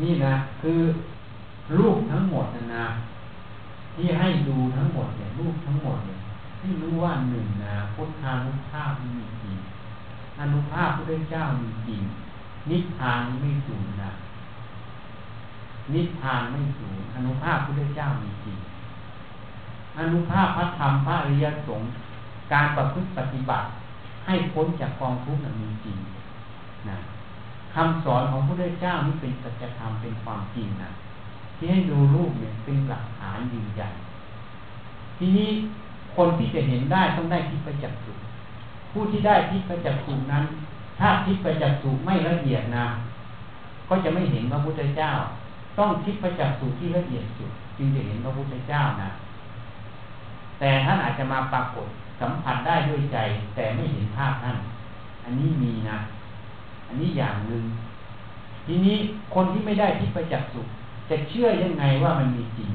นี่นะ คือรูปทั้งหมดนะนะที่ให้ดูทั้งหมดเนี่ยรูปทั้งหมดเนี่ยที่รู้ว่าหนึ่งนะพุทธานุภาพมีจริงอนุภาพพระเจ้ามีจริง นิพพานไม่สูญนะนิพพานไม่สูญอนุภาพพระเจ้ามีจริง อนุภาพพระธรรมพระอริยสงฆ์การประพฤติปฏิบัติ ให้พ้นจากกองทุกข์มีจริงนะ คำสอนของพระเจ้านี่เป็นสัจธรรมเป็นความจริงนะที่ให้ดูรูปเนี่ยเป็นหลักฐานยืนยันทีนี้คนที่จะเห็นได้ต้องได้ทิพยจักษุผู้ที่ได้ทิพยจักษุนั้น ถ้าทิพยจักษุไม่ละเอียดนะก็จะไม่เห็นพระพุทธเจ้า ต้องทิพยจักษุที่ละเอียดสุดจึงจะเห็นพระพุทธเจ้านะแต่ท่านอาจจะมาปรากฏสัมผัสได้ด้วยใจ แต่ไม่เห็นภาพท่าน อันนี้มีนะ อันนี้อย่างหนึ่งทีนี้คนที่ไม่ได้ทิพยจักษุจะเชื่อยังไงว่ามันมีจริง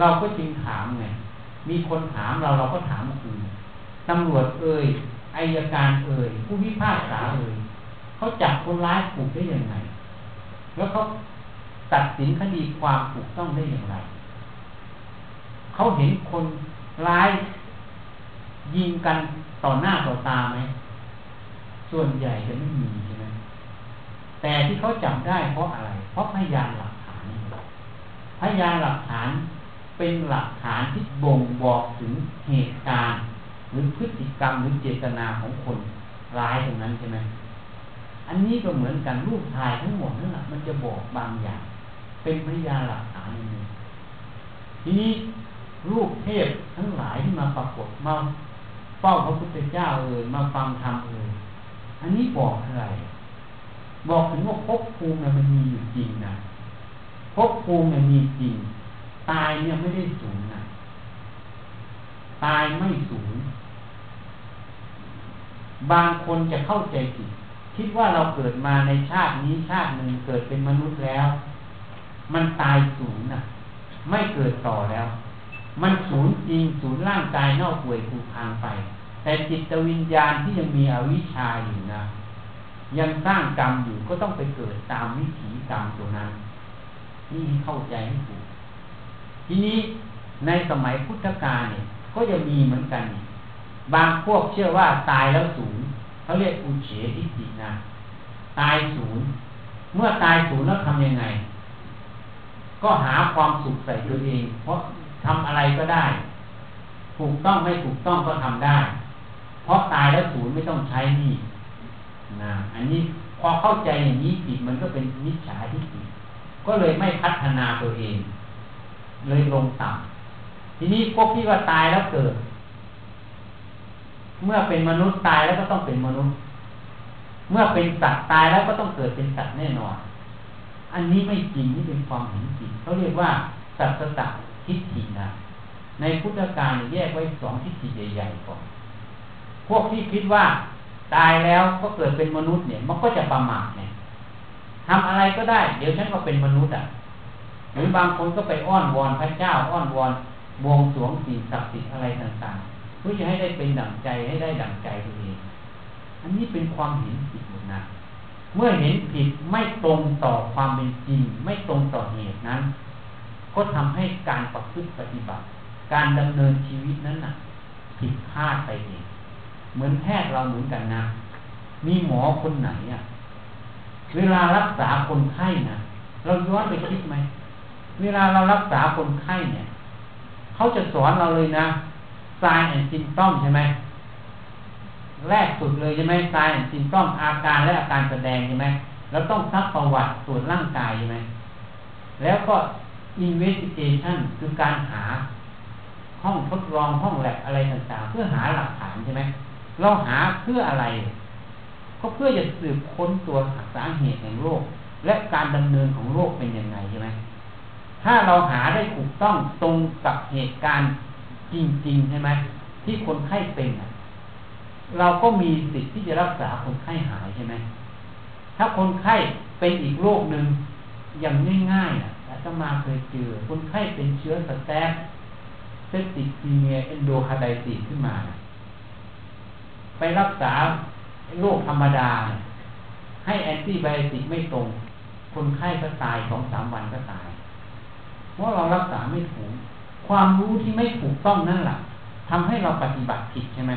เราก็จึงถามไงมีคนถามเราเราก็ถามคือตำรวจเอ่ยอายการเอ่ยผู้พิพากษาเอ่ยเขาจับคนร้ายถูกได้ยังไง แล้วเขาตัดสินคดีความถูกต้องได้อย่างไร เขาเห็นคนร้ายยิงกันต่อหน้าต่อตาไหม ส่วนใหญ่จะไม่มีใช่ไหมแต่ที่เขาจับได้เพราะอะไร เพราะพยานหลักฐานพยานหลักฐานเป็นหลักฐานที่บ่งบอกถึงเหตุการณ์หรือพฤติกรรมหรือเจตนาของคนร้ายตรงนั้นใช่ไหมอันนี้ก็เหมือนกันรูปถ่ายทั้งหมดนั่นแหละมันจะบอกบางอย่าง เป็นพยานหลักฐานอย่างนี้ทีนี้รูปเทพทั้งหลายที่มาปรากฏมาเฝ้าพระพุทธเจ้าเอ่ยมาฟังธรรมเอ่ย อันนี้บอกอะไร บอกถึงว่าภพภูมิมันมีอยู่จริงนะภพภูมิมันมีจริง ตายเนี่ยไม่ได้สูญนะตายไม่สูญบางคนจะเข้าใจผิดคิดว่าเราเกิดมาในชาตินี้ชาติหนึ่งเกิดเป็นมนุษย์แล้ว มันตายสูญนะไม่เกิดต่อแล้ว มันสูญจริงสูญร่างกายเน่าป่วยผุพังไป แต่จิตวิญญาณที่ยังมีอวิชชาอยู่นะ ยังสร้างกรรมอยู่ก็ต้องไปเกิดตามวิถีกรรมตัวนั้น นี่เข้าใจให้ถูกทีนี้ในสมัยพุทธกาลเนี่ย ก็จะมีเหมือนกัน บางพวกเชื่อว่าตายแล้วสูญเขาเรียกอุเฉทิฏฐินะตายสูญเมื่อตายสูญแล้วทำยังไง ก็หาความสุขใส่ตัวเอง เพราะทำอะไรก็ได้ ถูกต้องไม่ถูกต้องก็ทำได้ เพราะตายแล้วสูญไม่ต้องใช้นี่นะอันนี้พอเข้าใจอย่างนี้ผิดมันก็เป็นมิจฉาทิฏฐิก็เลยไม่พัฒนาตัวเอง เลยลงต่ำทีนี้พวกที่ว่าตายแล้วเกิด เมื่อเป็นมนุษย์ตายแล้วก็ต้องเป็นมนุษย์ เมื่อเป็นสัตว์ตายแล้วก็ต้องเกิดเป็นสัตว์แน่นอน อันนี้ไม่จริงนี่เป็นความเห็นจริงเขาเรียกว่าสัตตะทิฏฐินะในพุทธการแยกไว้สองทิฏฐิใหญ่ๆก่อน พวกที่คิดว่าตายแล้วก็เกิดเป็นมนุษย์เนี่ย มันก็จะประมาทเนี่ยทำอะไรก็ได้ เดี๋ยวฉันก็เป็นมนุษย์อะหรือบางคนก็ไปอ้อนวอนพระเจ้าอ้อนวอนบวงสรวงสิ่งศักดิ์สิทธิ์อะไรต่างๆเพื่อจะให้ได้เป็นดั่งใจให้ได้ดั่งใจตัวเองอันนี้เป็นความเห็นผิดหมดนะเมื่อเห็นผิดไม่ตรงต่อความเป็นจริง ไม่ตรงต่อเหตุนั้น ก็ทำให้การประพฤติปฏิบัติ การดำเนินชีวิตนั้นน่ะ ผิดพลาดไปเอง เหมือนแพทย์เราเหมือนกันนะมีหมอคนไหนอะ เวลารักษาคนไข้นะเราย้อนไปคิดไหมเวลาเรารักษาคนไข้เนี่ยเขาจะสอนเราเลยนะ sign and symptom ใช่ไหมแรกสุดเลยใช่ไหม sign and symptom อาการและอาการแสดงใช่ไหมแล้วต้องซักประวัติตรวจร่างกายใช่ไหมแล้วก็ investigation คือการหาห้องทดลองห้องแลบอะไรต่างๆ เพื่อหาหลักฐานใช่ไหม เราหาเพื่ออะไร ก็เพื่อจะสืบค้นตัวสาเหตุแห่งโรคและการดำเนินของโรคเป็นยังไงใช่ไหมถ้าเราหาได้ถูกต้องตรงกับเหตุการณ์จริงๆใช่ไหมที่คนไข้เป็นเราก็มีสิทธิ์ที่จะรักษาคนไข้หายใช่ไหมถ้าคนไข้เป็นอีกโรคหนึ่งอย่างง่ายๆอะอาตมาเคยเจอคนไข้เป็นเชื้อสแตปเซปติกซีเมียเอนโดคาไดติสขึ้นมา ไปรักษาโรคธรรมดา ให้แอนติไบโอติกไม่ตรง คนไข้ก็ตายสองสามวันก็ตาย เพราะเรารักษาไม่ถูก ความรู้ที่ไม่ถูกต้องนั่นแหละทำให้เราปฏิบัติผิดใช่ไหม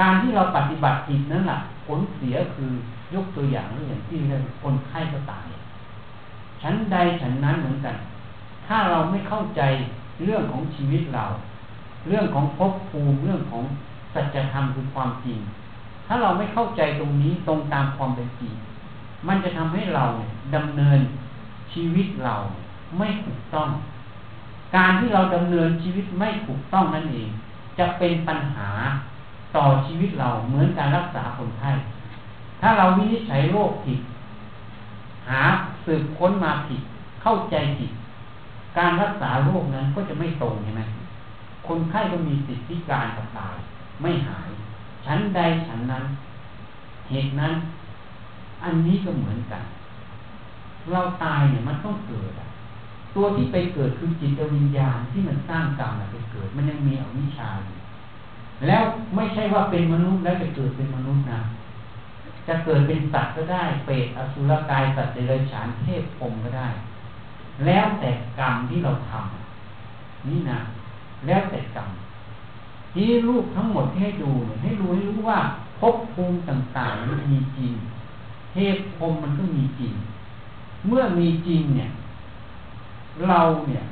การที่เราปฏิบัติผิดนั่นแหละผลเสียคือยกตัวอย่างอย่างที่เรื่องคนไข้ก็ตายฉันใดฉันนั้นเหมือนกัน ถ้าเราไม่เข้าใจเรื่องของชีวิตเรา เรื่องของภพภูมิเรื่องของ สัจธรรมคือความจริง ถ้าเราไม่เข้าใจตรงนี้ตรงตามความเป็นจริง มันจะทำให้เราดำเนินชีวิตเราไม่ถูกต้อง การที่เราดำเนินชีวิตไม่ถูกต้องนั่นเอง จะเป็นปัญหาต่อชีวิตเราเหมือนการรักษาคนไข้ ถ้าเราวินิจฉัยโรคผิด หาสืบค้นมาผิด เข้าใจผิด การรักษาโรคนั้นก็จะไม่ตรงใช่ไหมคนไข้ก็มีสิทธิการกับตาย ไม่หาย ชั้นใดชั้นนั้น เหตุนั้น อันนี้ก็เหมือนกัน เราตายเนี่ยมันต้องเกิดตัวที่ไปเกิดคือจิตวิญญาณที่มันสร้างกรรมไปเกิด มันยังมีอวิชชาอยู่แล้วไม่ใช่ว่าเป็นมนุษย์แล้วจะเกิดเป็นมนุษย์นะจะเกิดเป็นสัตว์ก็ได้ เปรตอสุรกายสัตว์เดรัจฉานเทพพรมก็ได้ แล้วแต่กรรมที่เราทำนี่นะแล้วแต่กรรม ที่รูปทั้งหมดที่ให้ดูให้รู้ให้รู้ว่าภพภูมิต่างๆมันมีจริงเทพพรมมันก็มีจริง เมื่อมีจริงเนี่ย เราเนี่ย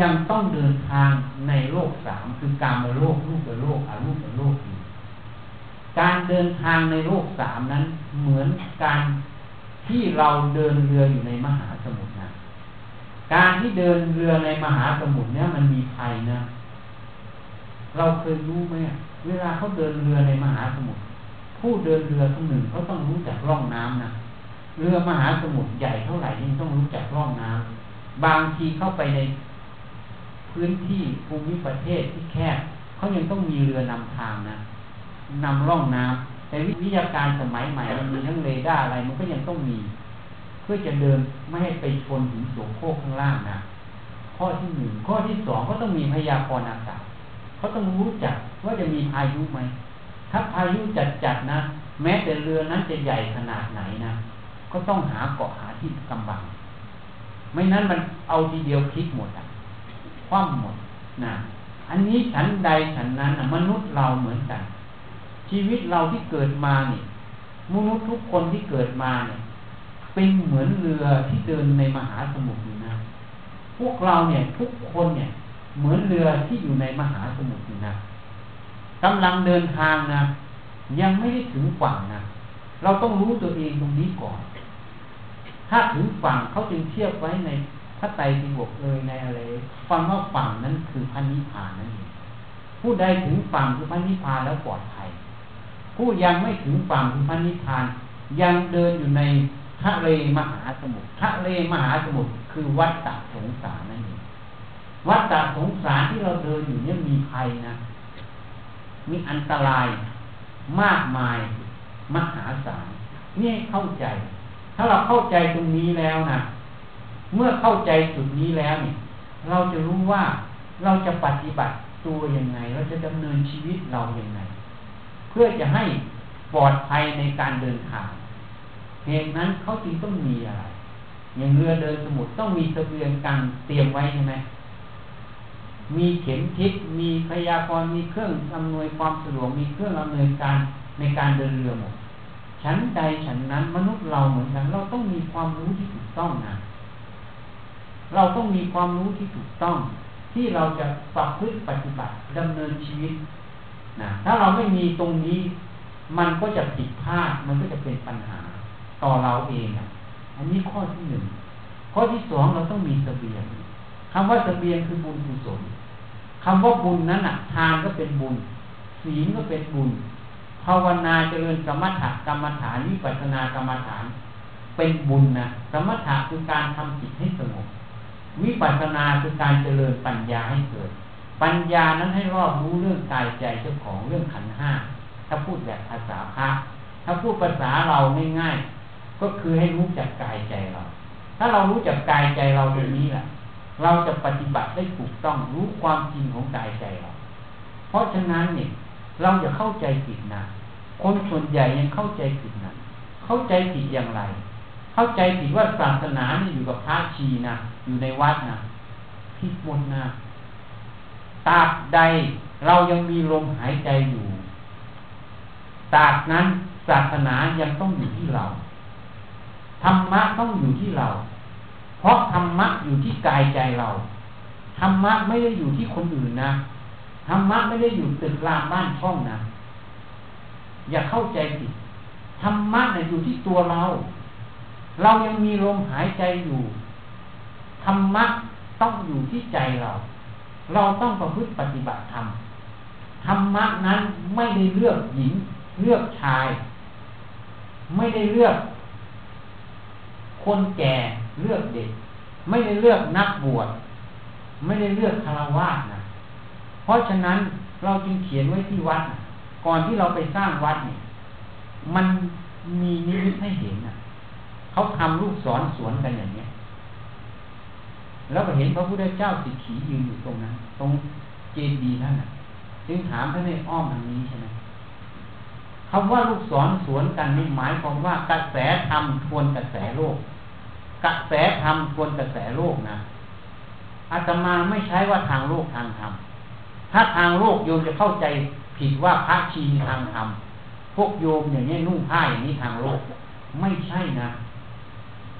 ยังต้องเดินทางในโลกสามคือการมาโลกรูปกับโลกอารูปโลกอยู่การเดินทางในโลกสามนั้น เหมือนการที่เราเดินเรืออยู่ในมหาสมุทรนะการที่เดินเรือในมหาสมุทรเนี่ยมันมีภัยนะ เราเคยรู้ไหมเวลาเขาเดินเรือในมหาสมุทรผู้เดินเรือคนหนึ่งเขาต้องรู้จักร่องน้ำนะเรือมหาสมุทรใหญ่เท่าไหร่ยังต้องรู้จักร่องน้ำบางทีเข้าไปในพื้นที่ภูมิประเทศที่แคบเขายังต้องมีเรือนำทางนะนำร่องน้ำแต่วิทยาการสมัยใหม่มันมีทั้งเรดาร์อะไรมันก็ยังต้องมี เพื่อจะเดินไม่ให้ไปชนหินโสโครกข้างล่างนะข้อที่หนึ่งข้อที่สองก็ต้องมีพยากรณ์อากาศ เขาต้องรู้จักว่าจะมีพายุไหมถ้าพายุจัดๆนะ แม้แต่เรือนั้นจะใหญ่ขนาดไหนนะก็ต้องหาเกาะหาที่กำบัง ไม่นั้นมันเอาทีเดียวพลิกหมดอะคว่ำหมดนะอันนี้ฉันใดฉันนั้นมนุษย์เราเหมือนกัน ชีวิตเราที่เกิดมาเนี่ยมนุษย์ทุกคนที่เกิดมาเนี่ยเป็นเหมือนเรือที่เดินในมหาสมุทรนะพวกเราเนี่ยทุกคนเนี่ย เหมือนเรือที่อยู่ในมหาสมุทรนะกำลังเดินทางนะ ยังไม่ได้ถึงฝั่งนะเราต้องรู้ตัวเองตรงนี้ก่อน ถ้าถึงฝั่งเขาจึงเทียบไว้ในพระไตรปิฎกเอ่ยในอะไรฟังว่าฝั่งนั้นคือพันนิพานนั่นเองผู้ใดถึงฝั่งคือพันนิพานแล้วปลอดภัย ผู้ยังไม่ถึงฝั่งคือพันนิพาน ยังเดินอยู่ในทะเลมหาสมุทรทะเลมหาสมุทรคือวัฏฏะสงสารนั่นเอง วัฏฏสงสารที่เราเดินอยู่เนี่ยมีภัยนะ มีอันตรายมากมายมหาศาลนี่เข้าใจ ถ้าเราเข้าใจตรงนี้แล้วนะเมื่อเข้าใจจุดนี้แล้วเนี่ย เราจะรู้ว่าเราจะปฏิบัติตัวยังไง เราจะดำเนินชีวิตเราอย่างไง เพื่อจะให้ปลอดภัยในการเดินทางเหตุนั้นเขาจึงต้องมีอะไรอย่างเรือเดินสมุทรต้องมีเสบียงกันเตรียมไว้ใช่ไหม มีเข็มทิศมีพยากรณ์มีเครื่องอำนวยความสะดวกมีเครื่องอำนวยการในการเดินเรือหมดชั้นใดชั้นนั้นมนุษย์เราเหมือนกัน เราต้องมีความรู้ที่ถูกต้องนะเราต้องมีความรู้ที่ถูกต้อง ที่เราจะประพฤติปฏิบัติดำเนินชีวิตนะถ้าเราไม่มีตรงนี้ มันก็จะผิดพลาดมันก็จะเป็นปัญหาต่อเราเองอันนี้ข้อที่หนึ่งข้อที่สองเราต้องมีสเสบียงคำว่าสเสบียงคือบุญกุศล คำว่าบุญนั้นอะ ทานก็เป็นบุญ ศีลก็เป็นบุญ ภาวนาเจริญสมถะกรรมฐานวิปัสสนากรรมฐาน เป็นบุญนะสมถะคือการทำจิตให้สงบ วิปัสสนาคือการเจริญปัญญาให้เกิด ปัญญานั้นให้รอบรู้เรื่องกายใจเจ้าของเรื่องขันห้า ถ้าพูดแบบภาษาพระถ้าพูดภาษาเราง่ายๆก็คือให้รู้จักกายใจเรา ถ้าเรารู้จักกายใจเราเรื่องนี้แหละ เราจะปฏิบัติได้ถูกต้องรู้ความจริงของกายใจเราเพราะฉะนั้นเนี่ย เราอย่าเข้าใจผิดนะคนส่วนใหญ่ยังเข้าใจผิดนะเข้าใจผิดอย่างไร เข้าใจผิดว่าศาสนานี่อยู่กับพระชีนะอยู่ในวัดนะผิดหมดนะตาบใดเรายังมีลมหายใจอยู่ ตาบนั้นศาสนายังต้องอยู่ที่เราธรรมะต้องอยู่ที่เรา เพราะธรรมะอยู่ที่กายใจเราธรรมะไม่ได้อยู่ที่คนอื่นนะธรรมะไม่ได้อยู่ตึกรามบ้านช่องนะอย่าเข้าใจผิดธรรมะเนี่ยอยู่ที่ตัวเรา เรายังมีลมหายใจอยู่ธรรมะต้องอยู่ที่ใจเรา เราต้องประพฤติปฏิบัติธรรมธรรมะนั้นไม่ได้เลือกหญิง เลือกชาย ไม่ได้เลือก คนแก่ เลือกเด็ก ไม่ได้เลือกนักบวชไม่ได้เลือกคารวะนะเพราะฉะนั้นเราจึงเขียนไว้ที่วัด ก่อนที่เราไปสร้างวัดเนี่ย มันมีนิมิตให้เห็นนะเขาทำลูกศรสวนกันอย่างเนี้ยแล้วก็เห็นพระพุทธเจ้าสิขียืนอยู่ตรงนั้น ตรงเจดีย์นั่นนะจึงถามท่านในอ้อมทางนี้ใช่ไหมคำว่าลูกศรสวนกันนี่หมายความว่ากระแสธรรมทวนกระแสโลก กระแสธรรมทวนกระแสโลกนะอาตมาไม่ใช้ว่าทางโลกทางธรรมถ้าทางโลกโยมจะเข้าใจผิดว่าพระชีทางธรรมพวกโยมอย่างนี้นุ่งผ้าอย่างนี้ทางโลก ไม่ใช่นะ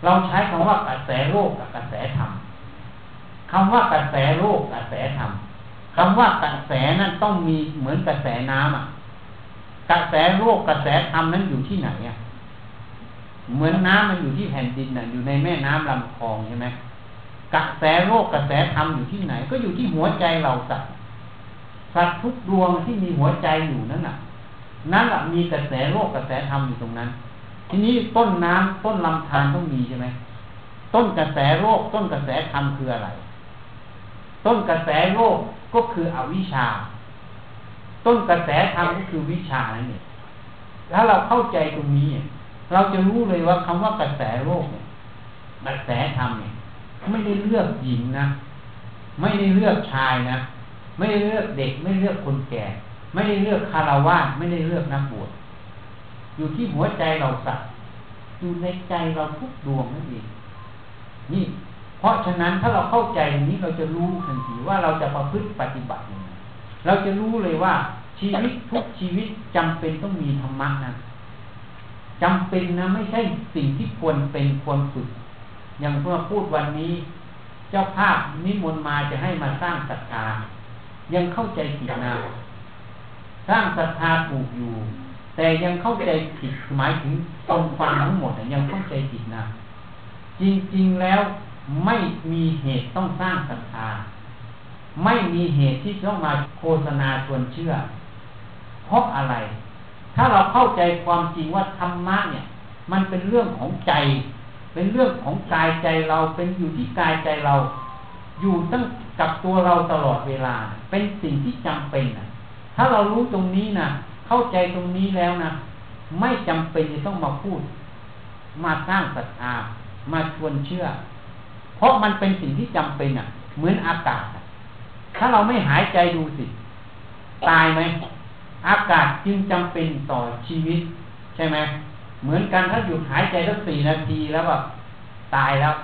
เราใช้คำว่ากระแสโลกกับกระแสธรรมคำว่ากระแสโลกกระแสธรรมคำว่ากระแสนั้นต้องมีเหมือนกระแสน้ำอะ กระแสโลกกระแสธรรมนั้นอยู่ที่ไหนอะ เหมือนน้ำมันอยู่ที่แผ่นดินน่ะอยู่ในแม่น้ำลำคลองใช่ไหมกระแสโลกกระแสธรรมอยู่ที่ไหน ก็อยู่ที่หัวใจเราสัตว์สัตว์ทุกดวงที่มีหัวใจอยู่นั่นน่ะ นั่นแหละมีกระแสโลกกระแสธรรมอยู่ตรงนั้น ทีนี้ต้นน้ำต้นลำธารต้องมีใช่ไหมต้นกระแสโลกต้นกระแสธรรมคืออะไร ต้นกระแสโลกก็คืออวิชชา ต้นกระแสธรรมก็คือวิชานั่นเองถ้าเราเข้าใจตรงนี้ เราจะรู้เลยว่าคำว่ากระแสโลกเนี่ยกระแสธรรมเนี่ยไม่ได้เลือกหญิงนะ ไม่ได้เลือกชายนะ ไม่ได้เลือกเด็ก ไม่เลือกคนแก่ ไม่ได้เลือกคารวะไม่ได้เลือกนักบวชอยู่ที่หัวใจเราสัตว์อยู่ในใจเราทุกดวงนั่นเองนี่ เพราะฉะนั้นถ้าเราเข้าใจตรงนี้เราจะรู้ทันทีว่าเราจะประพฤติปฏิบัติยังไงเราจะรู้เลยว่าชีวิตทุกชีวิตจำเป็นต้องมีธรรมะนะ จำเป็นนะไม่ใช่สิ่งที่ควรเป็นควรฝึก อย่างเมื่อพูดวันนี้ เจ้าภาพนิมนต์มาจะให้มาสร้างศรัทธายังเข้าใจผิดนะสร้างศรัทธาถูกอยู่ แต่ยังเข้าใจผิดหมายถึงตรงฟังทั้งหมดยังเข้าใจผิดนะจริงๆแล้วไม่มีเหตุต้องสร้างศรัทธาไม่มีเหตุที่ต้องมาโฆษณาชวนเชื่อ เพราะอะไร ถ้าเราเข้าใจความจริงว่าธรรมะเนี่ย มันเป็นเรื่องของใจ เป็นเรื่องของกายใจเราเป็นอยู่ที่กายใจเรา อยู่ตั้งกับตัวเราตลอดเวลา เป็นสิ่งที่จำเป็นนะถ้าเรารู้ตรงนี้นะเข้าใจตรงนี้แล้วนะไม่จำเป็นจะต้องมาพูด มาสร้างศรัทธามาชวนเชื่อ เพราะมันเป็นสิ่งที่จำเป็นอะ เหมือนอากาศ ถ้าเราไม่หายใจดูสิ ตายไหม อากาศจึงจำเป็นต่อชีวิต ใช่ไหมเหมือนกันถ้าหยุดหายใจสักสี่นาทีแล้วแบบตายแล้ว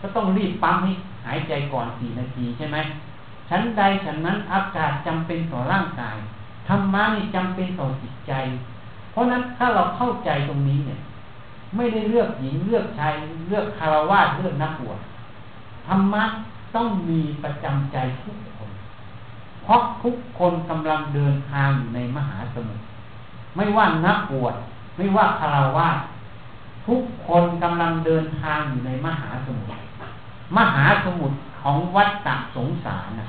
ก็ต้องรีบปั๊มให้หายใจก่อนสี่นาทีใช่ไหมชั้นใดฉันนั้นอากาศจำเป็นต่อร่างกายธรรมะนี่จำเป็นต่อจิตใจ เพราะนั้นถ้าเราเข้าใจตรงนี้เนี่ย ไม่ได้เลือกหญิงเลือกชายเลือกคารวะเลือกนักบวชธรรมะต้องมีประจำใจทุกค เพราะทุกคนกำลังเดินทางอยู่ในมหาสมุทรไม่ว่านักบวชไม่ว่าคารวะทุกคนกำลังเดินทางอยู่ในมหาสมุทรมหาสมุทรของวัดตักสงสารนะ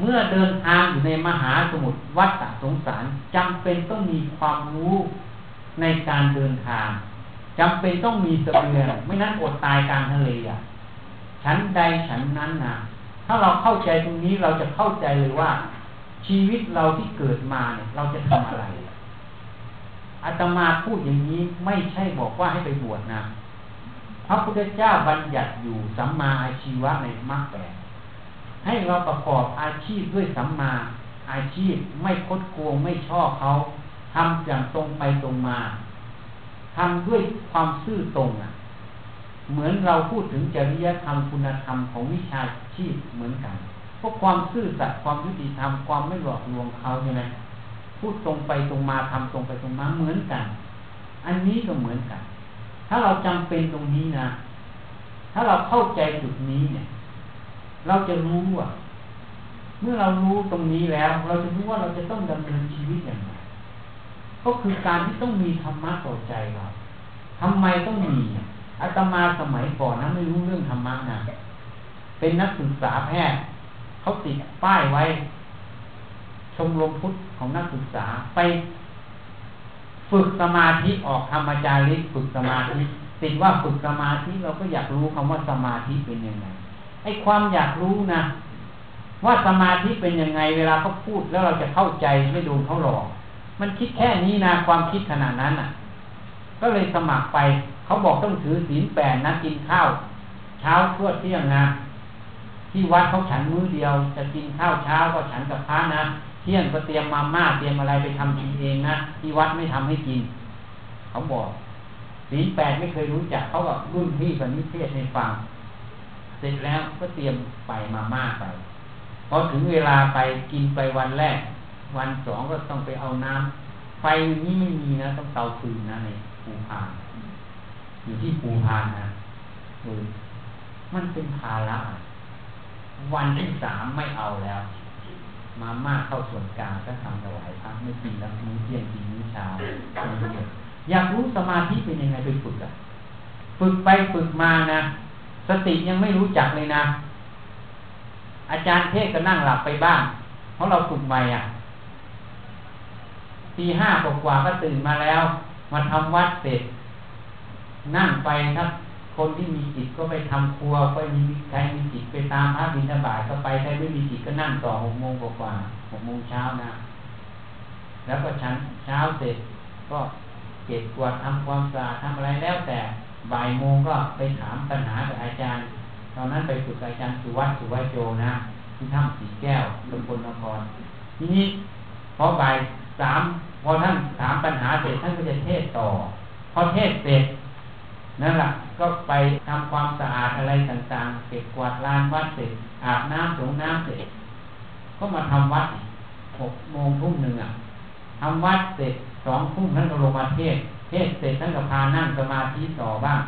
เมื่อเดินทางอยู่ในมหาสมุทรวัดตักสงสารจำเป็นต้องมีความรู้ในการเดินทางจำเป็นต้องมีเสบียงไม่นั้นอดตายกลางทะเลอะ ฉันใดฉันนั้นนะ ถ้าเราเข้าใจตรงนี้เราจะเข้าใจเลยว่า ชีวิตเราที่เกิดมาเนี่ย เราจะทำอะไรอาตมาพูดอย่างนี้ไม่ใช่บอกว่าให้ไปบวชนะพระพุทธเจ้าบัญญัติอยู่สัมมาอาชีวะในมรรคแปดให้เราประกอบอาชีพด้วยสัมมาอาชีพไม่คดโกงไม่ชอบเขาทำอย่างตรงไปตรงมาททำด้วยความซื่อตรงอะ เหมือนเราพูดถึงจริยธรรมคุณธรรมของวิชา ชีพเหมือนกันพวกความซื่อสัตย์ความยุติธรรมความไม่หลอกลวงเขาใช่ไหมพูดตรงไปตรงมาทำตรงไปตรงมาเหมือนกัน อันนี้ก็เหมือนกัน ถ้าเราจำเป็นตรงนี้นะ ถ้าเราเข้าใจจุดนี้เนี่ย เราจะรู้ว่า เมื่อเรารู้ตรงนี้แล้ว เราจะรู้ว่าเราจะต้องดำเนินชีวิตอย่างไรก็คือการที่ต้องมีธรรมะต่อใจเราทำไมต้องมีอาตมาสมัยก่อนนะไม่รู้เรื่องธรรมะนะ เป็นนักศึกษาแพทย์เขาติดป้ายไว้ ชมรมพุทธของนักศึกษาไปฝึกสมาธิออกธรรมจาริกฝึกสมาธิติดว่าฝึกสมาธิเราก็อยากรู้คำว่าสมาธิเป็นยังไงไอ้ความอยากรู้นะ ว่าสมาธิเป็นยังไง เวลาเขาพูดแล้วเราจะเข้าใจไม่โดนเขาหลอก มันคิดแค่นี้นะความคิดขนาดนั้นอะ ก็เลยสมัครไปเขาบอกต้องถือศีลแปดนะกินข้าว เช้าทั่วเที่ยงนะ ที่วัดเขาฉันมื้อเดียว จะกินข้าวเช้าก็ฉันกับพระนะเที่ยงก็เตรียมมาม่าเตรียมอะไรไปทำกินเองนะที่วัดไม่ทำให้กิน เขาบอกศีลแปดไม่เคยรู้จักเขาก็รุ่นพี่คนนี้เทศให้ฟัง เสร็จแล้วก็เตรียมไปมาม่าไปพอถึงเวลาไปกินไปวันแรก วันสองก็ต้องไปเอาน้ำไฟนี้ไม่มีนะ ต้องเตาฟืนนะในภูพาน อยู่ที่ภูพานนะมันเป็นภาระ วันที่สามไม่เอาแล้ว มาม่าเข้าส่วนกลางก็ทำถวายพระไม่กินแล้วมื้อเที่ยงกินมื้อเช้าอยากรู้สมาธิเป็นยังไงไปฝึกอะฝึกไปฝึกมานะสติยังไม่รู้จักเลยนะ อาจารย์เทศก็นั่งหลับไปบ้างเพราะเราฝึกใหม่อะตีห้ากว่าก็ตื่นมาแล้ว มาทำวัดเสร็จ นั่งไปครับ คนที่มีจิตก็ไปทำครัวไปมีใครมีจิตไปตามพระบิณฑบาตก็ไปใครไม่มีจิตก็นั่งต่อหกโมงกว่าหกโมงเช้านะ แล้วก็ชั้นเช้าเสร็จก็เก็บกวาดทำความสะอาดทำอะไรแล้วแต่บ่ายโมงก็ไปถามปัญหากับอาจารย์ ตอนนั้นไปฝึกอาจารย์สุวัตสุวัโจนะที่ถ้ำสีแก้วตำบลนครทีนี้พอบ่ายสามพอท่านถามปัญหาเสร็จท่านก็จะเทศต่อ พอเทศเสร็จนั่นแหละ ก็ไปทำความสะอาดอะไรต่างๆ เก็บกวาดลานวัดเสร็จอาบน้ำสงน้ำเสร็จ ก็มาทำวัดหกโมงทุ่มหนึ่งอะทำวัดเสร็จสองทุ่มท่านก็ลงมาเทศเทศเสร็จท่านก็พานั่งสมาธิต่อบ้าง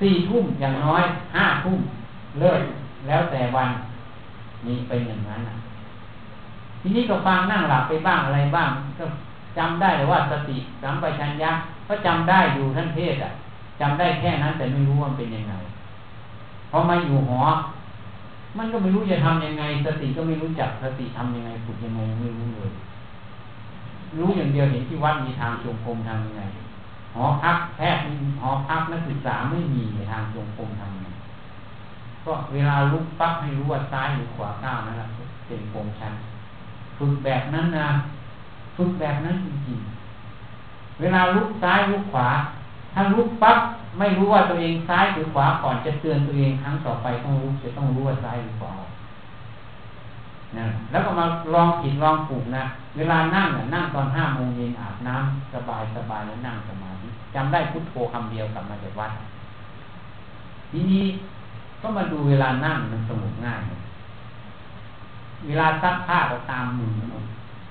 สี่ทุ่มอย่างน้อยห้าทุ่มเลิกแล้วแต่วันนี่เป็นอย่างนั้นอะทีนี้ก็ฟังนั่งหลับไปบ้างอะไรบ้าง ก็จำได้เลยว่าสติสัมปชัญญะก็จำได้อยู่ท่านเทศอะ จำได้แค่นั้นแต่ไม่รู้ว่าเป็นยังไงพอมาอยู่หอ มันก็ไม่รู้จะทํำยังไง สติก็ไม่รู้จักสติทํำยังไงฝึกยังไงไม่รู้เลยรู้อย่างเดียวเห็นที่วัดมีทางจงกรมทำยังไงหอพักแพทย์หอพักนักศึกษาไม่มีทางจงกรมทำยังไงก็เวลาลุกปั๊บให้รู้ว่าซ้ายหรือขวาก้าวนั่นแหละเป็นโครงชันฝึกแบบนั้นนะฝึกแบบนั้นจริงๆเวลาลุกซ้ายลุกขวา ถ้าลุกปั๊บไม่รู้ว่าตัวเองซ้ายหรือขวาก่อนจะเตือนตัวเองครั้งต่อไปต้องรู้จะต้องรู้ว่าซ้ายหรือขวานะแล้วก็มาลองผิดลองถูกนะเวลานั่งน่ะนั่งตอนห้าโมงเย็นอาบน้ำสบายสบายแล้วนั่งสมาธิจำได้พุทโธคำเดียวกลับมาจากวัดทีนี้ก็มาดูเวลานั่งมันสงบง่าย เวลาซักผ้าก็ตามมือ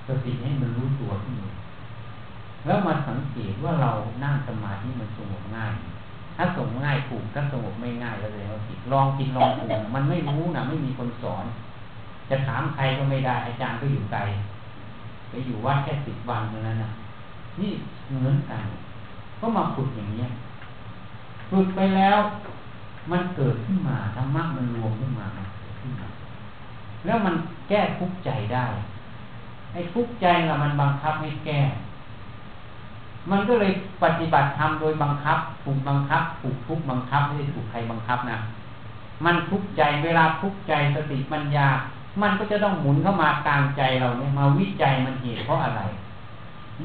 สติให้มันรู้ตัวที่มือ แล้วมาสังเกตว่าเรานั่งสมาธิมันสงบง่าย ถ้าสงบง่ายถูกถ้าสงบไม่ง่ายก็เลยว่าผิดลองกินลองถูกมันไม่รู้นะไม่มีคนสอน จะถามใครก็ไม่ได้ อาจารย์ก็อยู่ไกลไปอยู่วัดแค่สิบวันเท่านั้นนะนี่เหมือนกัน ก็มาฝึกอย่างเนี้ยฝึกไปแล้ว มันเกิดขึ้นมาธรรมะมันรวมขึ้นมาขึ้นมา แล้วมันแก้ทุกข์ใจได้ไอ้ทุกข์ใจเรามันบังคับให้แก้ มันก็เลยปฏิบัติธรรมโดยบังคับ ถูกบังคับ ถูกทุกบังคับไม่ได้ถูกใครบังคับนะ มันทุกใจเวลาทุกใจสติปัญญา มันก็จะต้องหมุนเข้ามากลางใจเราเนี่ยมาวิจัยมันเหตุเพราะอะไร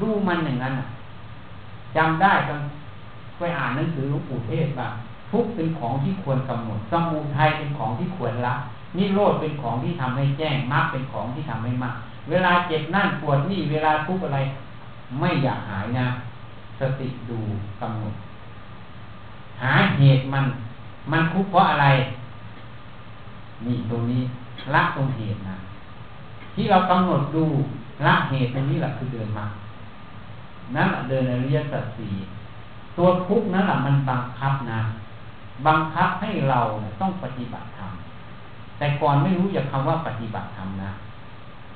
รู้มันอย่างนั้นจำได้ตอนไปอ่านหนังสือหลวงปู่เทศว่าทุกเป็นของที่ควรกำหนดสมุทัยเป็นของที่ควรละนิโรธเป็นของที่ทำให้แจ้งมรรคเป็นของที่ทำให้มากเวลาเจ็บนั่นปวดนี่เวลาทุกอะไร ไม่อยากหายนะ สติดูกำหนด หาเหตุมัน มันทุกเพราะอะไร นี่ตรงนี้ละตรงเหตุนะ ที่เรากำหนดดูละเหตุตรงนี้แหละคือเดินมานั่นแหละเดินอริยสัจสี่ตัวทุกนั่นแหละมันบังคับนะบังคับให้เราต้องปฏิบัติธรรมแต่ก่อนไม่รู้จักคำว่าปฏิบัติธรรมนะ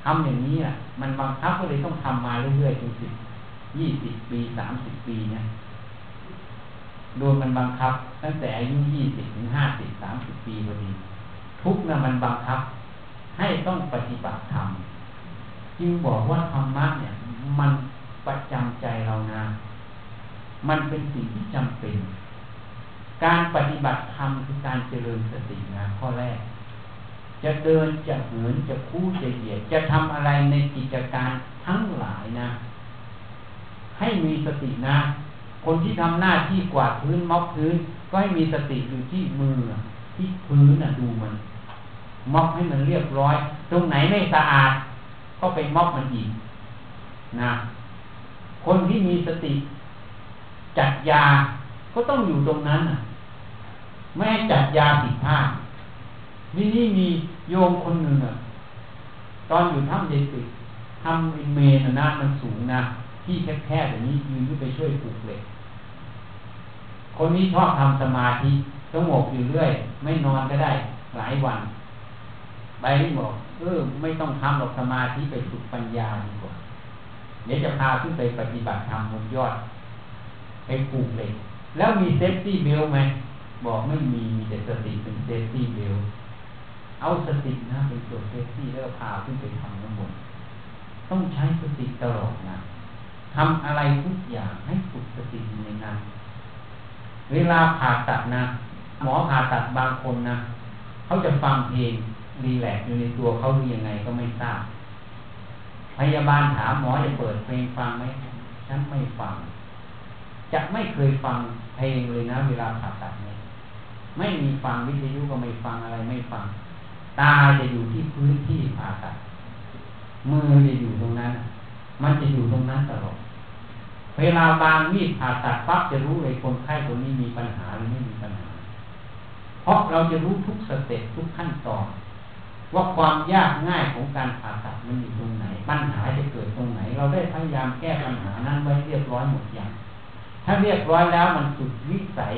ทำอย่างนี้อะมันบังคับก็เลยต้องทำมาเรื่อยๆจนสิบยี่สิบปีสามสิบปีเนี่ยโดนมันบังคับ ตั้งแต่อายุยี่สิบถึงห้าสิบสามสิบปีพอดี ทุกนะมันบังคับ ให้ต้องปฏิบัติธรรมจึงบอกว่าธรรมะเนี่ย มันประจำใจเรานะมันเป็นสิ่งที่จำเป็น การปฏิบัติธรรมคือการเจริญสตินะข้อแรก จะเดินจะเหินจะคู่จะเหยียดจะทำอะไรในกิจการทั้งหลายนะ ให้มีสตินะ คนที่ทำหน้าที่กวาดพื้นม็อบพื้น ก็ให้มีสติอยู่ที่มือที่พื้นนะดูมันม็อบให้มันเรียบร้อย ตรงไหนไม่สะอาด ก็ไปม็อบมันอีกนะคนที่มีสติจัดยาก็ต้องอยู่ตรงนั้นไม่ให้จัดยาผิดพลาดนี่นี่มี โยมคนหนึ่งอะตอนอยู่ถ้ำเดติทำเมนนะมันสูงนะที่แคบๆอย่างนี้ยืนขึ้นไปช่วยผูกเหล็กคนนี้ชอบทำสมาธิต้องหมกอยู่เรื่อย ไม่นอนก็ได้หลายวันไปบอกเออไม่ต้องทำหรอกสมาธิไปฝึกปัญญาดีกว่าเดี๋ยวจะพาขึ้นไปปฏิบัติธรรมบนยอดไปผูกเหล็กแล้วมี safety belt ไหมบอกไม่มีมีแต่สติเป็น safety belt เอาสตินะเป็นตัว safety แล้วพาขึ้นไปทำทั้งหมดต้องใช้สติตลอดนะทำอะไรทุกอย่างให้ฝึกสติในนั้นเวลาผ่าตัดนะ หมอผ่าตัดบางคนนะเขาจะฟังเพลงรีแลกอยู่ในตัวเขาหรือยังไงก็ไม่ทราบ พยาบาลถามหมอจะเปิดเพลงฟังไหมฉันไม่ฟัง จะไม่เคยฟังเพลงเลยนะ เวลาผ่าตัดเนี่ยไม่มีฟังวิทยุก็ไม่ฟังอะไรไม่ฟัง ตาจะอยู่ที่พื้นที่ผ่าตัดมือจะอยู่ตรงนั้น มันจะอยู่ตรงนั้นตลอดเวลาบางมีดผ่าตัดปั๊บจะรู้เลยคนไข้คนนี้มีปัญหาหรือไม่มีปัญหา เพราะเราจะรู้ทุกสเต็ปทุกขั้นตอน ว่าความยากง่ายของการผ่าตัดมันอยู่ตรงไหน ปัญหาจะเกิดตรงไหน เราได้พยายามแก้ปัญหานั้นไว้เรียบร้อยหมดอย่าง ถ้าเรียบร้อยแล้วมันสุดวิสัย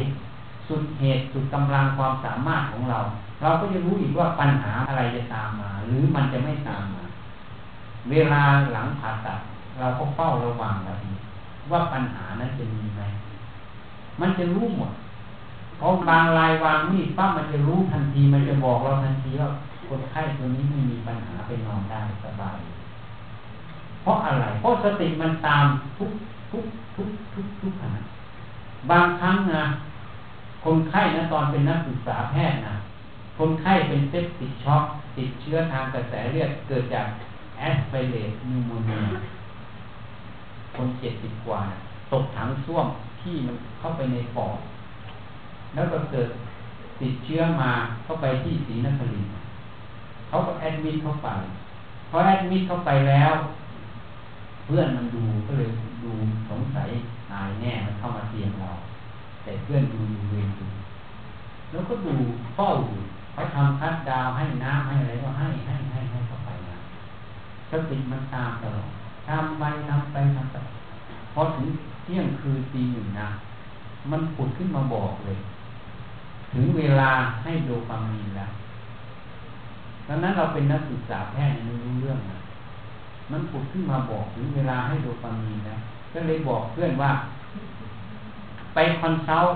สุดเหตุสุดกำลังความสามารถของเรา เราก็จะรู้อีกว่าปัญหาอะไรจะตามมา หรือมันจะไม่ตามมา เวลาหลังผ่าตัด เราก็เฝ้าระวังแล้วว่าปัญหานั้นจะมีไหมมันจะรู้หมดเพราะบางรายวางมีดปั๊บมันจะรู้ทันทีมันจะบอกเราทันทีว่าคนไข้ตัวนี้ไม่มีปัญหาไปนอนได้สบายเพราะอะไร เพราะสติมันตามทุกทุกทุกทุกทุกขณะบางครั้งนะ คนไข้นะตอนเป็นนักศึกษาแพทย์นะคนไข้เป็น septic shock ติดเชื้อทางกระแสเลือดเกิดจาก aspirate pneumonia คนเจ็ดสิบกว่าตกถังส้วมที่มันเข้าไปในปอดแล้วก็เกิดติดเชื้อมาเข้าไปที่ศรีนครินทร์เขาก็ admit เข้าไปพอแอดมิดเข้าไปแล้ว เพื่อนมันดูก็เลยดูสงสัยตายแน่มันเข้ามาเตียงเรา แต่เพื่อนดูอยู่เวรดูแล้วก็ดูเฝ้าอยู่เขาทำคัดดาวให้น้ำให้อะไรก็ให้ให้ให้ให้เข้าไปนะสติมันตามตลอดทำไปทำไปทำไปพอถึงเที่ยงคืนตีหนึ่งนะมันผุดขึ้นมาบอกเลย ถึงเวลาให้โดปามีนแล้วดังนั้นเราเป็นนักศึกษาแพทย์ไม่รู้เรื่องนะมันผุดขึ้นมาบอกถึงเวลาให้โดปามีนนะก็เลยบอกเพื่อนว่า ไป consult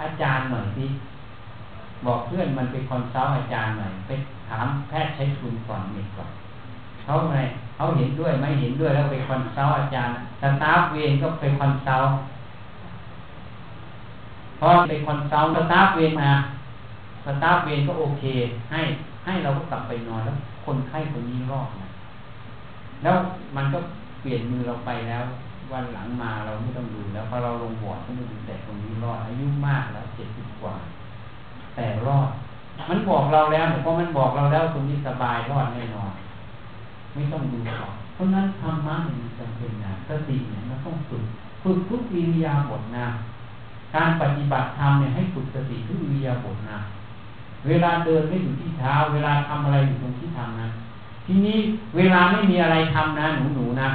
อาจารย์หน่อยสิบอกเพื่อนมันไป consult อาจารย์หน่อยไปถามแพทย์ใช้ทุนก่อนมีก่อนเขาไงเขาเห็นด้วยไม่เห็นด้วยแล้วไป consult อาจารย์ staff เวรก็ไป consultพอไป consult staff เวรมา staff เวรก็โอเค ให้ให้เราก็กลับไปนอนแล้วคนไข้คนนี้รอดนะแล้วมันก็เปลี่ยนมือเราไปแล้ว วันหลังมาเราไม่ต้องดูแล้วพอเราลงบอร์ดก็ไม่ดูแต่คนนี้รอดอายุมากแล้วเจ็ดสิบกว่า แต่รอด มันบอกเราแล้วเพราะมันบอกเราแล้วคนนี้สบายรอดแน่นอน ไม่ต้องดูหรอกเพราะนั้นธรรมะเนี่ยจำเป็นนะสติเนี่ยมันต้องฝึกฝึกทุกอิริยาบถนะการปฏิบัติธรรมเนี่ยให้ฝึกสติทุกอิริยาบถนะเวลาเดินไม่อยู่ที่เท้า เวลาทำอะไรอยู่ตรงที่ทำนะทีนี้เวลาไม่มีอะไรทำนะหนูหนูนะ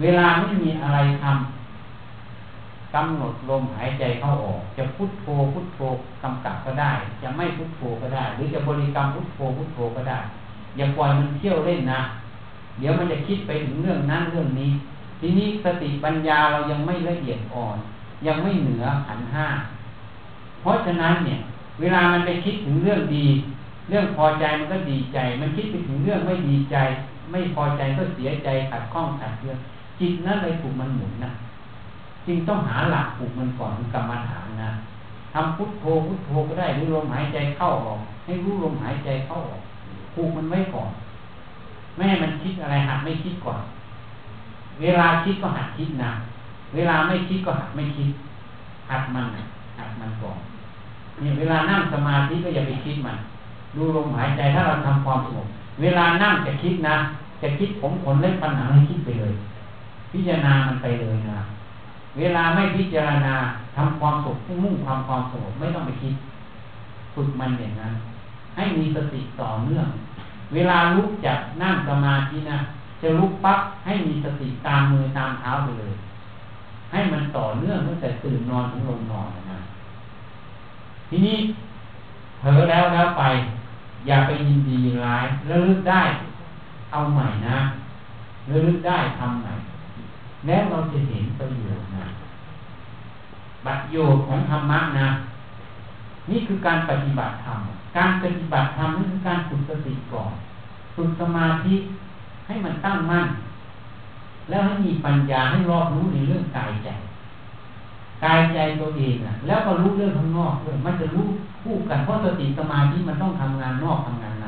เวลาไม่มีอะไรทำกำหนดลมหายใจเข้าออก จะพุทโธพุทโธกำกับก็ได้ จะไม่พุทโธก็ได้ หรือจะบริกรรมพุทโธพุทโธก็ได้ อย่าปล่อยมันเที่ยวเล่นนะ เดี๋ยวมันจะคิดไปถึงเรื่องนั้นเรื่องนี้ ทีนี้สติปัญญาเรายังไม่ละเอียดอ่อน ยังไม่เหนือขันห้าเพราะฉะนั้นเนี่ย เวลามันไปคิดถึงเรื่องดี เรื่องพอใจมันก็ดีใจ มันคิดไปถึงเรื่องไม่ดีใจ ไม่พอใจก็เสียใจขัดข้องขัดเคือง จิตนั้นเลยถูกมันหมุนนะจึงต้องหาหลักปลูกมันก่อนคือกรรมฐานนะทำพุทโธพุทโธก็ได้หรือลมหายใจเข้าออก ให้รู้ลมหายใจเข้าออกปลูกมันไว้ก่อนแม่มันคิดอะไรหัดไม่คิดก่อน เวลาคิดก็หัดคิดนะเวลาไม่คิดก็หัดไม่คิด หัดมันหัดมันก่อนเนี่ยเวลานั่งสมาธิก็อย่าไปคิดมันดูลมหายใจถ้าเราทำความสงบเวลานั่งจะคิดนะ จะคิดผมขนเล็บปัญหาให้คิดไปเลย พิจารณามันไปเลยนะ เวลาไม่พิจารณาทำความสุขมุ่งความความสงบไม่ต้องไปคิด ฝึกมันอย่างนั้น ให้มีสติต่อเนื่อง เวลาลุกจากนั่งสมาธินะจะลุกปั๊บให้มีสติตามมือตามเท้าไปเลย ให้มันต่อเนื่องตั้งแต่ตื่นนอนถึงลงนอนนะทีนี้เผลอแล้วแล้วไป อย่าไปยินดีร้ายแล้วลึกได้ เอาใหม่นะแล้วลึกได้ทำใหม่ แล้วเราจะเห็นประโยชน์นะประโยชน์ของธรรมะนะ นี่คือการปฏิบัติธรรม การปฏิบัติธรรมนี่คือการฝึกสติก่อน ฝึกสมาธิให้มันตั้งมั่น แล้วให้มีปัญญาให้รอบรู้ในเรื่องกายใจ กายใจตัวเองอะแล้วก็รู้เรื่องข้างนอกด้วยมันจะรู้คู่กัน เพราะสติสมาธิมันต้องทำงานนอกทำงานใน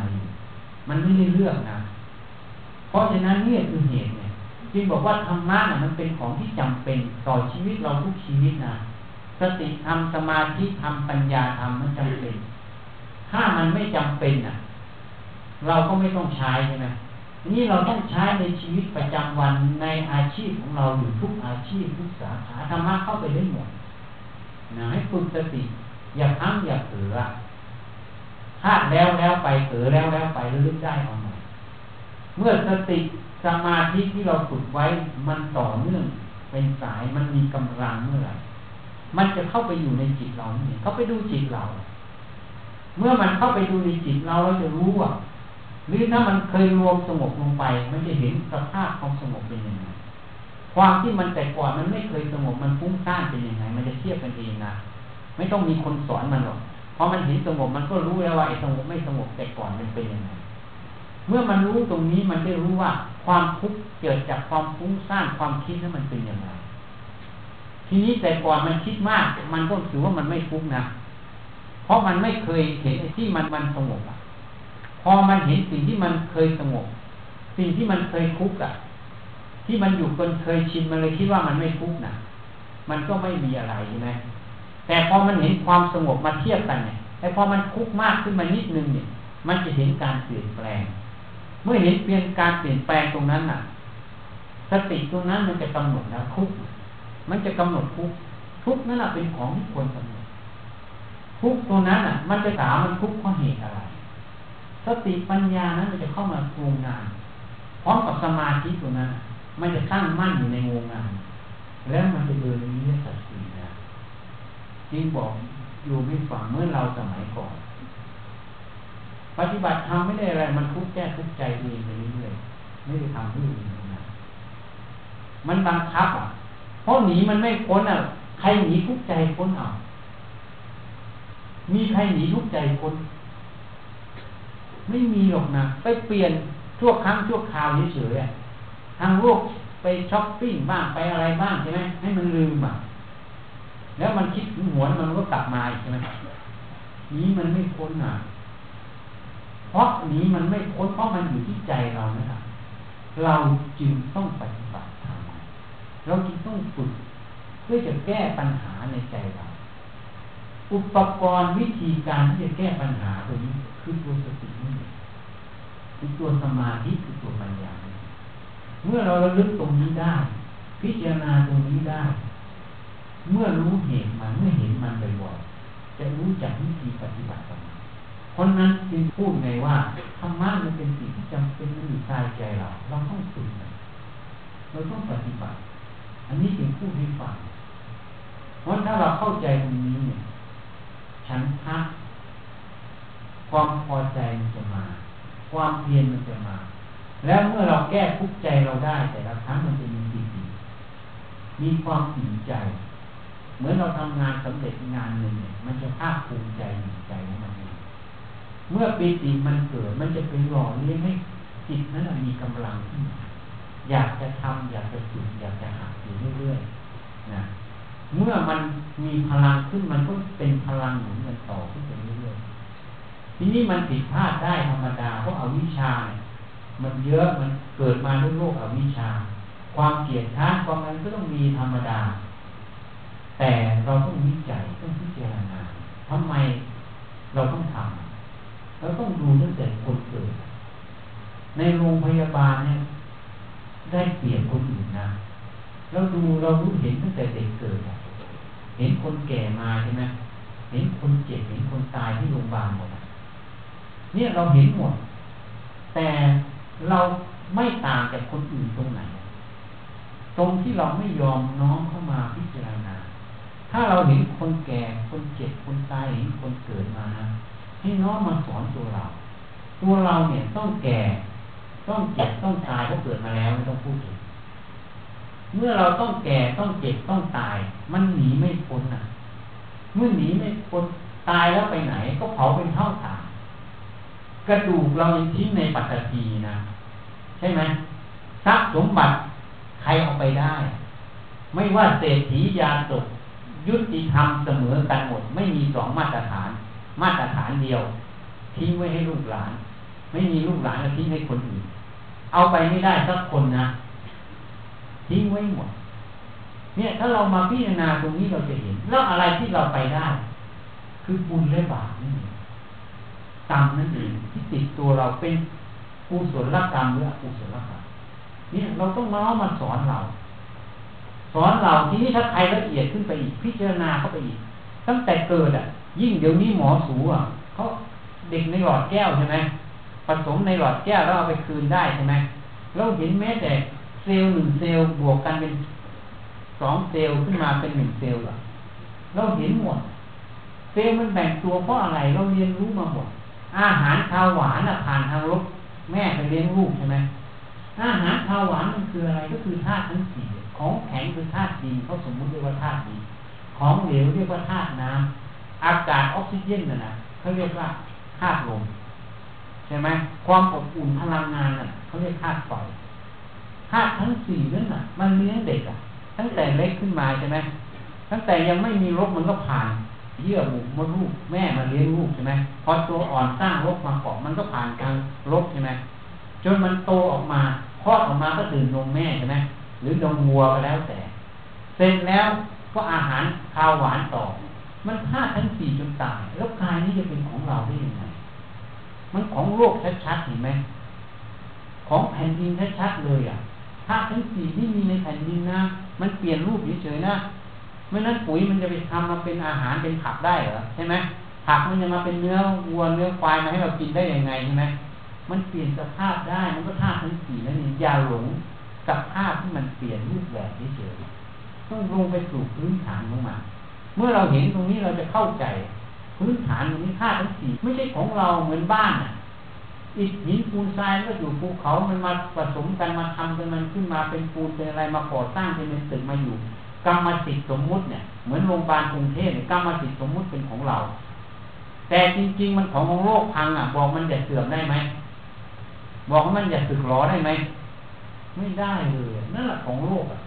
มันไม่ได้เลือกนะ เพราะฉะนั้นนี่คือเหตุเนี่ย จึงบอกว่าธรรมะน่ะมันเป็นของที่จำเป็นต่อชีวิตเราทุกชีวิตนะสติธรรมสมาธิธรรมปัญญาธรรมมันจำเป็น ถ้ามันไม่จำเป็นอะ เราก็ไม่ต้องใช้ใช่ไหมนี่เราต้องใช้ในชีวิตประจำวันในอาชีพของเราอยู่ทุกอาชีพทุกสาขาธรรมะเข้าไปได้หมดนะให้ฝึกสติ อย่าพังอย่าเผลอพลาดแล้วแล้วไปเผลอแล้วแล้วไปลึกได้เอาใหม่เมื่อสติ สมาธิที่เราฝึกไว้มันต่อเนื่องเป็นสายมันมีกำลังเมื่อไหร่มันจะเข้าไปอยู่ในจิตเราเนี่ยเข้าไปดูจิตเรา เมื่อมันเข้าไปดูในจิตเราเราจะรู้ว่าหรือถ้ามันเคยรวมสงบลงไป มันจะเห็นสภาพความสงบเป็นยังไงความที่มันแต่ก่อนมันไม่เคยสงบมันฟุ้งซ่านเป็นยังไง มันจะเทียบกันเองนะไม่ต้องมีคนสอนมันหรอกพอมันเห็นสงบมันก็รู้แล้วว่าไอ้สงบไม่สงบแต่ก่อนมันเป็นยังไง เมื่อมันรู้ตรงนี้มันได้รู้ว่า ความทุกข์เกิดจากความฟุ้งซ่านความคิดนั้นมันเป็นอยังไงทีนี้แต่ก่อนมันคิดมาก มันก็ถือว่ามันไม่ทุกข์นะเพราะมันไม่เคยเห็นที่มันมันสงบอะ พอมันเห็นสิ่งที่มันเคยสงบ สิ่งที่มันเคยทุกข์อะ ที่มันอยู่จนเคยชินมันเลยคิดว่ามันไม่ทุกข์นะมันก็ไม่มีอะไรใช่ไหมแต่พอมันเห็นความสงบมาเทียบกันเนี่ยแต่พอมันทุกข์มากขึ้นมานิดนึงเนี่ย มันจะเห็นการเปลี่ยนแปลง เมื่อเห็นเปลี่ยนการเปลี่ยนแปลงตรงนั้นน่ะ สติตรงนั้นมันจะกำหนดแล้วทุกมันจะกำหนดทุกทุกนั่นแหะเป็นของที่ควรกำหนดทุกตัวนั้นอะ มันจะถามมันทุกเพราะเหตุอะไร สติปัญญานั้นมันจะเข้ามาโงงานพร้อมกับสมาธิตัวนั้น มันจะตั้งมั่นอยู่ในวงงาน แล้วมันจะเดินนี้สัจสีนะจริงบอกอยู่ไม่ฝังเมื่อเราสมัยก่อน ปฏิบัติทำไม่ได้อะไร มันทุกข์แก้ทุกข์ใจเองไปเรื่อยไม่ได้ทำเพื่ออื่นนะมันบังคับอะเพราะหนีมันไม่พ้นอะ ใครหนีทุกข์ใจพ้นเอามีใครหนีทุกข์ใจพ้นไม่มีหรอกนะ ไปเปลี่ยนชั่วครั้งชั่วคราวเฉยๆทางโลกไปช้อปปิ้งบ้างไปอะไรบ้างใช่ไหมให้มันลืมอะ แล้วมันคิดหัวมันก็กลับมาใช่ไหมนี้มันไม่พ้นอะ เพราะนี้มันไม่พ้นเพราะมันอยู่ที่ใจเรานะครับเราจึงต้องปฏิบัติธรรมเราจึงต้องฝึกเพื่อจะแก้ปัญหาในใจเรา อุปกรณ์วิธีการที่จะแก้ปัญหาตัวนี้คือตัวสตินี่คือตัวสมาธิคือตัวปัญญา เมื่อเราระลึกตรงนี้ได้ พิจารณาตรงนี้ได้ เมื่อรู้เหตุมันเมื่อเห็นมันบ่อยๆจะรู้จักวิธีปฏิบัติ เพราะนั้นจึงพูดไงว่าธรรมะมันเป็นสิ่งที่จำเป็นมันอยู่กายใจเราเราต้องฝึกเราต้องปฏิบัติ อันนี้จึงพูดให้ฟังเพราะถ้าเราเข้าใจตรงนี้เนี่ยฉันทะความพอใจมันจะมา ความเพียรมันจะมา แล้วเมื่อเราแก้ทุกใจเราได้ แต่ละครั้งมันจะมีปีติมีความอิ่มใจ เหมือนเราทำงานสำเร็จงานหนึ่งเนี่ยมันจะภาคภูมิใจอิ่มใจของมัน เมื่อปีติมันเกิดมันจะเป็นหล่อเลี้ยงให้จิตนั้นมีกำลังขึ้นอยากจะทำอยากจะฝึกอยากจะหัดอยู่เรื่อยๆนะเมื่อมันมีพลังขึ้นมันก็เป็นพลังหนุนกันต่อขึ้นไปเรื่อยๆทีนี้มันผิดพลาดได้ธรรมดาเพราะอาวิชชาเนี่ยมันเยอะมันเกิดมาด้วยโลกอวิชชา ความเกลียดชังความนั้นก็ต้องมีธรรมดา แต่เราต้องวิจัยต้องพิจารณาทำไมเราต้องทำ เราต้องดูตั้งแต่คนเกิด ในโรงพยาบาลเนี่ย ได้เปลี่ยนคนอื่นนะเราดูเรารู้เห็นตั้งแต่เด็กเกิด เห็นคนแก่มาใช่ไหมเห็นคนเจ็บเห็นคนตายที่โรงพยาบาลหมดเนี่ยเราเห็นหมด แต่เราไม่ต่างจากคนอื่นตรงไหน ตรงที่เราไม่ยอมน้อมเข้ามาพิจารณา ถ้าเราเห็นคนแก่คนเจ็บคนตายเห็นคนเกิดมานะ ให้น้อมมาสอนตัวเรา ตัวเราเนี่ยต้องแก่ ต้องเจ็บต้องตายเพราะเกิดมาแล้วไม่ต้องพูดถึงเมื่อเราต้องแก่ต้องเจ็บต้องตาย มันหนีไม่พ้นอะ เมื่อหนีไม่พ้นตายแล้วไปไหน ก็เผาเป็นเท่าฐานกระดูกเรายังทิ้งในปัตตีนะ ใช่ไหมทรัพย์สมบัติใครเอาไปได้ ไม่ว่าเศรษฐียาตกยุติธรรมเสมอกันหมด ไม่มีสองมาตรฐาน มาตรฐานเดียว ทิ้งไว้ให้ลูกหลาน ไม่มีลูกหลานแล้วทิ้งให้คนอื่น เอาไปไม่ได้สักคนนะ ทิ้งไว้หมด เนี่ย ถ้าเรามาพิจารณาตรงนี้เราจะเห็น แล้วอะไรที่เราไปได้ คือบุญและบาปนี่กรรมนั่นเองที่ติดตัวเราเป็นกุศลกรรมหรืออกุศลกรรมเนี่ยเราต้องน้อมมาสอนเรา สอนเราทีนี้ถ้าใครละเอียดขึ้นไปอีกพิจารณาเข้าไปอีก ตั้งแต่เกิดอะ ยิ่งเดี๋ยวนี้หมอสูติอะเขาเด็กในหลอดแก้วใช่ไหมผสมในหลอดแก้วแล้วเอาไปคืนได้ใช่ไหมเราเห็นแม้แต่เซลล์หนึ่งเซลล์บวกกันเป็นสองเซลล์ขึ้นมาเป็นหนึ่งเซลล์อะเราเห็นหมดเซลล์มันแบ่งตัวเพราะอะไรเราเรียนรู้มาหมดอาหารข้าวหวานอะผ่านทางรกแม่ไปเลี้ยงลูกใช่ไหมอาหารข้าวหวานมันคืออะไรก็คือธาตุทั้งสี่ของแข็งคือธาตุดินเขาสมมุติเรียกว่าธาตุดินของเหลวเรียกว่าธาตุน้ำ อากาศออกซิเจนน่ะนะเขาเรียกว่าธาตุลมใช่ไหมความอบอุ่นพลังงานน่ะเขาเรียกธาตุไฟธาตุทั้งสี่นั่นน่ะ มันเลี้ยงเด็กอะ ตั้งแต่เล็กขึ้นมาใช่ไหมตั้งแต่ยังไม่มีรกมันก็ผ่านเยื่อบุมดลูกแม่มาเลี้ยงลูกใช่ไหมพอตัวอ่อนสร้างรกมาเกาะมันก็ผ่านการรกใช่ไหมจนมันโตออกมาคลอดออกมาก็ตื่นนมแม่ใช่ไหมหรือนมวัวก็แล้วแต่ เสร็จแล้วก็อาหารข้าวหวานต่อ มันธาตุทั้งสี่จนตาย แล้วกายนี้จะเป็นของเราได้ยังไง มันของโลกชัดๆเห็นไหมของแผ่นดินชัดๆเลยอะธาตุทั้งสี่ที่มีในแผ่นดินนะ มันเปลี่ยนรูปเฉยๆนะไม่นั้นปุ๋ยมันจะไปทำมาเป็นอาหารเป็นผักได้เหรอใช่ไหมผักมันจะมาเป็นเนื้อวัวเนื้อควายมาให้เรากินได้ยังไงใช่ไหมมันเปลี่ยนสภาพได้มันก็ธาตุทั้งสี่นั่นเองอย่าหลงกับธาตุที่มันเปลี่ยนรูปแบบเฉยๆต้องลงไปสู่พื้นฐานของมัน เมื่อเราเห็นตรงนี้เราจะเข้าใจพื้นฐานตรงนี้ธาตุทั้งสี่ไม่ใช่ของเราเหมือนบ้านอะอิฐหินปูนทรายก็อยู่ภูเขา มันมาผสมกันมาทำกันมันขึ้นมาเป็นปูนเป็นอะไรมาก่อสร้างเป็นตึกมาอยู่ กรรมสิทธิ์สมมุติเนี่ยเหมือนโรงพยาบาลกรุงเทพกรรมสิทธิ์สมมุติเป็นของเรา แต่จริง ๆ มันของของโลกพังอะ บอกมันจะเสื่อมได้ไหมบอกมันจะสึกหรอได้ไหมไม่ได้เลยนั่นแหละของโลกอะ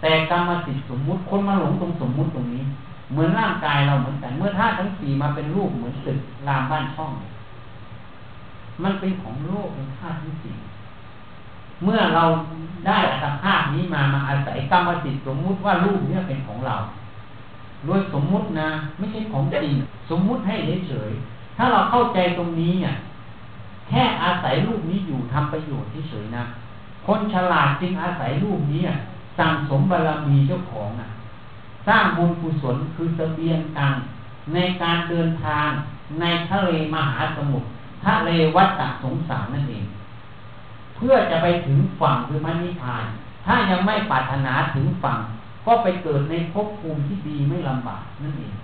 แต่กรรมสิทธิ์สมมุติคนมาหลงตรงสมมุติตรงนี้ เหมือนร่างกายเราเหมือนกัน เมื่อธาตุทั้งสี่มาเป็นรูปเหมือนตึกรามบ้านช่อง มันเป็นของโลกเป็นธาตุที่สี่เมื่อเราได้อัตภาพนี้มามาอาศัยกรรมสิทธิ์สมมุติว่ารูปนี้เป็นของเราโดยสมมุตินะ ไม่ใช่ของจริงสมมุติให้เฉยๆถ้าเราเข้าใจตรงนี้เนี่ยแค่อาศัยรูปนี้อยู่ทำประโยชน์เฉยๆนะคนฉลาดจึงอาศัยรูปนี้สั่งสมบารมีเจ้าของอะ สร้างบุญกุศลคือเสบียงตังในการเดินทางในทะเลมหาสมุทรทะเลวัฏสงสารนั่นเอง เพื่อจะไปถึงฝั่งคือมรรนิพาน ถ้ายังไม่ปรารถนาถึงฝั่ง ก็ไปเกิดในภพภูมิที่ดีไม่ลำบากนั่นเอง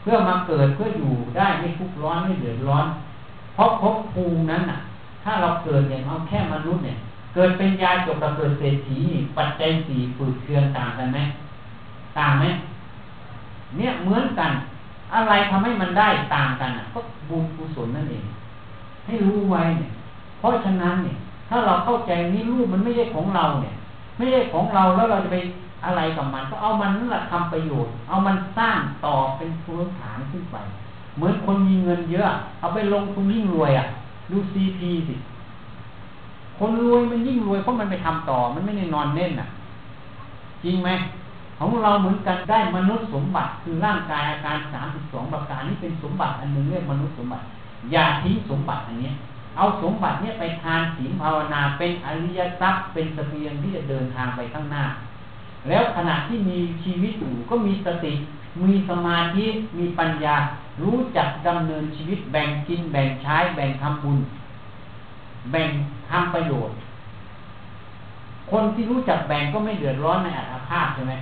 เพื่อมาเกิดเพื่ออยู่ได้ไม่ทุกข์ร้อนไม่เดือดร้อน เพราะภพภูมินั้นน่ะ ถ้าเราเกิดอย่างเอาแค่มนุษย์เนี่ย เกิดเป็นยาจบเราเกิดเศรษฐีปัจจัยสี่ฝืดเคืองต่างกันไหม ต่างไหมเนี่ยเหมือนกัน อะไรทำให้มันได้ต่างกันอะก็บุญกุศลนั่นเอง ให้รู้ไว้เนี่ย เพราะฉะนั้นเนี่ย ถ้าเราเข้าใจนี้รูปมันไม่ใช่ของเราเนี่ย ไม่ใช่ของเราแล้วเราจะไปอะไรกับมัน ก็เอามันนั่นแหละทำประโยชน์ เอามันสร้างต่อเป็นพื้นฐานขึ้นไป เหมือนคนมีเงินเยอะ เอาไปลงทุนยิ่งรวยอะดูซีพีสิ คนรวยมันยิ่งรวยเพราะมันไปทำต่อ มันไม่ได้นอนเน่นอะ จริงไหม ของเราเหมือนกันได้มนุษย์สมบัติคือร่างกายอาการสามสิบสองประการนี้เป็นสมบัติอันหนึ่งเรียกมนุษย์สมบัติ อย่าทิ้งสมบัติอันนี้เอาสมบัติเนี้ยไปทานศีลภาวนาเป็นอริยทรัพย์เป็นสเสบียงที่จะเดินทางไปข้างหน้า แล้วขณะที่มีชีวิตอยู่ก็มีสติ มีสมาธิมีปัญญา รู้จักดำเนินชีวิตแบ่งกินแบ่งใช้แบ่งทำบุญ แบ่งทำประโยชน์ คนที่รู้จักแบ่งก็ไม่เดือดร้อนในอัตภาพใช่ไหม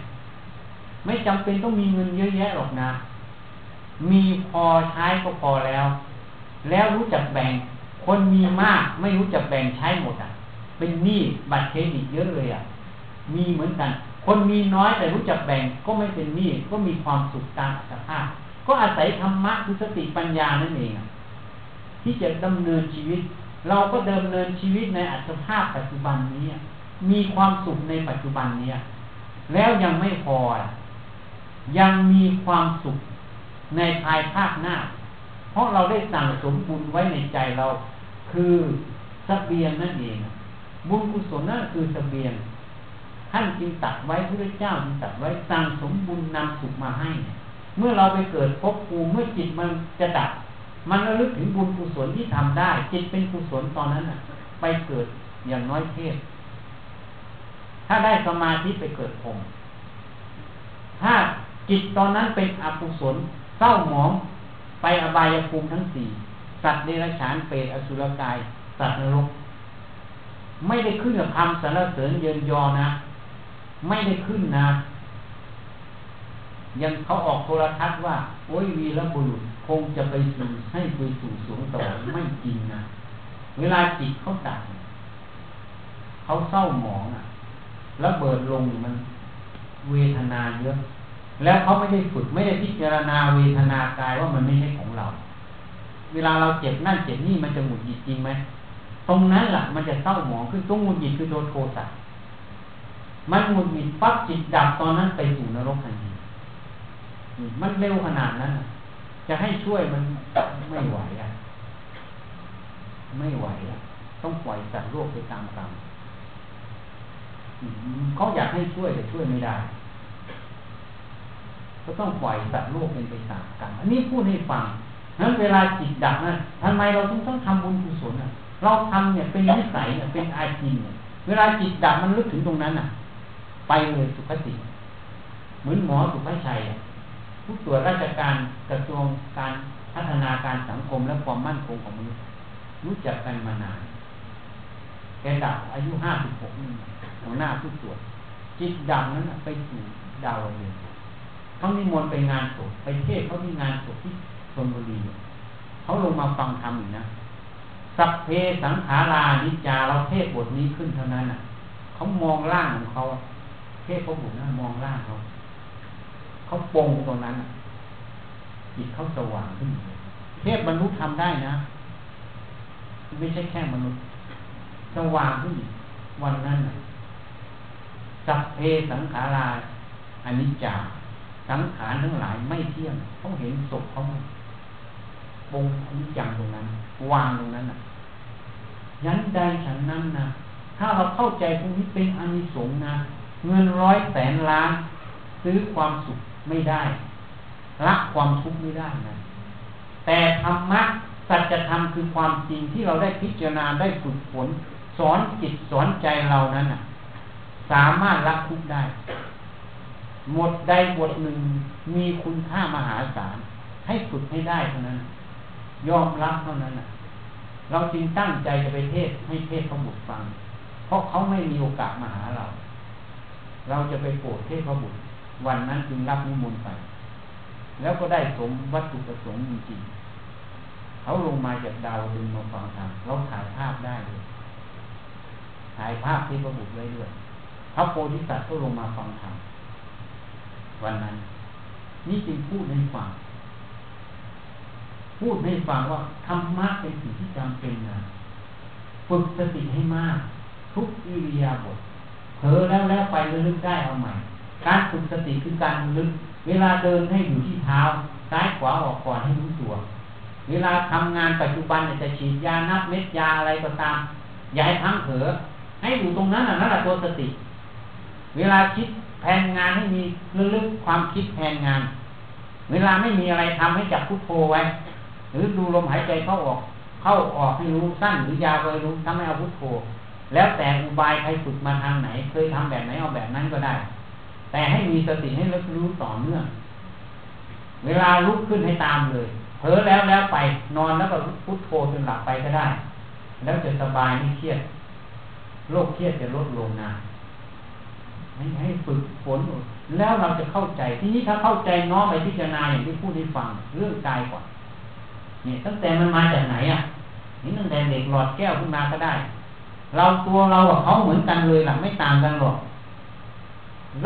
ไม่จำเป็นต้องมีเงินเยอะแยะหรอกนะ มีพอใช้ก็พอแล้ว แล้วรู้จักแบ่ง คนมีมากไม่รู้จักแบ่งใช้หมดอะ เป็นหนี้บัตรเครดิตเยอะเลยอะ มีเหมือนกัน คนมีน้อยแต่รู้จักแบ่งก็ไม่เป็นหนี้ก็มีความสุขตามอัตภาพ ก็อาศัยธรรมะคือสติปัญญานั่นเองที่จะดำเนินชีวิต เราก็ดำเนินชีวิตในอัตภาพปัจจุบันนี้ มีความสุขในปัจจุบันนี้แล้วยังไม่พอ ยังมีความสุขในภายภาคหน้า เพราะเราได้สั่งสมบุญไว้ในใจเรา คือสเสบียงนั่นเอง บุญกุศลนั่นคือสเสบียงท่านจึงตัดไว้พระเจ้าจึงตัดไว้สั่งสมบุญนำสุขมาให้ เมื่อเราไปเกิดพบภูมิเมื่อจิตมันจะดับ มันระลึกถึงบุญกุศลที่ทำได้ จิตเป็นกุศลตอนนั้นน่ะ ไปเกิดอย่างน้อยเทพถ้าได้สมาธิไปเกิดพรมถ้า จิตตอนนั้นเป็นอกุศลเศร้าหมองไปอบายภูมิทั้งสี่สัตว์เดรัจฉานเปรตอสุรกาย สัตว์นรก ไม่ได้ขึ้นกับคำสรรเสริญเยินยอนะ ไม่ได้ขึ้นนะ ยังเขาออกโทรทัศน์ว่า โอ้ยวีรบุรุษคงจะไปสู่ให้ไปสู่สูงต่อไม่จริงนะเวลาจิตเขาตัดเขาเศร้าหมองอะแล้วเบิดลงมันเวทนาเยอะ แล้วเขาไม่ได้ฝึกไม่ได้พิจารณาเวทนากายว่ามันไม่ใช่ของเรา เวลาเราเจ็บนั่นเจ็บนี่มันจะหงุดหงิดจริงไหมตรงนั้นแหละมันจะเศร้าหมองคือต้องหงุดหงิดคือโดนโทสะมันหงุดหงิดปั๊บจิตดับตอนนั้นไปสู่นรกทันทีมันเร็วขนาดนั้นจะให้ช่วยมันไม่ไหวอะ ไม่ไหวอะต้องปล่อยสัตว์โลกไปตามกรรมเขาอยากให้ช่วยแต่ช่วยไม่ได้ ก็ต้องปล่อยสัตว์โลกเป็นไปตามกรรมอันนี้พูดให้ฟังนั้นเวลาจิตดับนะทำไมเราต้องต้องทำบุญกุศลอะ เราทำเนี่ยเป็นนิสัยเนี่ยเป็นอาชีพเนี่ยเวลาจิตดับมันลึกถึงตรงนั้นอะ ไปเลยสุขติเหมือนหมอสุภชัยผู้ตรวจราชการกระทรวงการพัฒนาการสังคมและความมั่นคงของมนุษย์รู้จักกันมานานแกดับอายุห้าสิบหกหัวหน้าผู้ตรวจจิตดับนั้นไปสู่ดาวเรือง เขานิมนต์ไปงานศพไปเทศเขาที่งานศพที่ชนบุรีเขาลงมาฟังธรรมอีกนะสัพเพสังขารานิจาเราเทศบทนี้ขึ้นเท่านั้นอะเขามองร่างของเขาเทศพระบุตรนะมองร่างเขาเขาปงตรงนั้นจิตเขาสว่างขึ้นเทพบรรลุทำได้นะ ไม่ใช่แค่มนุษย์สว่างขึ้นวันนั้นสัพเพสังขาราอนิจจา สังขารทั้งหลายไม่เที่ยงเขาเห็นศพเขาปงอนิจจังตรงนั้น วางตรงนั้นน่ะยันใดฉันนั้นนะถ้าเราเข้าใจตรงนี้เป็นอานิสงส์นะเงินร้อยแสนล้าน ซื้อความสุขไม่ได้ละความทุกข์ไม่ได้นะแต่ธรรมะสัจธรรมคือความจริงที่เราได้พิจารณาได้ฝึกฝน สอนจิตสอนใจเรานั้นน่ะ สามารถละทุกข์ได้ หมดใดบทหนึ่งมีคุณค่ามหาศาลให้ฝึกให้ได้เท่านั้น ยอมรับเท่านั้นเราจึงตั้งใจจะไปเทศให้เทศพระบุตรฟัง เพราะเขาไม่มีโอกาสมาหาเรา เราจะไปโปรดเทศพระบุตร วันนั้นจึงรับนิมนต์ไป แล้วก็ได้สมวัตถุประสงค์จริงๆเขาลงมาจากดาวดึงมาฟังธรรมเราถ่ายภาพได้เลยถ่ายภาพที่พระบุตรไว้ด้วยพระโพธิสัตว์ก็ลงมาฟังธรรม วันนั้น นี่จึงพูดให้ฟัง พูดให้ฟังว่าธรรมะเป็นสิ่งที่จำเป็นนะฝึกสติให้มาก ทุกอิริยาบถเผลอแล้วแล้วไปลึกได้เอาใหม่ การฝึกสติคือการลึก เวลาเดินให้อยู่ที่เท้า ซ้ายขวาออกก่อนให้รู้ตัว เวลาทำงานปัจจุบันจะฉีดยานับเม็ดยาอะไรก็ตามอย่าให้พังเผลอให้อยู่ตรงนั้นน่ะนั่นแหละตัวสติ เวลาคิด แผนงานให้มีลึกๆความคิดแผนงาน เวลาไม่มีอะไรทำให้จับพุทโธไว้ หรือดูลมหายใจเข้าออก เข้าออกให้รู้สั้นหรือยาวไปรู้ทำให้เอาพุทโธ แล้วแต่อุบายใครฝึกมาทางไหน เคยทำแบบไหนเอาแบบนั้นก็ได้ แต่ให้มีสติให้รับรู้ต่อเนื่อง เวลาลุกขึ้นให้ตามเลยเผลอแล้วแล้วไปนอนแล้วก็พุทโธจนหลับไปก็ได้ แล้วจะสบายไม่เครียดโรคเครียดจะลดลงนะ ให้ให้ฝึกฝนแล้วเราจะเข้าใจ ทีนี้ถ้าเข้าใจน้อมไปพิจารณาอย่างที่พูดให้ฟังเรื่องกายก่อนเนี่ยตั้งแต่มันมาจากไหนอะนี่ตั้งแต่เด็กหลอดแก้วขึ้นมาก็ได้ เราตัวเรากับเขาเหมือนกันเลยหลักไม่ต่างกันหรอก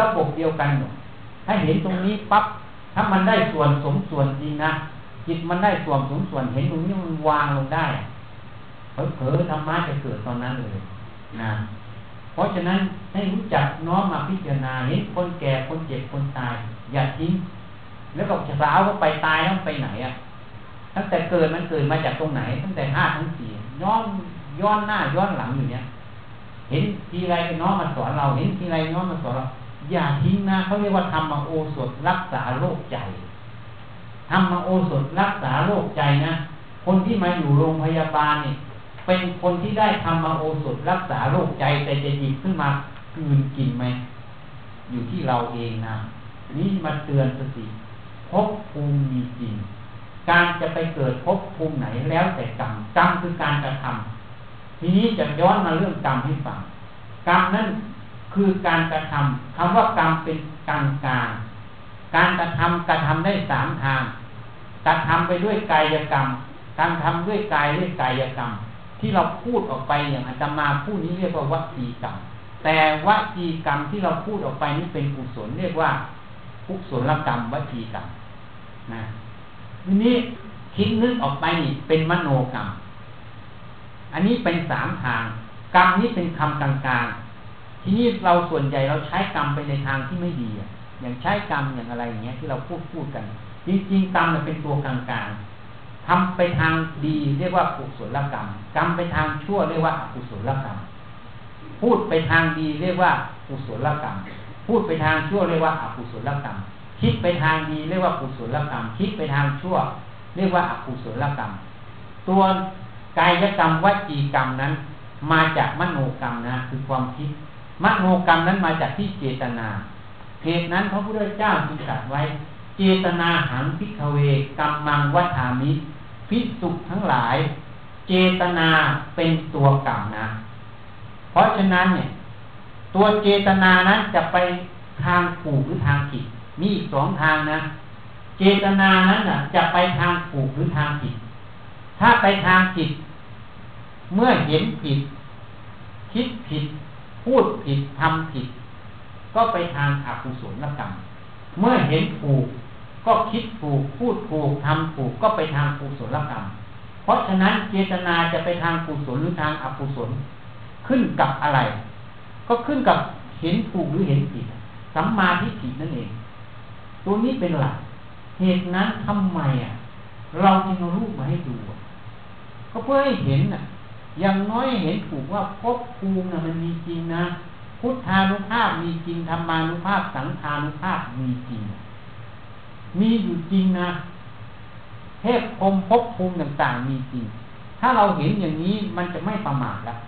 ระบบเดียวกันหมดถ้าเห็นตรงนี้ปั๊บถ้ามันได้ส่วนสมส่วนจริงนะจิตมันได้ส่วนสมส่วนเห็นตรงนี้มันวางลงได้เผลอๆธรรมะจะเกิดตอนนั้นเลยนะ เพราะฉะนั้นให้รู้จักน้อมมาพิจารณาเห็นคนแก่คนเจ็บคนตาย อย่าทิ้ง แล้วก็สาวก็ไปตายแล้วไปไหนอะตั้งแต่เกิดมันเกิดมาจากตรงไหน ตั้งแต่ห้าทั้งสี่ย้อนย้อนหน้าย้อนหลังอยู่เนี้ยเห็นทีไรน้อมมาสอนเราเห็นทีไรน้อมมาสอนเราอย่าทิ้งนะเขาเรียกว่าทำมาโอสถรักษาโรคใจทำมาโอสถรักษาโรคใจนะคนที่มาอยู่โรงพยาบาลเนี่ย เป็นคนที่ได้ทำมาโอสถรักษาโรคใจแต่จะหยิบขึ้นมาคืนกินไหมอยู่ที่เราเองนะนี่มาเตือนสติพบภูมิมีจริง การจะไปเกิดพบภูมิไหนแล้วแต่กรรมกรรมคือการกระทำทีนี้จะย้อนมาเรื่องกรรมให้ฟังกรรมนั้นคือการกระทำคำว่ากรรมเป็นกลางกลางการกระทำกระทำได้สามทางกระทำไปด้วยกายกรรม การทำด้วยกายด้วยกายกรรม ที่เราพูดออกไปอย่างอาตมาพูดนี้เรียกว่าวจีกรรม แต่วจีกรรมที่เราพูดออกไปนี้เป็นกุศลเรียกว่ากุศลกรรมวจีกรรมนะทีนี้คิดนึกออกไปนี่เป็นมโนกรรม อันนี้เป็นสามทาง กรรมนี้เป็นคำกลางๆ ทีนี้เราส่วนใหญ่เราใช้กรรมไปในทางที่ไม่ดี อย่างใช้กรรมอย่างอะไรอย่างเงี้ยที่เราพูดพูดกัน จริงๆกรรมเป็นตัวกลางๆ ทำไปทางดีเรียกว่ากุศลกรรม กรรมไปทางชั่วเรียกว่าอกุศลกรรม พูดไปทางดีเรียกว่ากุศลกรรม พูดไปทางชั่วเรียกว่าอกุศลกรรม คิดไปทางดีเรียกว่ากุศลกรรม คิดไปทางชั่ว เรียกว่าอกุศลกรรม ตัวกายกรรมวจีกรรมนั้น มาจากมโนกรรมนะคือความคิด มโนกรรมนั้นมาจากที่เจตนาเหตุนั้นพระพุทธเจ้าจึงตรัสไว้ เจตนาหังพิกเวกัมมังวัฏามิ พิสุทั้งหลาย เจตนาเป็นตัวกรรมนะ เพราะฉะนั้นเนี่ย ตัวเจตนานั้นจะไปทางผูกหรือทางผิด มีอีกสองทางนะ เจตนานั้นน่ะจะไปทางผูกหรือทางผิด ถ้าไปทางผิด เมื่อเห็นผิด คิดผิด พูดผิดทำผิด ก็ไปทางอกุศลกรรม เมื่อเห็นผูก ก็คิดถูกพูดถูกทำถูกก็ไปทางกุศลกรรม เพราะฉะนั้นเจตนาจะไปทางกุศลหรือทางอกุศลขึ้นกับอะไร ก็ขึ้นกับเห็นถูกหรือเห็นผิดสัมมาทิฏฐินั่นเอง ตัวนี้เป็นหลักเหตุนั้นทำไมอะ เราจึงเอารูปมาให้ดู ก็เพื่อให้เห็นอะอย่างน้อยเห็นถูกว่าภพภูมิน่ะมันมีจริงนะ พุทธานุภาพมีจริงธรรมานุภาพสังขานุภาพมีจริง มีอยู่จริงนะเทพพรมภพภูมิต่างๆ มีจริง ถ้าเราเห็นอย่างนี้มันจะไม่ประมาทแล้ว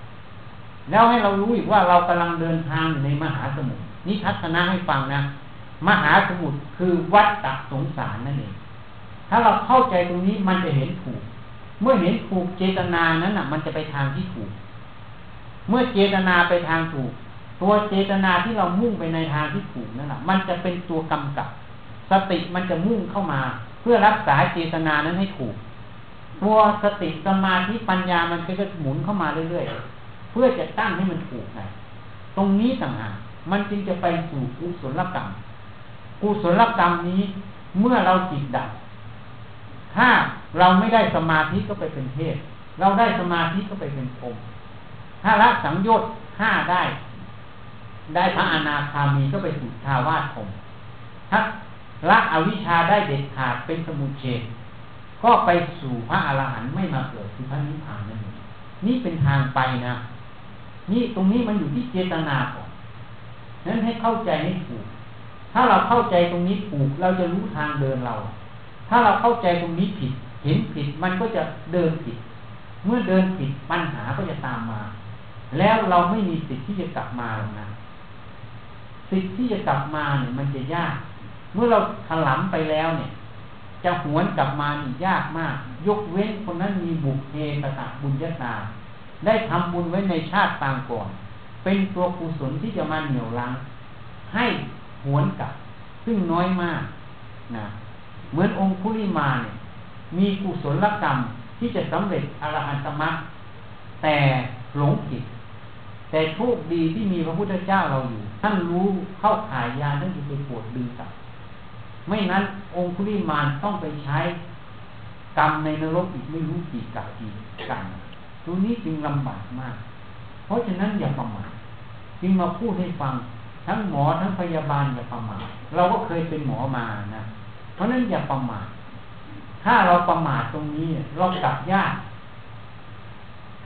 แล้วให้เรารู้อีกว่าเรากำลังเดินทางในมหาสมุทรนี่ทัศนะให้ฟังนะ มหาสมุทรคือวัฏฏะสงสารนั่นเอง ถ้าเราเข้าใจตรงนี้มันจะเห็นถูก เมื่อเห็นถูกเจตนานั้นอะ มันจะไปทางที่ถูก เมื่อเจตนาไปทางถูก ตัวเจตนาที่เรามุ่งไปในทางที่ถูกนั่นแหละมันจะเป็นตัวกำกับ สติมันจะมุ่งเข้ามา เพื่อรักษาเจตนานั้นให้ถูก ตัวสติสมาธิปัญญามันก็จะหมุนเข้ามาเรื่อยๆ เพื่อจะตั้งให้มันถูกไงตรงนี้ต่างหากมันจึงจะไปสู่กุศลกรรมกุศลกรรมนี้เมื่อเราจิตดับ ถ้าเราไม่ได้สมาธิก็ไปเป็นเทพเราได้สมาธิก็ไปเป็นพรมถ้าละสังโยชน์ห้าได้ ได้พระอนาคามีก็ไปสู่ชาวาสพรมถ้า ละอวิชชาได้เด็ดขาดเป็นสมุเฉดก็ไปสู่พระอรหันต์ไม่มาเกิดคือพระนิพพานนั่นเองนี่เป็นทางไปนะ นี่ตรงนี้มันอยู่ที่เจตนาก่อนนั้นให้เข้าใจให้ถูก ถ้าเราเข้าใจตรงนี้ถูกเราจะรู้ทางเดินเรา ถ้าเราเข้าใจตรงนี้ผิด เห็นผิดมันก็จะเดินผิด เมื่อเดินผิดปัญหาก็จะตามมา แล้วเราไม่มีสิทธิ์ที่จะกลับมาหรอกนะสิทธิ์ที่จะกลับมาเนี่ยมันจะยาก เมื่อเราถลำไปแล้วเนี่ย จะหวนกลับมานี่ยากมาก ยกเว้นคนนั้นมีบุคเพตตะบุญญาตา ได้ทำบุญไว้ในชาติต่างก่อน เป็นตัวกุศลที่จะมาเหนี่ยวลัง ให้หวนกลับ ซึ่งน้อยมากนะเหมือนองคุลิมาเนี่ยมีกุศลกรรมที่จะสำเร็จอรหันตมรรคแต่หลงผิดแต่โชคดีที่มีพระพุทธเจ้าเราอยู่ ท่านรู้เข้าขายยาท่านจะไปปวดดึงกลับ ไม่นั้นองคุลิมานต้องไปใช้กรรมในนรกอีกไม่รู้กี่กับกี่กันตัวนี้จึงลำบากมาก เพราะฉะนั้นอย่าประมาทจึงมาพูดให้ฟัง ทั้งหมอทั้งพยาบาลอย่าประมาทเราก็เคยเป็นหมอมานะ เพราะนั้นอย่าประมาทถ้าเราประมาทตรงนี้เรากลับยาก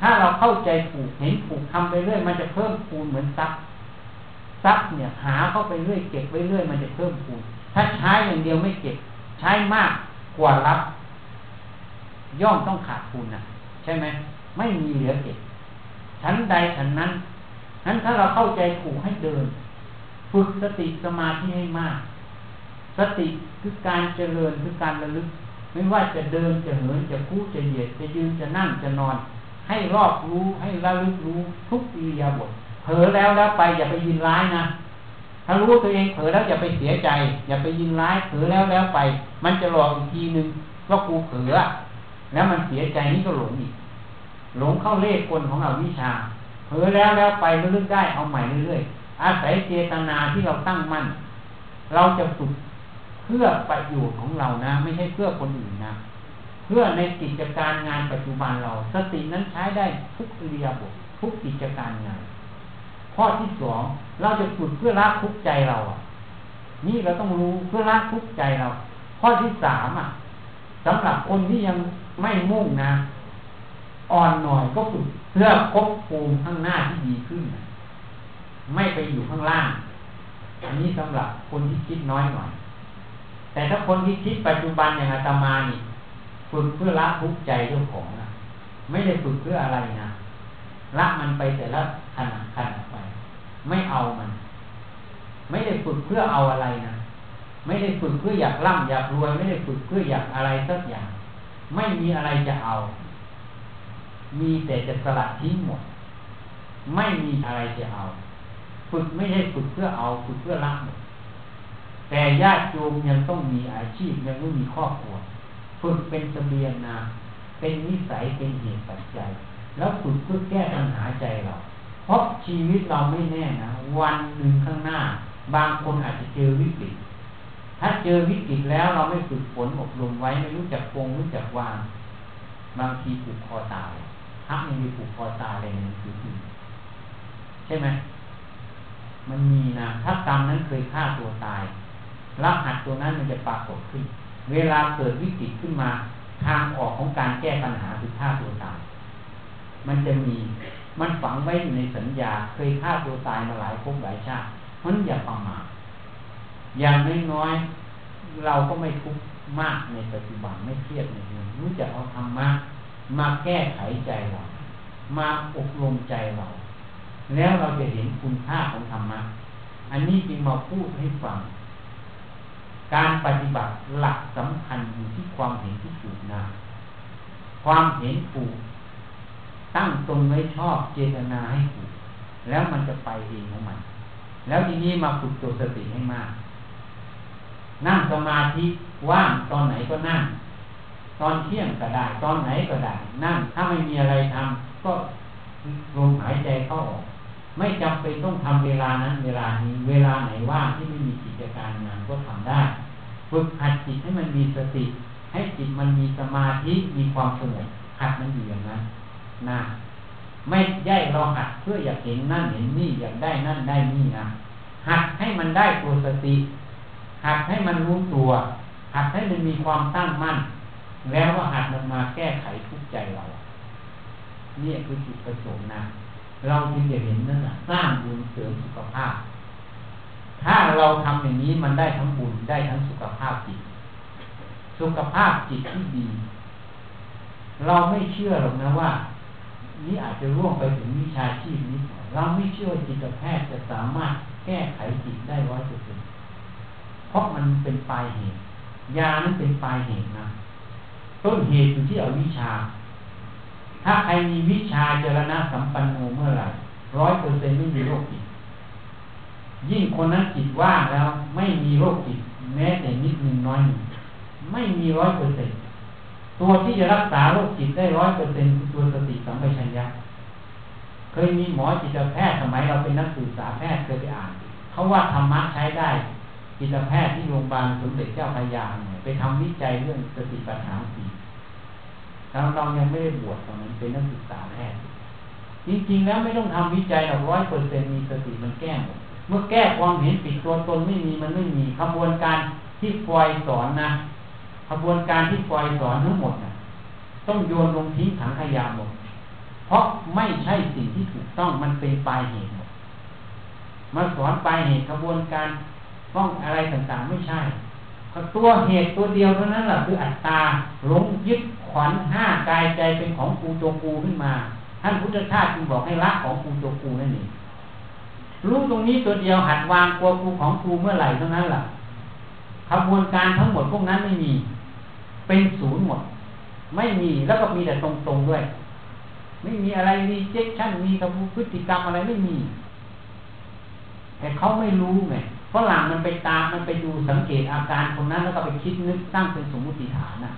ถ้าเราเข้าใจถูกเห็นถูกทำไปเรื่อย มันจะเพิ่มคูณเหมือนซับซับเนี่ย หาเข้าไปเรื่อยเก็บไว้เรื่อย มันจะเพิ่มคูณ ถ้าใช้อย่างเดียวไม่เก็บ ใช้มากกว่ารับ ย่อมต้องขาดทุนนะใช่ไหมไม่มีเหลือเก็บชั้นใดชั้นนั้นนั้นถ้าเราเข้าใจถูกให้เดิน ฝึกสติสมาธิให้มาก สติคือการเจริญคือการระลึก ไม่ว่าจะเดินจะเหินจะคู่จะเหยียดจะยืนจะนั่งจะนอน ให้รอบรู้ให้ระลึกรู้ทุกอิริยาบถเผลอแล้วแล้วไปอย่าไปยินร้ายนะ ถ้ารู้ตัวเองเผลอแล้วอย่าไปเสียใจ อย่าไปยินร้ายเผลอแล้วแล้วไป มันจะหลอกอีกทีหนึ่งว่ากูเผลอแล้วมันเสียใจนี่ก็หลงอีก หลงเข้าเล่กลของเราวิชาเผลอแล้วแล้วไปเรื่อยๆได้เอาใหม่เรื่อยๆอาศัยเจตนาที่เราตั้งมั่น เราจะฝึกเพื่อประโยชน์ของเรานะ ไม่ใช่เพื่อคนอื่นนะเพื่อในกิจการงานปัจจุบันเรา สตินั้นใช้ได้ทุกเรียบททุกกิจการงาน ข้อที่สองเราจะฝึกเพื่อละทุกใจเราอะ นี่เราต้องรู้เพื่อละทุกใจเรา ข้อที่สามอะสำหรับคนที่ยังไม่มุ่งนะอ่อนหน่อยก็ฝึกเพื่อคบภูมิข้างหน้าที่ดีขึ้น ไม่ไปอยู่ข้างล่าง อันนี้สำหรับคนที่คิดน้อยหน่อย แต่ถ้าคนที่คิดปัจจุบันอย่างอาตมานี่ฝึกเพื่อละทุกข์ใจเจ้าของนะไม่ได้ฝึกเพื่ออะไรนะละมันไปแต่ละขณะขณะ ไม่เอามัน ไม่ได้ฝึกเพื่อเอาอะไรนะไม่ได้ฝึกเพื่ออยากร่ำอยากรวย ไม่ได้ฝึกเพื่ออยากอะไรสักอย่าง ไม่มีอะไรจะเอา มีแต่จะสลัดทิ้งหมด ไม่มีอะไรจะเอา ฝึกไม่ใช่ฝึกเพื่อเอา ฝึกเพื่อรักหมดแต่ญาติโยมยังต้องมีอาชีพยังต้องมีครอบครัวฝึกเป็นเสบียงนา เป็นนิสัยเป็นเหตุปัจจัย แล้วฝึกเพื่อแก้ปัญหาใจเรา เพราะชีวิตเราไม่แน่นะ วันหนึ่งข้างหน้า บางคนอาจจะเจอวิกฤต ถ้าเจอวิกฤตแล้วเราไม่ฝึกฝนอบรมไว้ไม่รู้จักปงรู้จักวาง บางทีผูกคอตายพระยังมีผูกคอตายอะไรในคือคือใช่ไหมมันมีนะถ้ากรรมนั้นเคยฆ่าตัวตายรหัสตัวนั้นมันจะปรากฏขึ้น เวลาเกิดวิกฤตขึ้นมา ทางออกของการแก้ปัญหาคือฆ่าตัวตาย มันจะมี มันฝังไว้อยู่ในสัญญาเคยฆ่าตัวตายมาหลายภพหลายชาติมันอย่าประมาทอย่างน้อยๆเราก็ไม่ทุกข์มากในปัจจุบันไม่เครียดในเรื่องรู้จักเอาธรรมะมาแก้ไขใจเรามาอบรมใจเรา แล้วเราจะเห็นคุณค่าของธรรมะอันนี้จึงมาพูดให้ฟัง การปฏิบัติหลักสำคัญอยู่ที่ความเห็นที่ถูกนะความเห็นถูก ตั้งตนไว้ชอบเจตนาให้ถูกแล้วมันจะไปเองของมัน แล้วทีนี้มาฝึกตัวสติให้มาก นั่งสมาธิว่างตอนไหนก็นั่ง ตอนเที่ยงก็ได้ ตอนไหนก็ได้ นั่ง ถ้าไม่มีอะไรทำก็ลมหายใจเข้าออก ไม่จำเป็นต้องทำเวลานั้น เวลานี้ เวลาไหนว่างที่ไม่มีกิจการงานก็ทำได้ ฝึกหัดจิตให้มันมีสติ ให้จิตมันมีสมาธิ มีความสงบหัดมันอยู่อย่างนั้น นะไม่ย่เราหัดเพื่ออยากเห็นนั่นเห็นนี่อยากได้นั่นได้นี่นะหัดให้มันได้ตัวสติ หัดให้มันรู้ตัว หัดให้มันมีความตั้งมั่น แล้วว่าหัดมันมาแก้ไขทุกใจเรานี่คือจุดประสงค์นะเราจึงจะเห็นนั่นนะสร้างบุญเสริมสุขภาพ ถ้าเราทำอย่างนี้มันได้ทั้งบุญได้ทั้งสุขภาพจิต สุขภาพจิตที่ดี เราไม่เชื่อหรอกนะว่า นี้อาจจะร่วงไปถึงวิชาชีพนี้ เราไม่เชื่อจิตแพทย์จะสามารถแก้ไขจิตได้ร้อยเปอร์เซ็นเพราะมันเป็นปลายเหตุ ยานั้นเป็นปลายเหตุนะ ต้นเหตุอยู่ที่อวิชา ถ้าใครมีวิชาเจรณะสัมปันโนเมื่อไหร่ร้อยเปอร์เซ็นต์ไม่มีโรคจิตยิ่งคนนั้นจิตว่างแล้ว ไม่มีโรคจิตแม้แต่นิดนึงน้อยหนึ่งไม่มีร้อยเปอร์เซ็นต์ ตัวที่จะรักษาโรคจิตได้ร้อยเปอร์เซ็นต์ตัวสติสัมปชัญญะเคยมีหมอจิตแพทย์สมัยเราเป็นนักศึกษาแพทย์เคยไปอ่านเขาว่าธรรมะใช้ได้จิตแพทย์ที่โรงพยาบาลสมเด็จเจ้าพระยาเนี่ยไปทำวิจัยเรื่องสติปัฏฐาสี่เราเรายังไม่ได้บวชตอนนั้นเป็นนักศึกษาแพทย์จริงๆแล้วไม่ต้องทำวิจัยหรอกร้อยเปอร์เซ็นต์มีสติมันแก้หมดเมื่อแก้ความเห็นปิดตัวตนไม่มีมันไม่มีขบวนการที่ฟอยสอนนะ ขบวนการที่ปล่อยสอนทั้งหมดนะต้องโยนลงทิ้งถังขยะหมด เพราะไม่ใช่สิ่งที่ถูกต้องมันเป็นปลายเหตุหมดมาสอนปลายเหตุขบวนการต้องอะไรต่างๆ ไม่ใช่ตัวเหตุตัวเดียวเท่านั้นแหละคืออัตตาหลงยึดขวัญห้ากายใจเป็นของกูโจกูขึ้นมา ท่านพุทธทาสจึงบอกให้ละของกูโจกูนั่นเองรู้ตรงนี้ตัวเดียวหัดวางกลัวกูของกูเมื่อไหร่เท่านั้นแหละขบวนการทั้งหมดพวกนั้นไม่มี เป็นศูนย์หมด ไม่มีแล้วก็มีแต่ตรงๆด้วย ไม่มีอะไรมีเจ็คชั่นมีกระบพฤติกรรมอะไรไม่มี แต่เขาไม่รู้ไงฝรั่งมันไปตามมันไปดูสังเกตอาการคนนั้นแล้วก็ไปคิดนึกตั้งเป็นสมมติฐานนะ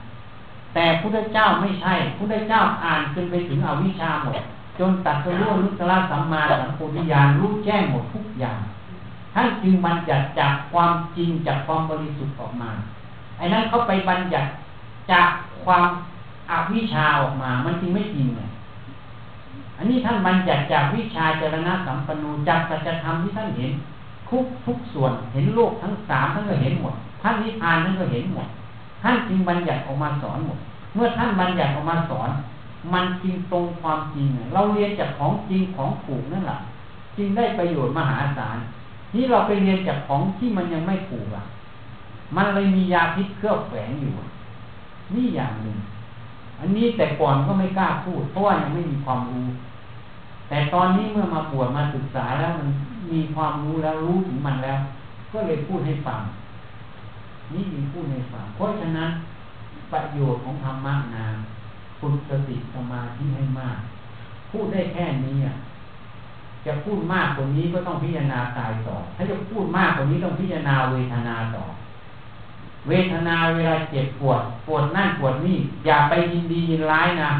แต่พุทธเจ้าไม่ใช่พุทธเจ้าอ่านจนไปถึงอวิชชาหมด จนตัดสู้ลุตระสัมมาสัมพุทธญาณรู้แจ้งหมดทุกอย่างท่านจึงบัญญัติจากความจริงจากความบริสุทธิ์ออกมาไอ้นั้นเขาไปบัญญัติ จากความอาวิชาออกมา มันจึงไม่จริงไงอันนี้ท่านบัญญัติจากวิชาจรณะสัมปันูจากสัจธรรมที่ท่านเห็นทุกทุกส่วนเห็นโลกทั้งสามท่านก็เห็นหมด ท่านนิพพานท่านก็เห็นหมด ท่านจึงบัญญัติออกมาสอนหมด เมื่อท่านบัญญัติออกมาสอน มันจริงตรงความจริง เราเรียนจากของจริงของถูกนั่นแหละจึงได้ประโยชน์มหาศาลนี่เราไปเรียนจากของที่มันยังไม่ถูกอะ มันเลยมียาพิษเคลือบแฝงอยู่ นี่อย่างหนึ่ง อันนี้แต่ก่อนก็ไม่กล้าพูด เพราะว่ายังไม่มีความรู้ แต่ตอนนี้เมื่อมาบวชมาศึกษาแล้วมันมีความรู้แล้วรู้ถึงมันแล้ว ก็เลยพูดให้ฟัง นี่มีพูดให้ฟัง เพราะฉะนั้นประโยชน์ของธรรมะนาฝึกสติสมาธิให้มาก พูดได้แค่นี้อะจะพูดมากกว่านี้ก็ต้องพิจารณาตายต่อ ถ้าจะพูดมากกว่านี้ต้องพิจารณาเวทนาต่อ เวทนาเวลาเจ็บปวด ปวดนั่นปวดนี่อย่าไปยินดียินร้ายนะ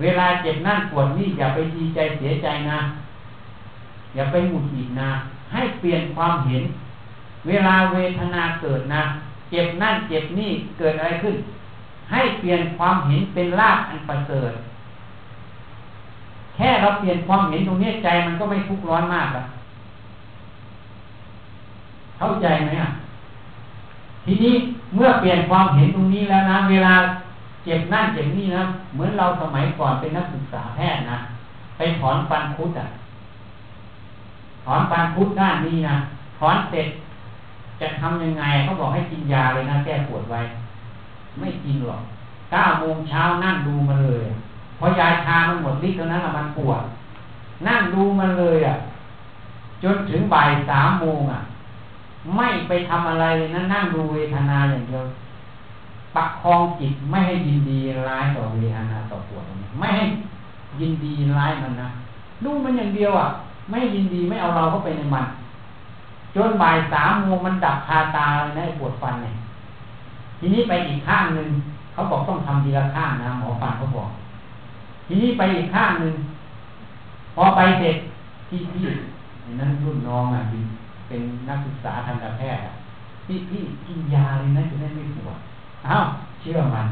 เวลาเจ็บนั่นปวดนี่อย่าไปดีใจเสียใจนะ อย่าไปหงุดหงิดนะ ให้เปลี่ยนความเห็น เวลาเวทนาเกิดนะ เจ็บนั่นเจ็บนี่เกิดอะไรขึ้น ให้เปลี่ยนความเห็นเป็นลาภอันประเสริฐแค่เราเปลี่ยนความเห็นตรงนี้ใจมันก็ไม่ทุกข์ร้อนมากแล้วเข้าใจไหมอะ ทีนี้เมื่อเปลี่ยนความเห็นตรงนี้แล้วนะเวลาเจ็บนั่นเจ็บนี่นะเหมือนเราสมัยก่อนเป็นนักศึกษาแพทย์นะไปถอนฟันคุดอะถอนฟันคุดด้านนี้นะถอนเสร็จจะทำยังไงเขาบอกให้กินยาเลยนะแก้ปวดไว้ ไม่กินหรอกเก้าโมงเช้านั่งดูมาเลยพอยาชามันหมดฤทธิ์เท่านั้นมันปวด นั่งดูมันเลยอะ จนถึงบ่ายสามโมงอะ ไม่ไปทำอะไรเลยนะนั่งดูเวทนาอย่างเดียวประคองจิตไม่ให้ยินดีร้ายต่อเวทนาต่อปวดไม่ให้ยินดีร้ายมันนะดูมันอย่างเดียวอะ ไม่ยินดีไม่เอาเราเข้าไปในมันจนบ่ายสามโมงมันดับคาตาเลยนะปวดฟันเนี่ยทีนี้ไปอีกข้างหนึ่งเขาบอกต้องทำทีละข้างนะหมอฟันเขาบอก ทีนี้ไปอีกข้างหนึ่งพอไปเสร็จที่พี่นั่นรุ่นน้องอะ เป็นนักศึกษาทางการแพทย์พี่พี่กินยาเลยนะจะได้ไม่ปวดอ้าวเชื่อมัน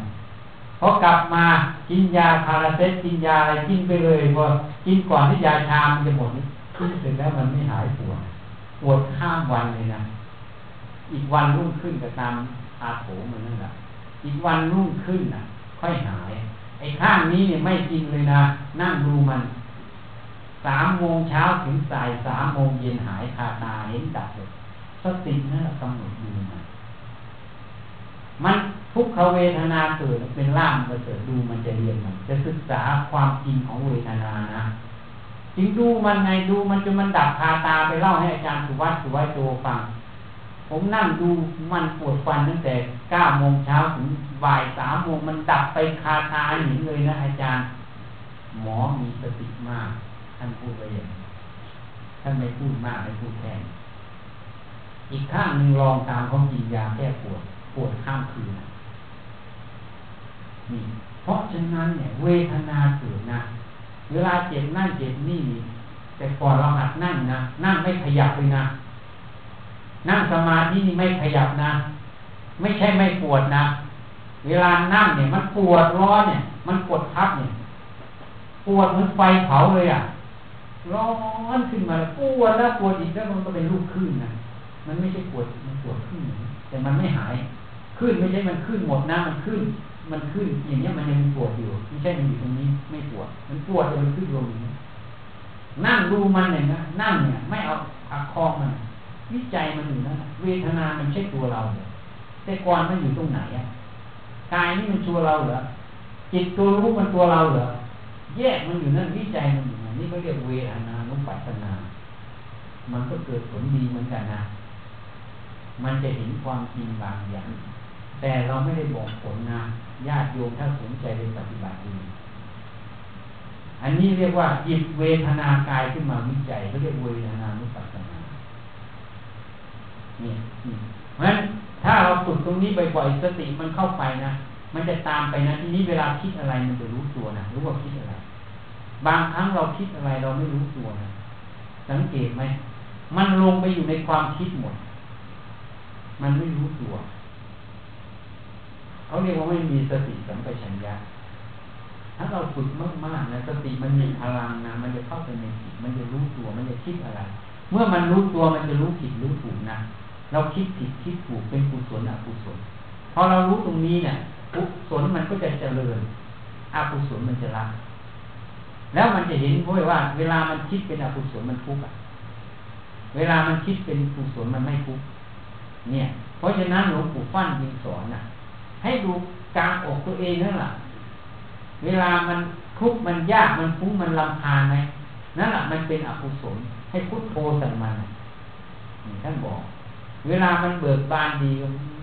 พอกลับมากินยาพาราเซตกินยาอะไรกินไปเลยพอกินก่อนที่ยาชามันจะหมดขึ้นเสร็จแล้วมันไม่หายปวดปวดข้ามวันเลยนะอีกวันรุ่งขึ้นก็ตามอาโถมันนั่นแหละอีกวันรุ่งขึ้นน่ะ ค่อยหาย ไอ้ข้างนี้เนี่ยไม่กินเลยนะ นั่งดูมัน สามโมงเช้าถึงสายสามโมงเย็นหายคาตาเห็นดับเลยสตินั่นกำหนดดูมันมันทุกขเวทนาเกิดเป็นร่างประเสริฐดูมันจะเรียนมันจะศึกษาความจริงของเวทนานะจึงดูมันไงดูมันจนมันดับคาตาไปเล่าให้อาจารย์สุวัสดิ์สุวัสดิโจฟัง ผมนั่งดูมันปวดฟันตั้งแต่เก้าโมงเช้าถึงบ่ายสามโมงมันดับไปคาตาหนีเลยนะอาจารย์ หมอมีสติมาก ท่านพูดไปอย่างท่านไม่พูดมากไม่พูดแค่อีกข้างหนึ่งลองตามเขากินยาแก้ปวดปวดข้ามคืนนี่เพราะฉะนั้นเนี่ย เวทนาเกิดนะ เวลาเจ็บนั่นเจ็บนี่ แต่ก่อนเราหัดนั่งนะ นั่งไม่ขยับเลยนะ นั่งสมาธินี่ไม่ขยับนะ ไม่ใช่ไม่ปวดนะ เวลานั่งเนี่ย มันปวดร้อนเนี่ย มันปวดทับเนี่ย ปวดเหมือนไฟเผาเลยอะ ร้อนขึ้นมาปวดแล้วปวดอีกแล้วมันก็เป็นลูกขึ้นนะมันไม่ใช่ปวดมันปวดขึ้น แต่มันไม่หาย ขึ้นไม่ใช่มันขึ้นหมดนะมันขึ้น มันขึ้นอย่างเงี้ยมันยังปวดอยู่ไม่ใช่มันอยู่ตรงนี้ไม่ปวด มันปวดแต่มันขึ้นลงอย่างนี้นั่งดูมันเนี่ยนะนั่งเนี่ย ไม่เอาอักคอมัน วิจัยมันอยู่นะเวทนามันใช่ตัวเราเนี่ยแต่ก่อนมันอยู่ตรงไหนอะกายนี่มันตัวเราเหรอจิตตัวรู้มันตัวเราเหรอ แยกมันอยู่นั่นวิจัยมันอยู่นั่นนี่ก็เรียกเวทนานุปัสสนา มันก็เกิดผลดีเหมือนกันนะ มันจะเห็นความจริงบางอย่าง แต่เราไม่ได้บอกผลนะญาติโยมถ้าสนใจในปฏิบัติดีอันนี้เรียกว่าหยิบเวทนากายขึ้นมาวิจัยเขาเรียกเวทนานุปัสสนาเนี่ยเพราะฉะนั้นถ้าเราฝึกตรงนี้บ่อยๆสติมันเข้าไปนะมันจะตามไปนะทีนี้เวลาคิดอะไรมันจะรู้ตัวนะรู้ว่าคิดอะไร บางครั้งเราคิดอะไรเราไม่รู้ตัวนะสังเกตไหมมันลงไปอยู่ในความคิดหมด มันไม่รู้ตัวเขาเรียกว่าไม่มีสติสัมปชัญญะถ้าเราฝึกมากๆนะสติมันมีพลังนะมันจะเข้าไปในจิตมันจะรู้ตัวมันจะคิดอะไร เมื่อมันรู้ตัวมันจะรู้ผิดรู้ถูกนะเราคิดผิดคิดถูกเป็นกุศลอกุศลพอเรารู้ตรงนี้เนี่ยกุศลมันก็จะเจริญอกุศลมันจะละ แล้วมันจะเห็นว่า เวลามันคิดเป็นอกุศลมันทุกข์เวลามันคิดเป็นกุศลมันไม่ทุกข์เนี่ย เพราะฉะนั้นหลวงปู่ฟั่นจึงสอนนะให้ดูกลางอกตัวเองนั่นแหละเวลามันทุกข์มันยากมันฟุ้งมันลำพานไหมนั่นแหละมันเป็นอกุศลให้พุทโธสั่งมันท่านบอก เวลามันเบิกบานดี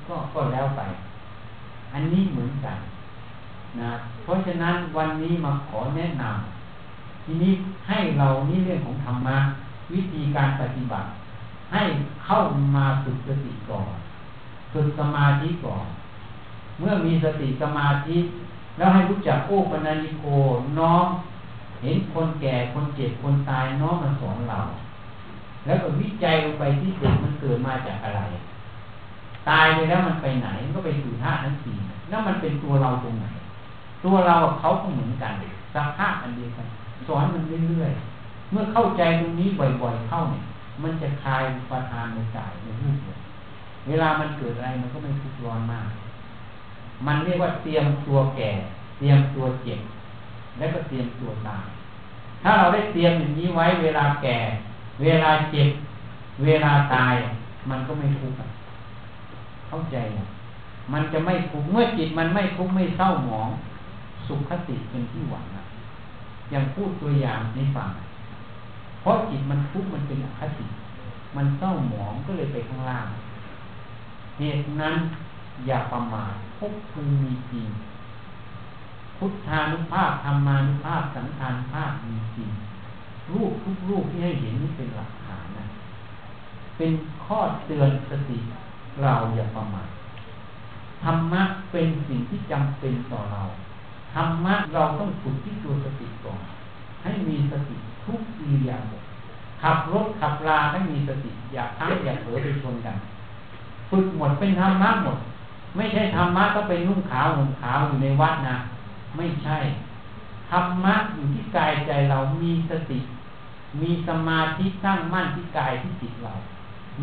ก็ก็แล้วไป อันนี้เหมือนกันนะเพราะฉะนั้นวันนี้มาขอแนะนำ ทีนี้ให้เรานี่เรื่องของธรรมะวิธีการปฏิบัติ ให้เข้ามาฝึกสติก่อนฝึกสมาธิก่อน เมื่อมีสติสมาธิ แล้วให้รู้จักโอ้ปนัญิโกน้อมเห็นคนแก่คนเจ็บคนตายน้อมมาสอนเรา แล้วก็วิจัยลงไปที่เกิดมันเกิดมาจากอะไร ตายไปแล้วมันไปไหนมันก็ไปสู่ธาตุทั้งสี่แล้วมันเป็นตัวเราตรงไหน ตัวเราเขาก็เหมือนกันสภาพอันเดียวกัน สอนมันเรื่อยๆ เมื่อเข้าใจตรงนี้บ่อยๆเข้าเนี่ย มันจะคลายประทานในกายในรูปเลยเวลามันเกิดอะไรมันก็ไม่ทุกข์ร้อนมาก มันเรียกว่าเตรียมตัวแก่ เตรียมตัวเจ็บ แล้วก็เตรียมตัวตาย ถ้าเราได้เตรียมอย่างนี้ไว้ เวลาแก่ เวลาเจ็บ เวลาตาย มันก็ไม่ทุกข์เข้าใจมันจะไม่ทุกข์เมื่อจิตมันไม่ทุกข์ไม่เศร้าหมอง สุขคติเป็นที่หวัง อย่างพูดตัวอย่างในฝั่งเพราะจิตมันทุกข์มันเป็นอคติ มันเศร้าหมองก็เลยไปข้างล่าง เหตุนั้นอย่าประมาทพบพึงมีจริงพุทธานุภาพธรรมานุภาพสังฆานุภาพมีจริงรูปทุกรูปที่ให้เห็นนี่เป็นหลักฐานนะ เป็นข้อเตือนสติเราอย่าประมาทธรรมะเป็นสิ่งที่จำเป็นต่อเรา ธรรมะเราต้องฝึกที่ตัวสติก่อนให้มีสติทุกอิริยาบถขับรถขับราให้มีสติ อย่าทั้งอย่าเผลอไปชนกันฝึกหมดเป็นธรรมะหมด ไม่ใช่ธรรมะก็เป็นนุ่งขาวห่มขาวอยู่ในวัดนะไม่ใช่ธรรมะอยู่ที่กายใจเรามีสติ มีสมาธิตั้งมั่นที่กายที่จิตเรา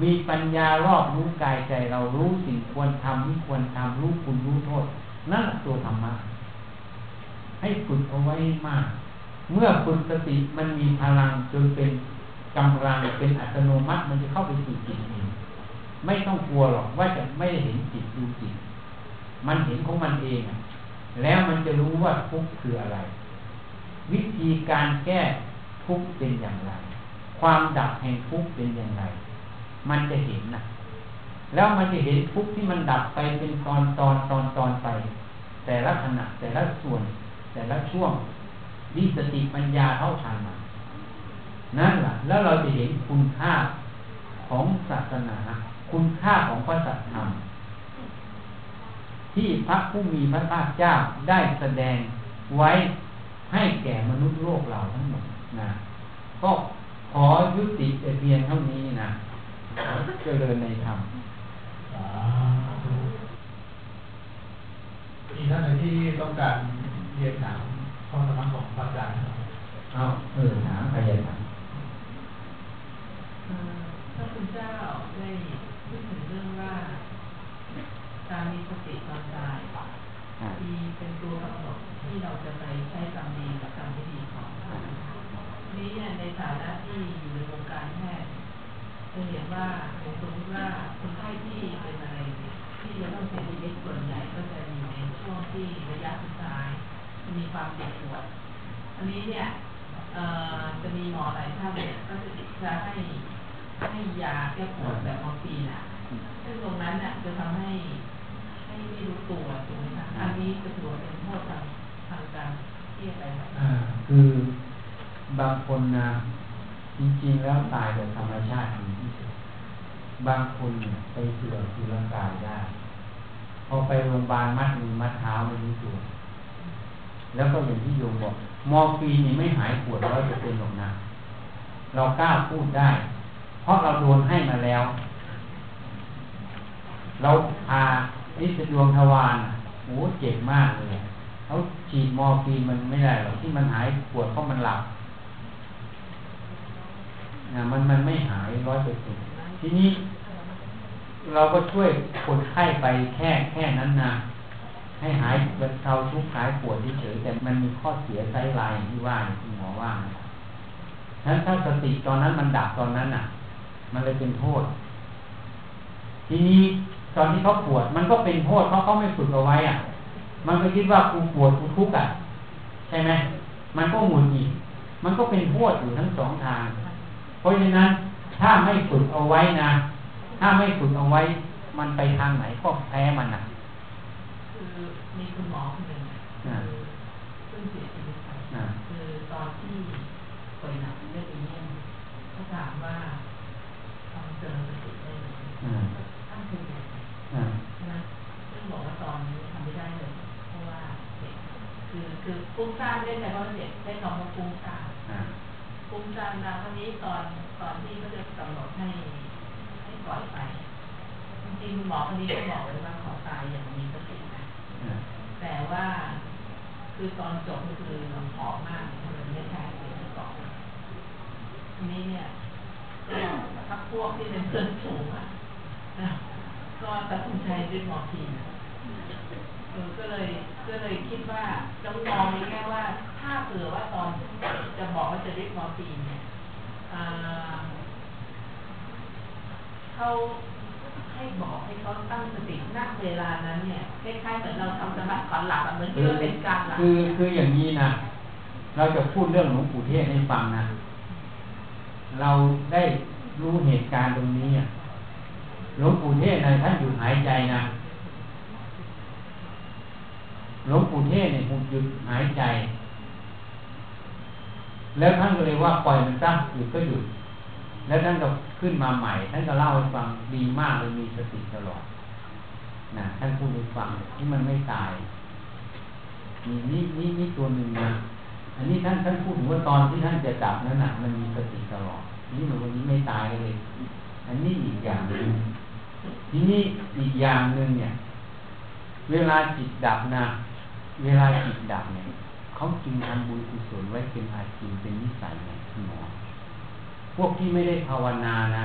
มีปัญญารอบรู้กายใจเรารู้สิ่งควรทำไม่ควรทำรู้คุณรู้โทษ นั่นตัวธรรมะ ให้ฝึกเอาไว้มาก เมื่อคุณสติมันมีพลังจนเป็นกำลังเป็นอัตโนมัติมันจะเข้าไปสู่จิตเองไม่ต้องกลัวหรอกว่าจะไม่เห็นจิตดูจิต มันเห็นของมันเองแล้วมันจะรู้ว่าทุกข์คืออะไร วิธีการแก้ทุกข์เป็นอย่างไร ความดับแห่งทุกข์เป็นอย่างไร มันจะเห็นนะแล้วมันจะเห็นทุกข์ที่มันดับไปเป็นตอนตอนตอนตอนไป แต่ละขณะแต่ละส่วน แต่ละช่วงวิสติปัญญาเท่าทันมานั่นแหละแล้วเราจะเห็นคุณค่าของศาสนา คุณค่าของพระสัจธรรม ที่พระผู้มีพระภาคเจ้าได้แสดงไว้ให้แก่มนุษย์โลกเราทั้งหมดนะก็ขอยุติแต่เพียงเท่านี้นะเจริญในธรรมมีท่านไหนที่ต้องการ เรียนถามข้อสมัครของพระอาจารย์เอาเออถามใครจะถามพระคุณเจ้าได้พูดถึงเรื่องว่าการมีสติตอนตายที่เป็นตัวกำหนดที่เราจะไปใช้กรรมดีกับกรรมไม่ดีของนี้เนี่ยในฐานะที่อยู่ในวงการแพทย์จะเห็นว่าสมมติว่าคนไข้ที่เป็นอะไรที่จะต้องเสียชีวิตส่วนใหญ่ก็จะอยู่ในช่วงที่ระยะสุด มีความเจ็บปวด อันนี้เนี่ยจะมีหมอหลายท่านเนี่ยก็จะจะให้ให้ยาแก้ปวดแบบมอร์ฟีนอะ ซึ่งตรงนั้นเนี่ยจะทำให้ให้ไม่รู้ตัวถูกไหมคะอันนี้จะถือว่าเป็นโทษทางทางการที่อะไรแบบคือบางคนนะจริงๆแล้วตายโดยธรรมชาติดีที่สุดบางคนไปเสื่อมสุรกายได้ พอไปโรงพยาบาลมัดมือมัดเท้าไม่รู้ตัว แล้วก็อย่างที่โยมบอก มอร์ฟีนนี่ไม่หายปวดร้อยเปอร์เซ็นต์หรอกนะเรากล้าพูดได้ เพราะเราโดนให้มาแล้ว เราพานิสดวงทวารโอ้เจ็บมากเลยเขาฉีดมอร์ฟีนมันไม่ได้หรอกที่มันหายปวดเพราะมันหลับนะมันมันไม่หายร้อยเปอร์เซ็นต์ทีนี้ เราก็ช่วยคนไข้ไปแค่แค่นั้นนะ ให้หายบรรเทาทุกข์หายปวดเฉยแต่มันมีข้อเสียไซไลน์ที่ว่าที่หมอว่าฉะนั้นถ้าสติตอนนั้นมันดับตอนนั้นอะ มันเลยเป็นโทษ ทีนี้ตอนที่เขาปวดมันก็เป็นโทษเพราะเขาไม่ฝึกเอาไว้อะ มันก็คิดว่ากูปวดกูทุกข์อะ ใช่ไหมมันก็หมุนอีกมันก็เป็นโทษอยู่ทั้งสองทาง เพราะฉะนั้นถ้าไม่ฝึกเอาไว้นะ ถ้าไม่ฝึกเอาไว้ มันไปทางไหนก็แพ้มันอะ มีคุณหมอคนหนึ่งซึ่งเสียชีวิตไปคือตอนที่ป่วยหนักเรื่องนี้เขาถามว่าทำเจริญสติได้ไหมท่านคือนะซึ่งบอกว่าตอนนี้ทำไม่ได้เลยเพราะว่าเด็กคือคือกุ้งซ่านได้แต่ว่าเด็กได้คำว่ากุ้งซ่านภูมิใจนะวันนี้ตอนตอนที่เขาจะกำหนดให้ให้ปล่อยไปจริงๆหมอคนนี้ก็บอกเลยว่าขอตายอย่างมีสตินะ แต่ว่า คือตอนจบก็คือลำผอมมากมันไม่ใช่เสียงก่อนทีนี้เนี่ยก็ถ้าพวกที่เป็นเพื่อนสูงอะก็ตัดสินใจด้วยหมอทีนก็เลยก็เลยคิดว่าจะมองในแง่ว่าถ้าเผื่อว่าตอนจะบอกว่าจะเรียกมอร์ฟีนเนี่ยเขา ให้บอกให้เขาตั้งสติณเวลานั้นเนี่ยคล้ายๆเหมือนเราทำสมาธิก่อนหลับเหมือนที่เราเป็นการหลับคือคืออย่างนี้นะเราจะพูดเรื่องหลวงปู่เทศให้ฟังนะเราได้รู้เหตุการณ์ตรงนี้อะหลวงปู่เทศนะท่านหยุดหายใจนะหลวงปู่เทศเนี่ยหยุดหายใจ แล้วท่านก็เลยว่าปล่อยมันซะหยุดก็หยุด แล้วท่านก็ขึ้นมาใหม่ ท่านก็เล่าให้ฟังดีมากเลยมีสติตลอดนะท่านพูดให้ฟังที่มันไม่ตายมีนี่นี่นี่ตัวหนึ่งนะอันนี้ท่านท่านพูดถึงว่าตอนที่ท่านจะจับนั้นนะมันมีสติตลอดนี่มันวันนี้ไม่ตายเลย อันนี้อีกอย่างหนึ่งทีนี้อีกอย่างหนึ่งเนี่ย เวลาจิตดับนะเวลาจิตดับเนี่ยเขาจึงทำบุญกุศลไว้เป็นอาชีพเป็นนิสัยไงคุณหมอ พวกที่ไม่ได้ภาวนานะ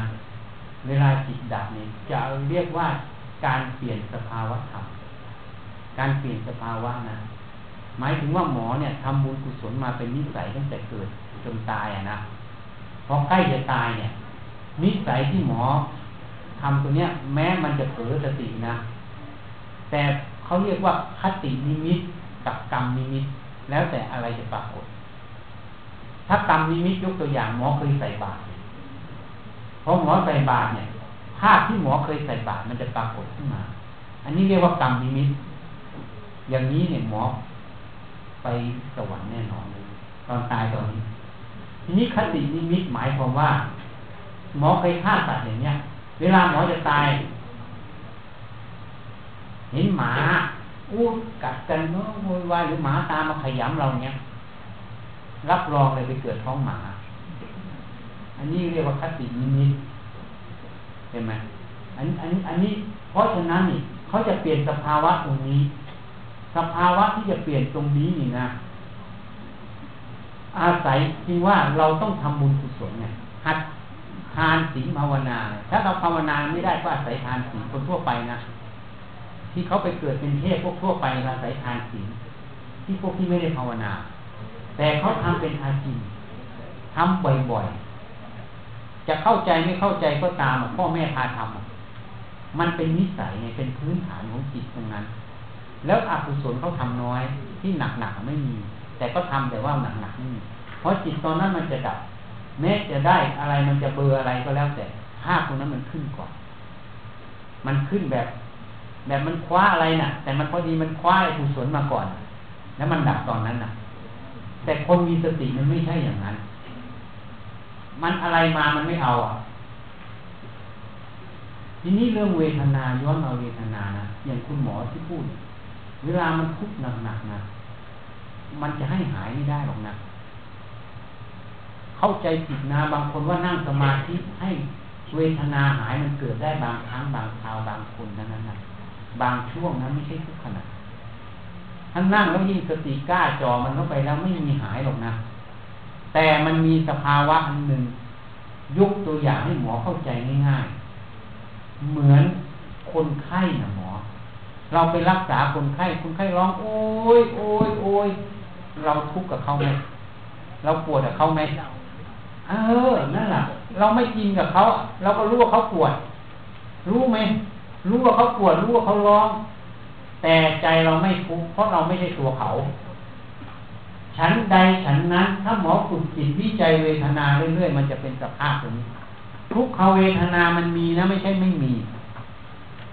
เวลาจิตดับเนี่ยจะเรียกว่าการเปลี่ยนสภาวะธรรม การเปลี่ยนสภาวะนะ หมายถึงว่าหมอเนี่ยทำบุญกุศลมาเป็นนิสัยตั้งแต่เกิดจนตายอะนะ พอใกล้จะตายเนี่ย นิสัยที่หมอทำตัวเนี้ย แม้มันจะเผลอสตินะ แต่เขาเรียกว่าคตินิมิตกับกรรมนิมิต แล้วแต่อะไรจะปรากฏ ถ้ากรรมนิมิตยกตัวอย่างหมอเคยใส่บาตรพอหมอใส่บาตรเนี่ย ภาพที่หมอเคยใส่บาตรมันจะปรากฏขึ้นมา อันนี้เรียกว่ากรรมนิมิต อย่างนี้เนี่ยหมอไปสวรรค์แน่นอนเลยตอนตายตอนนี้ ทีนี้คตินิมิตหมายความว่า หมอเคยฆ่าสัตว์อย่างเนี้ย เวลาหมอจะตาย เห็นหมาอู้กัดกันเนาะโวยวายหรือหมาตามมาขยำเราเนี้ย รับรองเลยไปเกิดท้องหมา อันนี้เรียกว่าคตินิมิตเห็นไหมอันอันอันนี้เพราะฉะนั้นนี่เขาจะเปลี่ยนสภาวะตรงนี้ สภาวะที่จะเปลี่ยนตรงนี้นี่นะ อาศัยจริงว่าเราต้องทำบุญกุศลไงหัดทานศีลภาวนา ถ้าเราภาวนาไม่ได้ก็อาศัยทานศีลคนทั่วไปนะที่เขาไปเกิดเป็นเทพพวกทั่วไปอาศัยทานศีลที่พวกที่ไม่ได้ภาวนา แต่เขาทำเป็นอาชีพทำบ่อยๆ จะเข้าใจไม่เข้าใจก็ตามพ่อแม่พาทำมันเป็นนิสัยไงเป็นพื้นฐานของจิตตรงนั้น แล้วอกุศลเขาทำน้อยที่หนักหนักไม่มี แต่ก็ทำแต่ว่าหนักหนักไม่มีเพราะจิตตอนนั้นมันจะดับแม้จะได้อะไรมันจะเบอร์อะไรก็แล้วแต่ภาพตรงนั้นมันขึ้นก่อนมันขึ้นแบบ แบบมันคว้าอะไรนะ่ะ แต่มันพอดีมันคว้าอกุศลมาก่อน แล้วมันดับตอนนั้นน่ะ แต่คนมีสติมันไม่ใช่อย่างนั้น มันอะไรมามันไม่เอาอะ ทีนี้เรื่องเวทนาย้อนเอาเวทนานะอย่างคุณหมอที่พูด เวลามันทุกข์หนักๆนะมันจะให้หายไม่ได้หรอกนะเข้าใจผิดนะบางคนว่านั่งสมาธิให้เวทนาหายมันเกิดได้บางครั้งบางคราวบางคนนั้นนะบางช่วงนะไม่ใช่ทุกขณะ ถ้านั่งแล้วยิ่งสติกล้าจอมันเข้าไปแล้วไม่มีหายหรอกนะ แต่มันมีสภาวะอันหนึ่งยกตัวอย่างให้หมอเข้าใจง่ายๆ เหมือนคนไข้นะหมอ เราไปรักษาคนไข้ คนไข้ร้อง โอ้ยโอ้ยโอ้ยเราทุกข์กับเขาไหมเราปวดกับเขาไหมเออ นั่นแหละเราไม่กินกับเขา เราก็รู้ว่าเขาปวด รู้ไหม รู้ว่าเขาปวด รู้ว่าเขาร้อง แต่ใจเราไม่ทุกข์เพราะเราไม่ใช่ตัวเขา ฉันใดฉันนั้น ถ้าหมอฝึกจิตวิจัยเวทนาเรื่อยๆมันจะเป็นสภาพตรงนี้ ทุกขเวทนามันมีนะไม่ใช่ไม่มี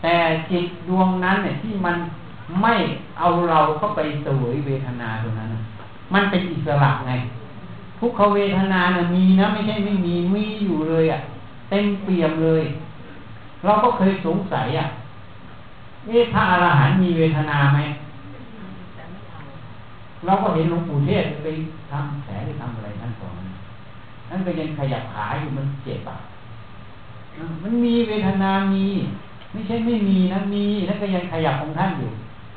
แต่จิตดวงนั้นเนี่ยที่มันไม่เอาเราเข้าไปเสวยเวทนาตรงนั้น มันเป็นอิสระไง ทุกขเวทนาเนี่ยมีนะไม่ใช่ไม่มีมีอยู่เลยอะ่ะ เต็มเปี่ยมเลย เราก็เคยสงสัยอะ่ะ เอ๊ะพระอรหันต์มีเวทนาไหมเราก็เห็นหลวงปู่เทศไปทำแผลไปทำอะไรท่านสอนท่านก็ยังขยับขาอยู่มันเจ็บอะมันมีเวทนามีไม่ใช่ไม่มีนะมีท่านก็ยังขยับของท่านอยู่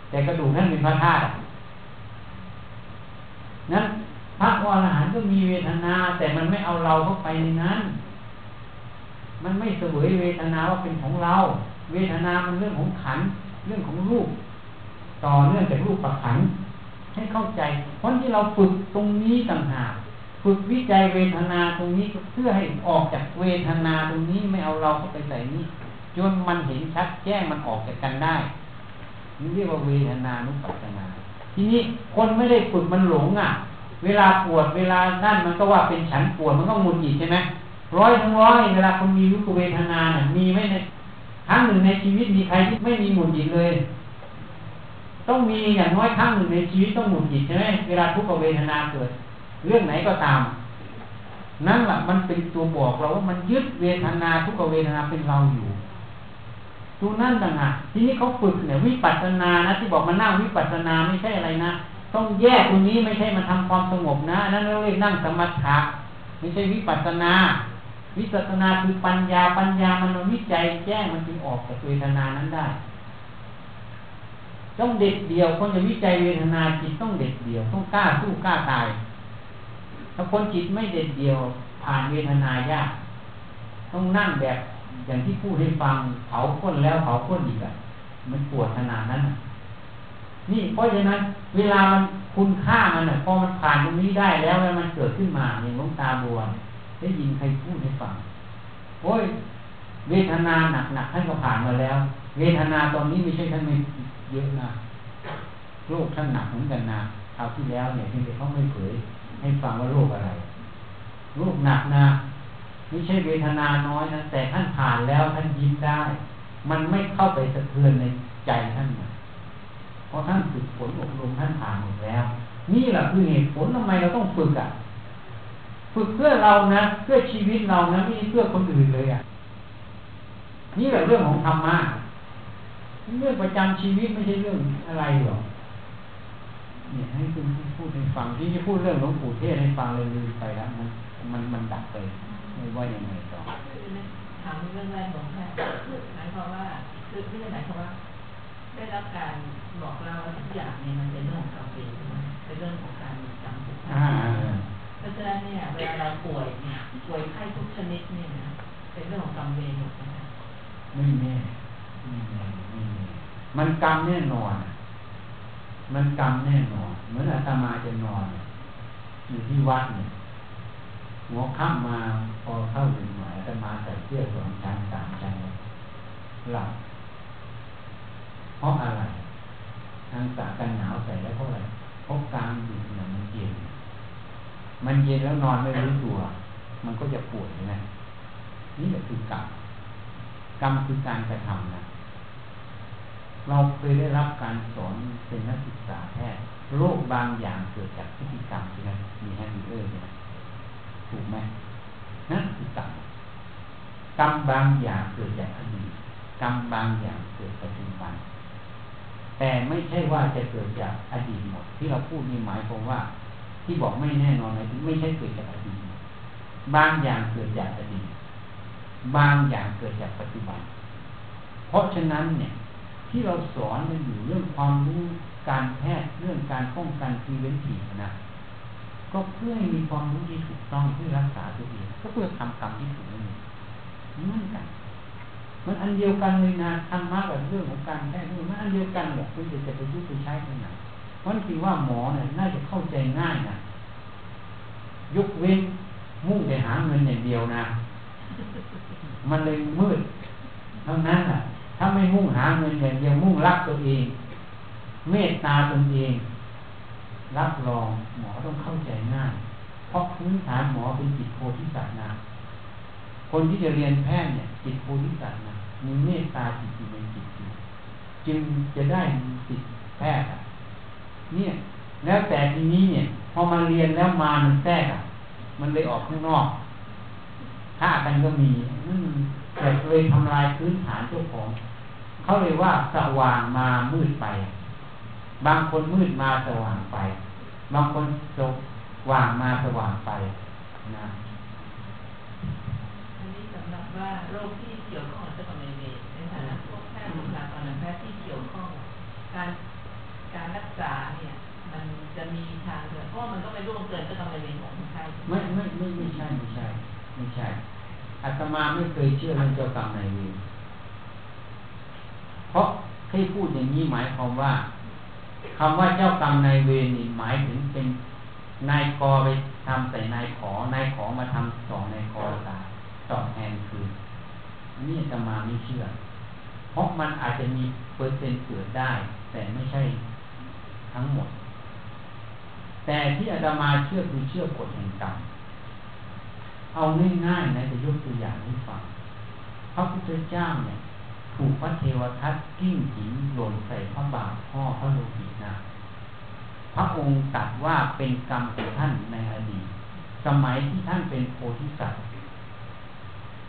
แต่กระดูกท่านเป็นพระธาตุนั้นพระอรหันต์ก็มีเวทนา แต่มันไม่เอาเราเข้าไปในนั้น มันไม่เสวยเวทนาว่าเป็นของเรา เวทนามันเรื่องของขัน เรื่องของรูป ต่อเนื่องจากรูปประขัน ให้เข้าใจ เพราะที่เราฝึกตรงนี้ต่างหาก ฝึกวิจัยเวทนาตรงนี้เพื่อให้ออกจากเวทนาตรงนี้ไม่เอาเราเข้าไปใส่นี้จนมันเห็นชัดแจ้งมันออกจากกันได้นี่เรียกว่าเวทนานุปัสสนา ทีนี้คนไม่ได้ฝึกมันหลงอะ เวลาปวดเวลานั่นมันก็ว่าเป็นฉันปวดมันก็มุนหิดใช่ไหมร้อยทั้งร้อยเวลาคนมีทุกเวทนาเนี่ยมีไหมใน รั้งหนึ่งในชีวิตมีใครที่ไม่มีหมุนหยิบเลย ต้องมีอย่างน้อยครั้งหนึ่งในชีวิตต้องหมุนหยิบใช่ไหมเวลาทุกเวทนาเกิด เรื่องไหนก็ตาม นั่นแหละมันเป็นตัวบอกเราว่ามันยึดเวทนาทุกเวทนาเป็นเราอยู่ตัวนั่นต่างหากทีนี้เขาฝึกเนี่ยวิปัสสนานะที่บอกมานั่งวิปัสสนาไม่ใช่อะไรนะต้องแยกตรงนี้ไม่ใช่มาทำความสงบนะนั่นเราเรียกนั่งสมาธิไม่ใช่วิปัสสนา วิปัสสนาคือปัญญาปัญญามันวิจัยแจ้งมันจึงออกจากเวทนานั้นได้ ต้องเด็ดเดียว คนจะวิจัยเวทนาจิตต้องเด็ดเดียว ต้องกล้าสู้กล้าตาย ถ้าคนจิตไม่เด็ดเดียว ผ่านเวทนายาก ต้องนั่งแบบอย่างที่พูดให้ฟังเผาข้นแล้วเผาข้นอีกอะมันปวดขนาดนั้น นี่เพราะฉะนั้น เวลามันคุณค่ามันอะพอมันผ่านตรงนี้ได้แล้วแล้วมันเกิดขึ้นมาอย่างลงตาบัว ได้ยินใครพูดให้ฟังโอ้ย เวทนาหนักหนักท่านก็ผ่านมาแล้ว เวทนาตอนนี้ไม่ใช่ท่านไม่เยอะนะโรคท่านหนักเหมือนกันนะคราวที่แล้วเนี่ยที่เขาไม่เผย ให้ฟังว่าโรคอะไรโรคหนักนะไม่ใช่เวทนาน้อยนะแต่ท่านผ่านแล้วท่านยิ้มได้ มันไม่เข้าไปสะเทือนในใจท่านนะเพราะท่านฝึกฝนอบรมท่านผ่านหมดแล้ว นี่แหละคือเหตุผลทำไมเราต้องฝึกอะ ฝึกเพื่อเรานะ เพื่อชีวิตเรานะไม่ใช่เพื่อคนอื่นเลยอะ นี่แหละเรื่องของธรรมะเรื่องประจำชีวิตไม่ใช่เรื่องอะไรหรอกเนี่ยให้คุณพูดให้ฟังที่จะพูดเรื่องหลวงปู่เทศให้ฟังเลยลืมไปแล้วมันมันมันดับไปไม่ว่ายังไงต่อถามเรื่องแรกของแพทย์หมายความว่าคือไม่ใช่หมายความว่า ได้รับการบอกเล่าทุกอย่างเนี่ยมันเป็นเรื่องของกรรมเองใช่ไหมเป็นเรื่องของการมีกรรมทุกอย่าง เพราะฉะนั้นเนี่ยเวลาเราป่วยเนี่ยป่วยไข้ทุกชนิดเนี่ยเป็นเรื่องของกรรมเองหมดนะไม่แน่ไม่แน่ไม่แน่มันกรรมแน่นอน มันกรรมแน่นอน เหมือนอาตมาจะนอนอยู่ที่วัดเนี่ยหัวค่ำมาพอเข้าถึงหมายอาตมาใส่เสื้อสองชั้นสามชั้นหลับเพราะอะไรทางสากันหนาวใส่แล้วเพราะอะไรเพราะกลางดึกเนี่ยมันเย็น มันเย็นแล้วนอนไม่รู้ตัว มันก็จะปวดนะนี่แหละคือกรรมกรรมคือการกระทำนะ เราเคยได้รับการสอนเป็นนักศึกษาแพทย์โรคบางอย่างเกิดจากพฤติกรรมใช่ไหมมีแฮมเบอร์ใช่ไหมถูกไหมนั่นคือกรรมกรรมบางอย่างเกิดจากอดีตกรรมบางอย่างเกิดปัจจุบันแต่ไม่ใช่ว่าจะเกิดจากอดีตหมด ที่เราพูดนี่หมายความว่า ที่บอกไม่แน่นอนนะไม่ใช่เกิดจากอดีตบางอย่างเกิดจากอดีตบางอย่างเกิดจากปัจจุบัน เพราะฉะนั้นเนี่ย ที่เราสอนมันอยู่เรื่องความรู้การแพทย์เรื่องการป้องกันทีเวนทีนะก็เพื่อให้มีความรู้ที่ถูกต้องเพื่อรักษาตัวเองก็เพื่อทำกรรมที่ถูกนั่นเองเหมือนกันมันอันเดียวกันเลยนะธรรมะกับเรื่องของการแพทย์นี่มันอันเดียวกันแหละคุณจะจะไปยุไปใช้ที่ไหน เพราะที่ว่าหมอเนี่ยน่าจะเข้าใจง่ายนะยกเว้นมุ่งไปหาเงินอย่างเดียวนะ มันเลยมืดทั้งนั้นอะ ถ้าไม่มุ่งหาเงินอย่างเดียวมุ่งรักตัวเอง เมตตาตนเอง รับรองหมอต้องเข้าใจง่ายเพราะพื้นฐานหมอเป็นจิตโพธิสัตว์นะคนที่จะเรียนแพทย์เนี่ย จิตโพธิสัตว์นะมีเมตตาจิตอยู่ในจิตจึงจะได้จิตแพทย์ เนี่ย แล้วแต่ทีนี้เนี่ย พอมาเรียนแล้วมามันแทรกอะ มันเลยออกข้างนอกฆ่ากันก็มีแต่เลยทำลายพื้นฐานเจ้าของ เขาเลยว่าสว่างมามืดไป บางคนมืดมาสว่างไป บางคนสว่างมาสว่างไปนะว่าโรคที่เกี่ยวข้องกับเจ้ากรรมนายเวรในฐานะพวกแพทย์บุคลากรทางแพทย์ที่เกี่ยวข้อง การ การรักษาเนี่ยมันจะมีทางเดินเพราะมันก็ไม่ร่วงเกินเจ้ากรรมนายเวรของคนไข้ไม่ไม่ไม่ไม่ใช่ไม่ใช่ไม่ใช่อาตมาไม่เคยเชื่อเรื่องเจ้ากรรมนายเวรเพราะให้พูดอย่างนี้หมายความว่าคำว่าเจ้ากรรมนายเวรนี่หมายถึงเป็นนายกอไปทำใส่นายขอนายขอมาทำสองนายกอตาตอบแทนคือนี่จะมาไม่เชื่อ เพราะมันอาจจะมีเปอร์เซ็นต์เกิดได้ แต่ไม่ใช่ ทั้งหมด แต่ที่อาตมาเชื่อคือเชื่อกฎแห่งกรรมเอาง่ายๆนะจะยกตัวอย่างให้ฟังพระพุทธเจ้าเนี่ย ถูกพระเทวทัตกิ้งหินหล่นใส่พระบาทพ่อพระโลหิตนะพระองค์ตัดว่าเป็นกรรมของท่านในอดีตสมัยที่ท่านเป็นโพธิสัตว์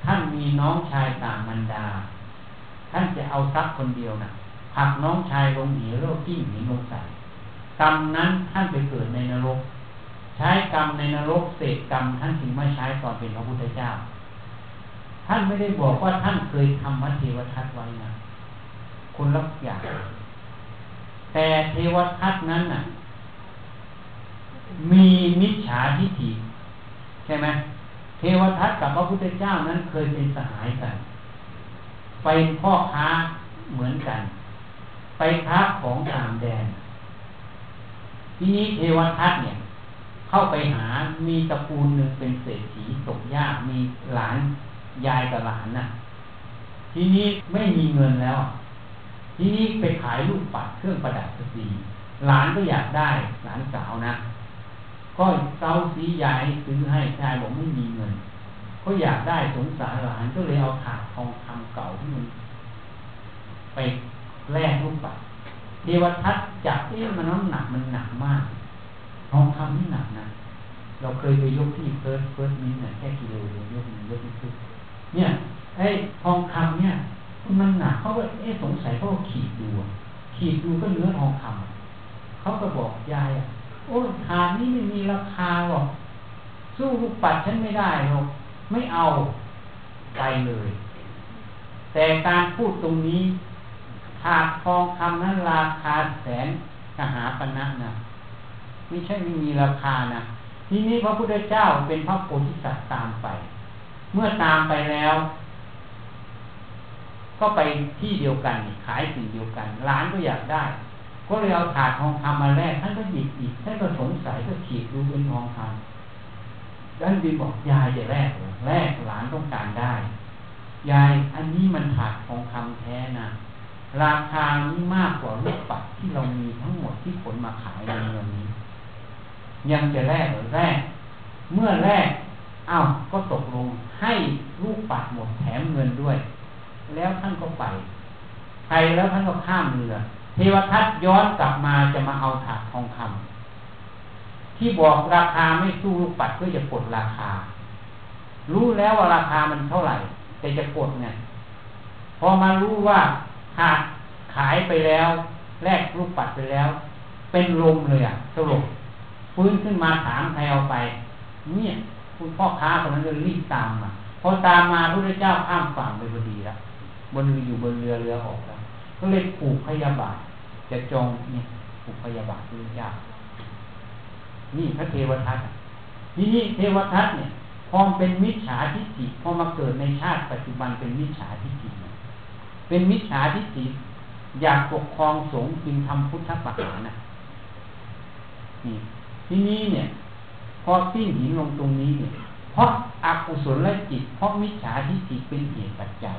ท่านมีน้องชายต่างมันดา ท่านจะเอาทรัพย์คนเดียวนะผักน้องชายลงเหวแล้วกิ้งหินลงใส่ กรรมนั้นท่านไปเกิดในนรก ใช้กรรมในนรกเศษกรรมท่านถึงไม่ใช้ตอนเป็นพระพุทธเจ้า ท่านไม่ได้บอกว่าท่านเคยทำวัดเทวทัตไว้นะคุณรับอย่างแต่เทวทัตนั้นน่ะ มีมิจฉาทิฏฐิใช่ไหมเทวทัตกับพระพุทธเจ้านั้นเคยเป็นสหายกัน ไปพ่อค้าเหมือนกัน ไปค้าของต่างแดน ทีนี้เทวทัตเนี่ย เข้าไปหามีตระกูลหนึ่งเป็นเศรษฐีตกยากมีหลานยายกับหลานน่ะ ทีนี้ไม่มีเงินแล้ว ทีนี้ไปขายลูกปัดเครื่องประดับสตรีหลานก็อยากได้หลานสาวนะก็เซาสียายซื้อให้ชายบอกไม่มีเงินก็อยากได้สงสารหลานก็เลยเอาถาดทองคำเก่าที่มันไปแลกลูกปัด เทวทัตจับเอ๊ะมันน้ำหนักมันหนักมากทองคำนี่หนักนะเราเคยไปยกที่เฟิร์สเฟิร์สนี้เนี่ยแค่กิโลเดียวยกมันยกไม่ขึ้นเนี่ยไอ้ทองคำเนี่ยมันหนักเขาก็เอ๊ะสงสัยเขาก็ขีดดูขีดดูก็เนื้อทองคำเขาก็บอกยายอะโอ้ถาดนี้ไม่มีราคาหรอกสู้ลูกปัดฉันไม่ได้หรอกไม่เอาไปเลย แต่การพูดตรงนี้ หากทองคำนั้นราคาแสนกหาปณะนะไม่ใช่ไม่มีราคานะทีนี้พระพุทธเจ้าเป็นพระโพธิสัตว์ตามไป เมื่อตามไปแล้ว ก็ไปที่เดียวกันขายสิ่งเดียวกัน ร้านก็อยากได้ ก็เลยเอาถาดทองคำมาแลกท่านก็หยิบอีกท่านก็สงสัยก็ขีดดูเป็นทองคำท่านดีบอกยายจะแลกแลกหลานต้องการได้ยายอันนี้มันถาดทองคำแท้นะ ราคานี้มากกว่าลูกปัดที่เรามีทั้งหมดที่ขนมาขายในเมืองนี้ ยังจะแลกหรือแลกเมื่อแลกอ้าวก็ตกลงให้ลูกปัดหมดแถมเงินด้วย แล้วท่านก็ไปไปแล้วท่านก็ข้ามเรือเทวทัตย้อนกลับมาจะมาเอาถาดทองคำที่บอกราคาไม่สู้ลูกปัดก็จะกดราคา รู้แล้วว่าราคามันเท่าไหร่ แต่จะกดเนี่ยพอมารู้ว่า หากขายไปแล้วแลกลูกปัดไปแล้ว เป็นลมเลยอะสรุปฟื้นขึ้นมาถามใครเอาไป เนี่ยคุณพ่อค้าคนนั้นเลยรีบตามมาพอตามมาพระเจ้าข้ามฝั่งไปพอดีแล้วบนเรืออยู่บนเรือเรือออกแล้วก็เลยผูกพยาบาทจะจองเนี่ยผูกพยาบาทพระเจ้านี่พระเทวทัตนี่นี่เทวทัตเนี่ยพอเป็นมิจฉาทิฏฐิพอมาเกิดในชาติปัจจุบันเป็นมิจฉาทิฏฐิ เป็นมิจฉาทิฏฐิอยากปกครองสงฆ์จึงทำพุทธประหารนะนี่ที่นี้เนี่ย พอปิ้งหินลงตรงนี้เนี่ย เพราะอากุศลและจิต เพราะมิจฉาทิฏฐิเป็นเหตุปัจจัย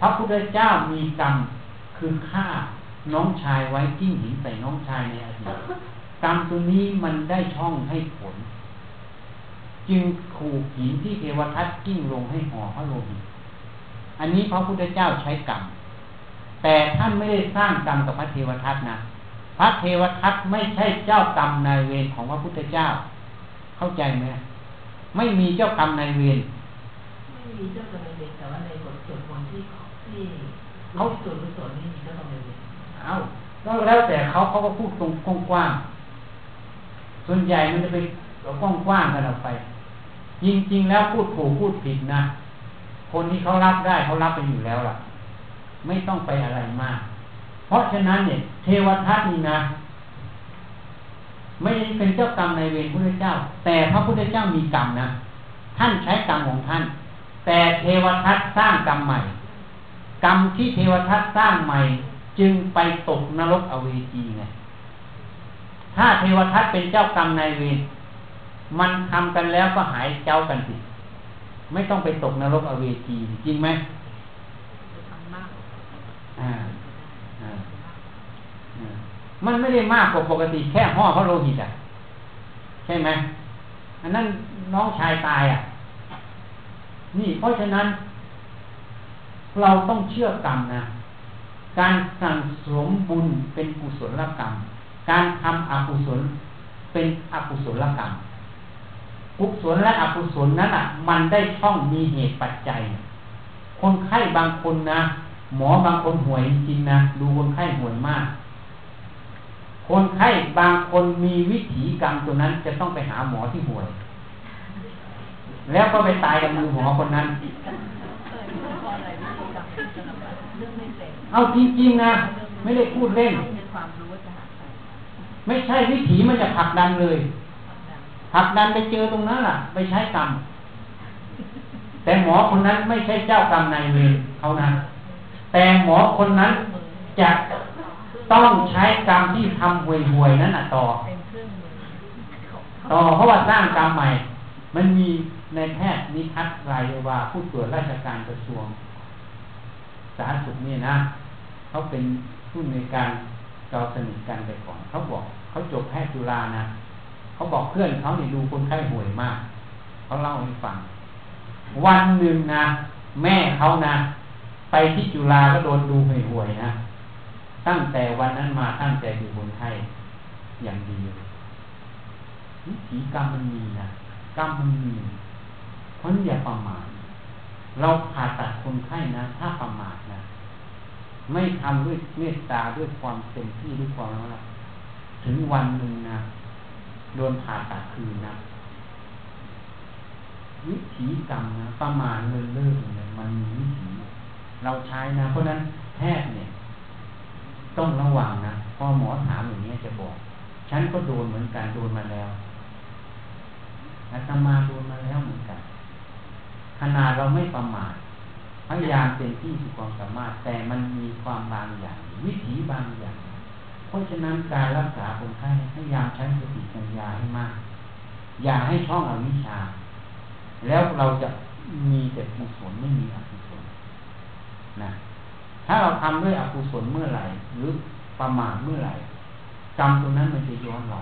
พระพุทธเจ้ามีกรรมคือฆ่าน้องชายไว้กิ้งหินใส่น้องชายในอดีตกรรมตัวนี้มันได้ช่องให้ผล จึงขู่หินที่เทวทัตกิ้งลงให้ห่อพระโลหิต อันนี้พระพุทธเจ้าใช้กรรม แต่ท่านไม่ได้สร้างกรรมกับพระเทวทัตนะ พระเทวทัตไม่ใช่เจ้ากรรมนายเวรของพระพุทธเจ้า เข้าใจไหมไม่มีเจ้ากรรมนายเวรไม่มีเจ้ากรรมนายเวรแต่ว่าในบทสวดมนต์ที่ที่เขาสวดกุศลนี่มีเจ้ากรรมนายเวรเอ้าก็แล้วแต่เขาเขาก็พูดตรงกว้างส่วนใหญ่มันจะไปกว้างๆกันออกไป จริงๆแล้วพูดถูกพูดผิดนะ คนที่เขารับได้เขารับไปอยู่แล้วล่ะ ไม่ต้องไปอะไรมาก เพราะฉะนั้นเนี่ย เทวทัตนี่นะ ไม่ได้เป็นเจ้ากรรมในเวรพระเจ้า แต่พระพุทธเจ้ามีกรรมนะท่านใช้กรรมของท่าน แต่เทวทัตสร้างกรรมใหม่ กรรมที่เทวทัตสร้างใหม่ จึงไปตกนรกอเวจีไงถ้าเทวทัตเป็นเจ้ากรรมในเวรมันทำกันแล้วก็หายเจ้ากันสิ ไม่ต้องไปตกนรกอเวจีจริงไหมอ่าอ่ามันไม่ได้มากกว่าปกติแค่ห่อพระโลหิตอะ ใช่ไหมอันนั้นน้องชายตายอะ นี่เพราะฉะนั้น เราต้องเชื่อกรรมนะการสั่งสมบุญเป็นกุศลกรรม การทำอกุศลเป็นอกุศลกรรม กุศลและอกุศลนั้นอะ มันได้ช่องมีเหตุปัจจัย คนไข้บางคนนะ หมอบางคนห่วยจริงนะ ดูคนไข้ห่วยมาก คนไข้บางคนมีวิถีกรรมตัวนั้นจะต้องไปหาหมอที่ห่วย แล้วก็ไปตายกับมือหมอคนนั้น เอาจริงๆนะ ไม่ได้พูดเล่น ไม่ใช่วิถีมันจะผลักดันเลย ผักดันไปเจอตรงนั้นล่ะ ไปใช้กรรม แต่หมอคนนั้นไม่ใช่เจ้ากรรมนายเวรเขานะแต่หมอคนนั้นจะต้องใช้กรรมที่ทำห่วยๆนั้นต่อ ต่อเพราะว่าสร้างกรรมใหม่ มันมีในแพทย์นิทัศรายว่าผู้ตรวจราชการกระทรวง สาธารณสุขนี่นะเขาเป็นผู้ในการเราสนิทกันไปก่อนเขาบอกเขาจบแพทย์จุฬานะ เขาบอกเพื่อนเขาเนี่ยดูคนไข้ห่วยมากเขาเล่าให้ฟัง วันหนึ่งนะแม่เขานะไปที่จุฬาก็โดนดูห่วยๆนะตั้งแต่วันนั้นมาตั้งใจดูคนไข้อย่างดีวิถีกรรมมันมีนะกรรมมันมีเพราะอย่าประมาทเราผ่าตัดคนไข้นะ ถ้าประมาทนะ ไม่ทำด้วยเมตตาด้วยความเต็มที่ด้วยความรักถึงวันหนึ่งนะ โดนผ่าตัดคืนนะวิถีกรรมนะประมาณเลินเล่อเนี่ยมันมีวิถีเราใช้นะเพราะนั้นแพทย์เนี่ย ต้องระวังนะพอหมอถามอย่างนี้จะบอก ฉันก็โดนเหมือนกันโดนมาแล้วอาตมาโดนมาแล้วเหมือนกันขนาดเราไม่ประมาทพยายามเต็มที่สุดความสามารถ แต่มันมีความบางอย่าง วิถีบางอย่าง เพราะฉะนั้นการรักษาคนไข้พยายามใช้สติปัญญาให้มาก อย่าให้ช่องอวิชชา แล้วเราจะมีแต่กุศลไม่มีอกุศลนะถ้าเราทำด้วยอกุศลเมื่อไหร่หรือประมาทเมื่อไหร่กรรมตรงนั้นมันจะย้อนเรา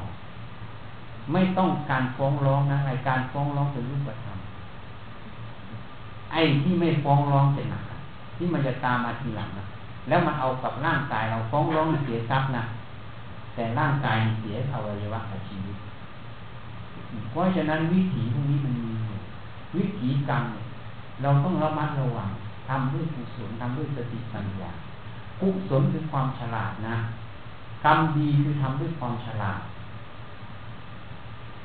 ไม่ต้องการฟ้องร้องนะไอการฟ้องร้องเป็นรูปธรรมไอ้ที่ไม่ฟ้องร้องเป็นหนักที่มันจะตามมาทีหลังนะแล้วมันเอากับร่างกายเราฟ้องร้องเสียทรัพย์นะ แต่ร่างกายเสียอวัยวะชีวิต เพราะฉะนั้นวิถีพวกนี้มันมีวิถีกรรมเราต้องระมัดระวังทำด้วยกุศลทำด้วยสติปัญญากุศลคือความฉลาดนะกรรมดีคือทำด้วยความฉลาด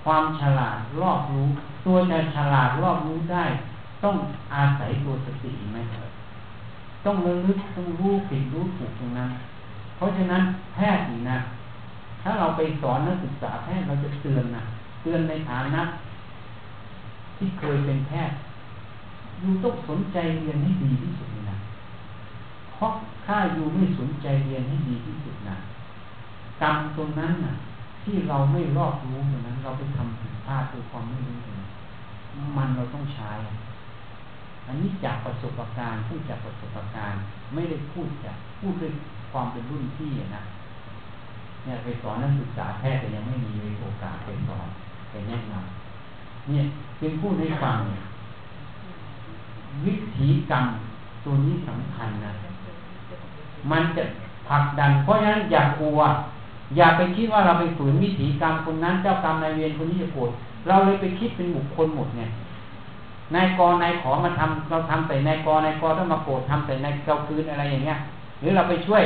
ความฉลาดรอบรู้ ตัวจะฉลาดรอบรู้ได้ ต้องอาศัยตัวสติไหมต้องระลึกต้องรู้ผิดรู้ถูกตรงนั้น เพราะฉะนั้นแพทย์นี่นะ ถ้าเราไปสอนนักศึกษาแพทย์เราจะเตือนนะเตือนในฐานะ ที่เคยเป็นแพทย์อยู่ต้องสนใจเรียนให้ดีที่สุดนะเพราะถ้าอยู่ไม่สนใจเรียนให้ดีที่สุดนะกรรมตรงนั้นนะ่ะที่เราไม่รอบรู้ตรงนั้น เราไปทำผิดพลาดด้วยความไม่รู้ตรงนั้นมันเราต้องใช้ อันนี้จากประสบการณ์พูดจากประสบการณ์ ไม่ได้พูดจากพูดด้วยความเป็นรุ่นพี่นะ เนี่ยไปสอนนักศึกษาแพทย์แต่ยังไม่มีโอกาสไปสอนไปแนะนำเนี่ยเป็นพูดให้ฟังเนี่ยวิธีกรรมตัวนี้สำคัญนะ มันจะผลักดัน เพราะฉะนั้นอย่ากลัว อย่าไปคิดว่าเราไปฝืนวิถีกรรมคนนั้นเจ้ากรรมนายเวรคนนี้จะโกรธเราเลยไปคิดเป็นบุคคลหมดไงนายกนายขอมาทำเราทำแต่นายกนายกต้องมาโกรธทำแต่นายเกาคืนอะไรอย่างเงี้ย หรือเราไปช่วย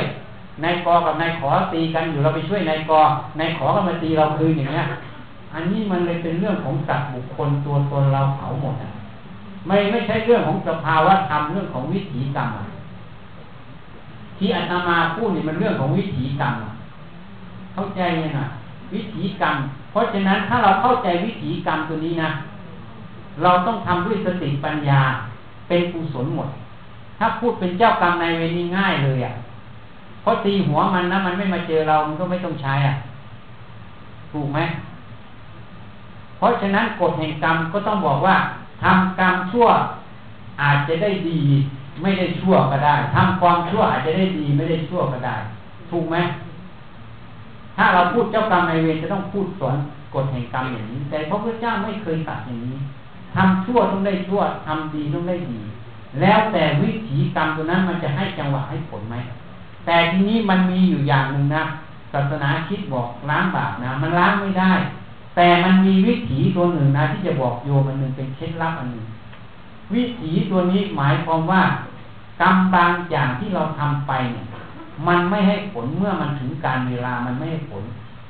นายกกับนายขอตีกันอยู่เราไปช่วยนายกนายขอก็มาตีเราคืนอย่างเงี้ย อันนี้มันเลยเป็นเรื่องของสัตว์บุคคลตัวตนเราเผาหมดไม่ไม่ใช่เรื่องของสภาวะธรรมเรื่องของวิถีกรรมที่อาตมาพูดนี่มันเรื่องของวิถีกรรมเข้าใจยังไงวิถีกรรม เพราะฉะนั้นถ้าเราเข้าใจวิถีกรรมตัวนี้นะเราต้องทำด้วยสติปัญญาเป็นกุศลหมด ถ้าพูดเป็นเจ้ากรรมนายเวรนี่ง่ายเลยอะ เพราะตีหัวมันนะมันไม่มาเจอเรา มันก็ไม่ต้องใช้อะ ถูกไหมเพราะฉะนั้นกฎแห่งกรรมก็ต้องบอกว่าทำกรรมชั่วอาจจะได้ดี ไม่ได้ชั่วก็ได้ทำความชั่วอาจจะได้ดี ไม่ได้ชั่วก็ได้ ถูกไหมถ้าเราพูดเจ้ากรรมนายเวรจะต้องพูดสอนกฎแห่งกรรมอย่างนี้ แต่พระพุทธเจ้าไม่เคยตัดอย่างนี้ทำชั่วต้องได้ชั่วทำดีต้องได้ดี แล้วแต่วิถีกรรมตัวนั้นมันจะให้จังหวะให้ผลไหม แต่ทีนี้มันมีอยู่อย่างหนึ่งนะศาสนาคิดบอกล้างบาปนะ มันล้างไม่ได้ แต่มันมีวิถีตัวหนึ่งนะ ที่จะบอกโยมมันหนึ่งเป็นเคล็ดลับอันหนึ่งวิถีตัวนี้หมายความว่ากรรมบางอย่างที่เราทำไปเนี่ยมันไม่ให้ผลเมื่อมันถึงการเวลามันไม่ให้ผล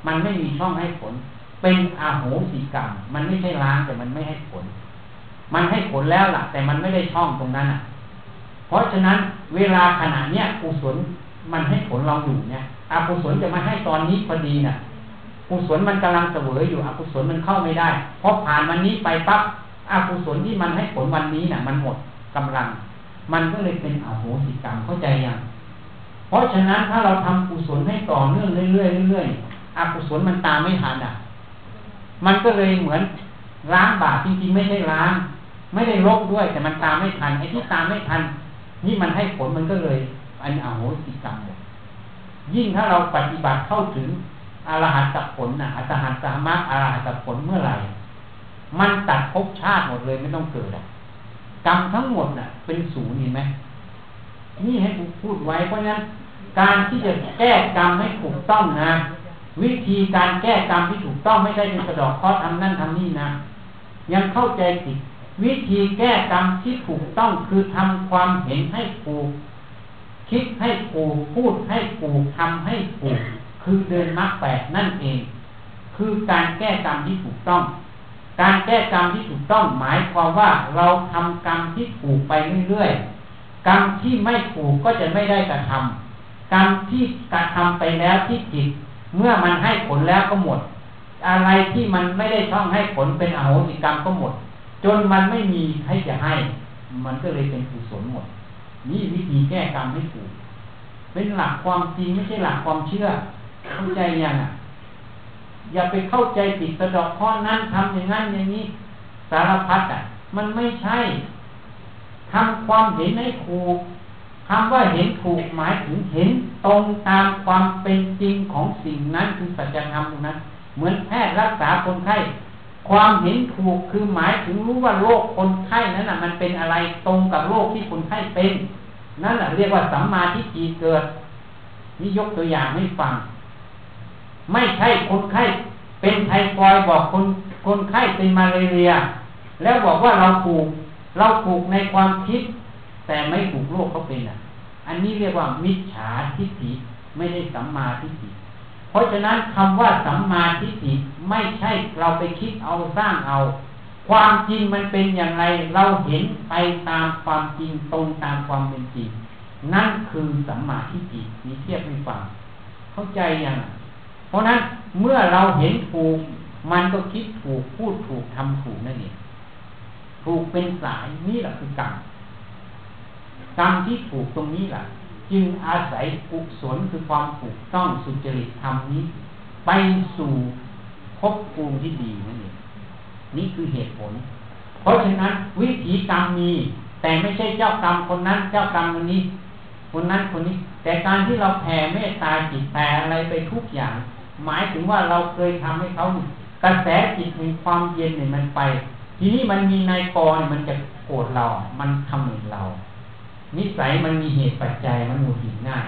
มันไม่มีช่องให้ผล เป็นอาโหสิกรรม มันไม่ใช่ล้างแต่มันไม่ให้ผล มันให้ผลแล้วล่ะ แต่มันไม่ได้ช่องตรงนั้นอะ เพราะฉะนั้นเวลาขณะเนี้ยกุศล มันให้ผลเราอยู่เนี่ยอกุศลจะมาให้ตอนนี้พอดีน่ะกุศลมันกำลังเสวยอยู่อกุศลมันเข้าไม่ได้เพราะผ่านวันนี้ไปปั๊บอกุศลที่มันให้ผลวันนี้น่ะมันหมดกำลัง มันก็เลยเป็นอโหสิกรรมเข้าใจยังเพราะฉะนั้นถ้าเราทำกุศลให้ต่อเนื่องเรื่อยๆเรื่อยๆอกุศลมันตามไม่ทันอะ มันก็เลยเหมือนล้างบาปจริงๆไม่ใช่ล้าง ไม่ได้ลบด้วย แต่มันตามไม่ทันไอ้ที่ตามไม่ทันนี่มันให้ผลมันก็เลย อันอโหสิกรรมหมดยิ่งถ้าเราปฏิบัติเข้าถึงอรหัตผลนะอัตหัตสามารถอรหัตผลเมื่อไหร่ มันตัดภพชาติหมดเลยไม่ต้องเกิดกรรมทั้งหมดน่ะ เป็นศูนย์เห็นไหมนี่ให้พูดไว้เพราะฉะนั้น การที่จะแก้กรรมให้ถูกต้องนะ วิธีการแก้กรรมที่ถูกต้องไม่ได้เป็นกระดอกข้อทำนั่นทำนี่นะ ยังเข้าใจผิดวิธีแก้กรรมที่ถูกต้องคือทำความเห็นให้ถูก คิดให้ถูกพูดให้ถูกทำให้ถูกคือเดินมรรคแปดนั่นเอง คือการแก้กรรมที่ถูกต้อง การแก้กรรมที่ถูกต้องหมายความว่าเราทำกรรมที่ถูกไปเรื่อยๆกรรมที่ไม่ถูกก็จะไม่ได้กระทำกรรมที่กระทำไปแล้วที่ผิดเมื่อมันให้ผลแล้วก็หมด อะไรที่มันไม่ได้ช่องให้ผลเป็นอโหสิกรรมก็หมด จนมันไม่มีให้จะให้ มันก็เลยเป็นกุศลหมด นี่วิธีแก้กรรมให้ถูก เป็นหลักความจริงไม่ใช่หลักความเชื่อเข้าใจยังอะ อย่าไปเข้าใจผิดกระดอกข้อนั้นทำอย่างนั้นอย่างนี้สารพัดอะ มันไม่ใช่ทำความเห็นให้ถูกคำว่าเห็นถูกหมายถึงเห็นตรงตามความเป็นจริงของสิ่งนั้นคือสัจธรรมตรงนั้น เหมือนแพทย์รักษาคนไข้ ความเห็นถูกคือหมายถึงรู้ว่าโรคคนไข้นั้นอะมันเป็นอะไรตรงกับโรคที่คนไข้เป็น นั่นแหละเรียกว่าสัมมาทิฏฐิเกิด นี่ยกตัวอย่างให้ฟัง ไม่ใช่คนไข้เป็นไทฟอยบอกคนคนไข้เป็นมาเรีย แล้วบอกว่าเราถูกเราถูกในความคิด แต่ไม่ถูกโรคเขาเป็นอะ อันนี้เรียกว่ามิจฉาทิฏฐิไม่ได้สัมมาทิฏฐิ เพราะฉะนั้นคำว่าสัมมาทิฏฐิไม่ใช่เราไปคิดเอาสร้างเอา ความจริงมันเป็นอย่างไรเราเห็นไปตามความจริงตรงตามความเป็นจริง นั่นคือสัมมาทิฏฐิมีเทียบให้ฟังเข้าใจยังเพราะนั้นเมื่อเราเห็นถูกมันก็คิดถูกพูดถูกทำถูกนั่นเองถูกเป็นสายนี่แหละคือกรรมกรรมที่ถูกตรงนี้แหละ จึงอาศัยกุศลคือความถูกต้องสุจริตธรรมนี้ ไปสู่ภพภูมิที่ดีนั่นเองนี่คือเหตุผล เพราะฉะนั้นวิถีกรรมมี แต่ไม่ใช่เจ้ากรรมคนนั้นเจ้ากรรมคนนี้ คนนั้นคนนี้ แต่การที่เราแผ่เมตตาจิตแผ่อะไรไปทุกอย่าง หมายถึงว่าเราเคยทำให้เขากระแสจิตมีความเย็นเนี่ยมันไป ทีนี้มันมีนายกรมันจะโกรธเรา มันทำเหมือนเรา นิสัยมันมีเหตุปัจจัยมันหมุดหินง่าย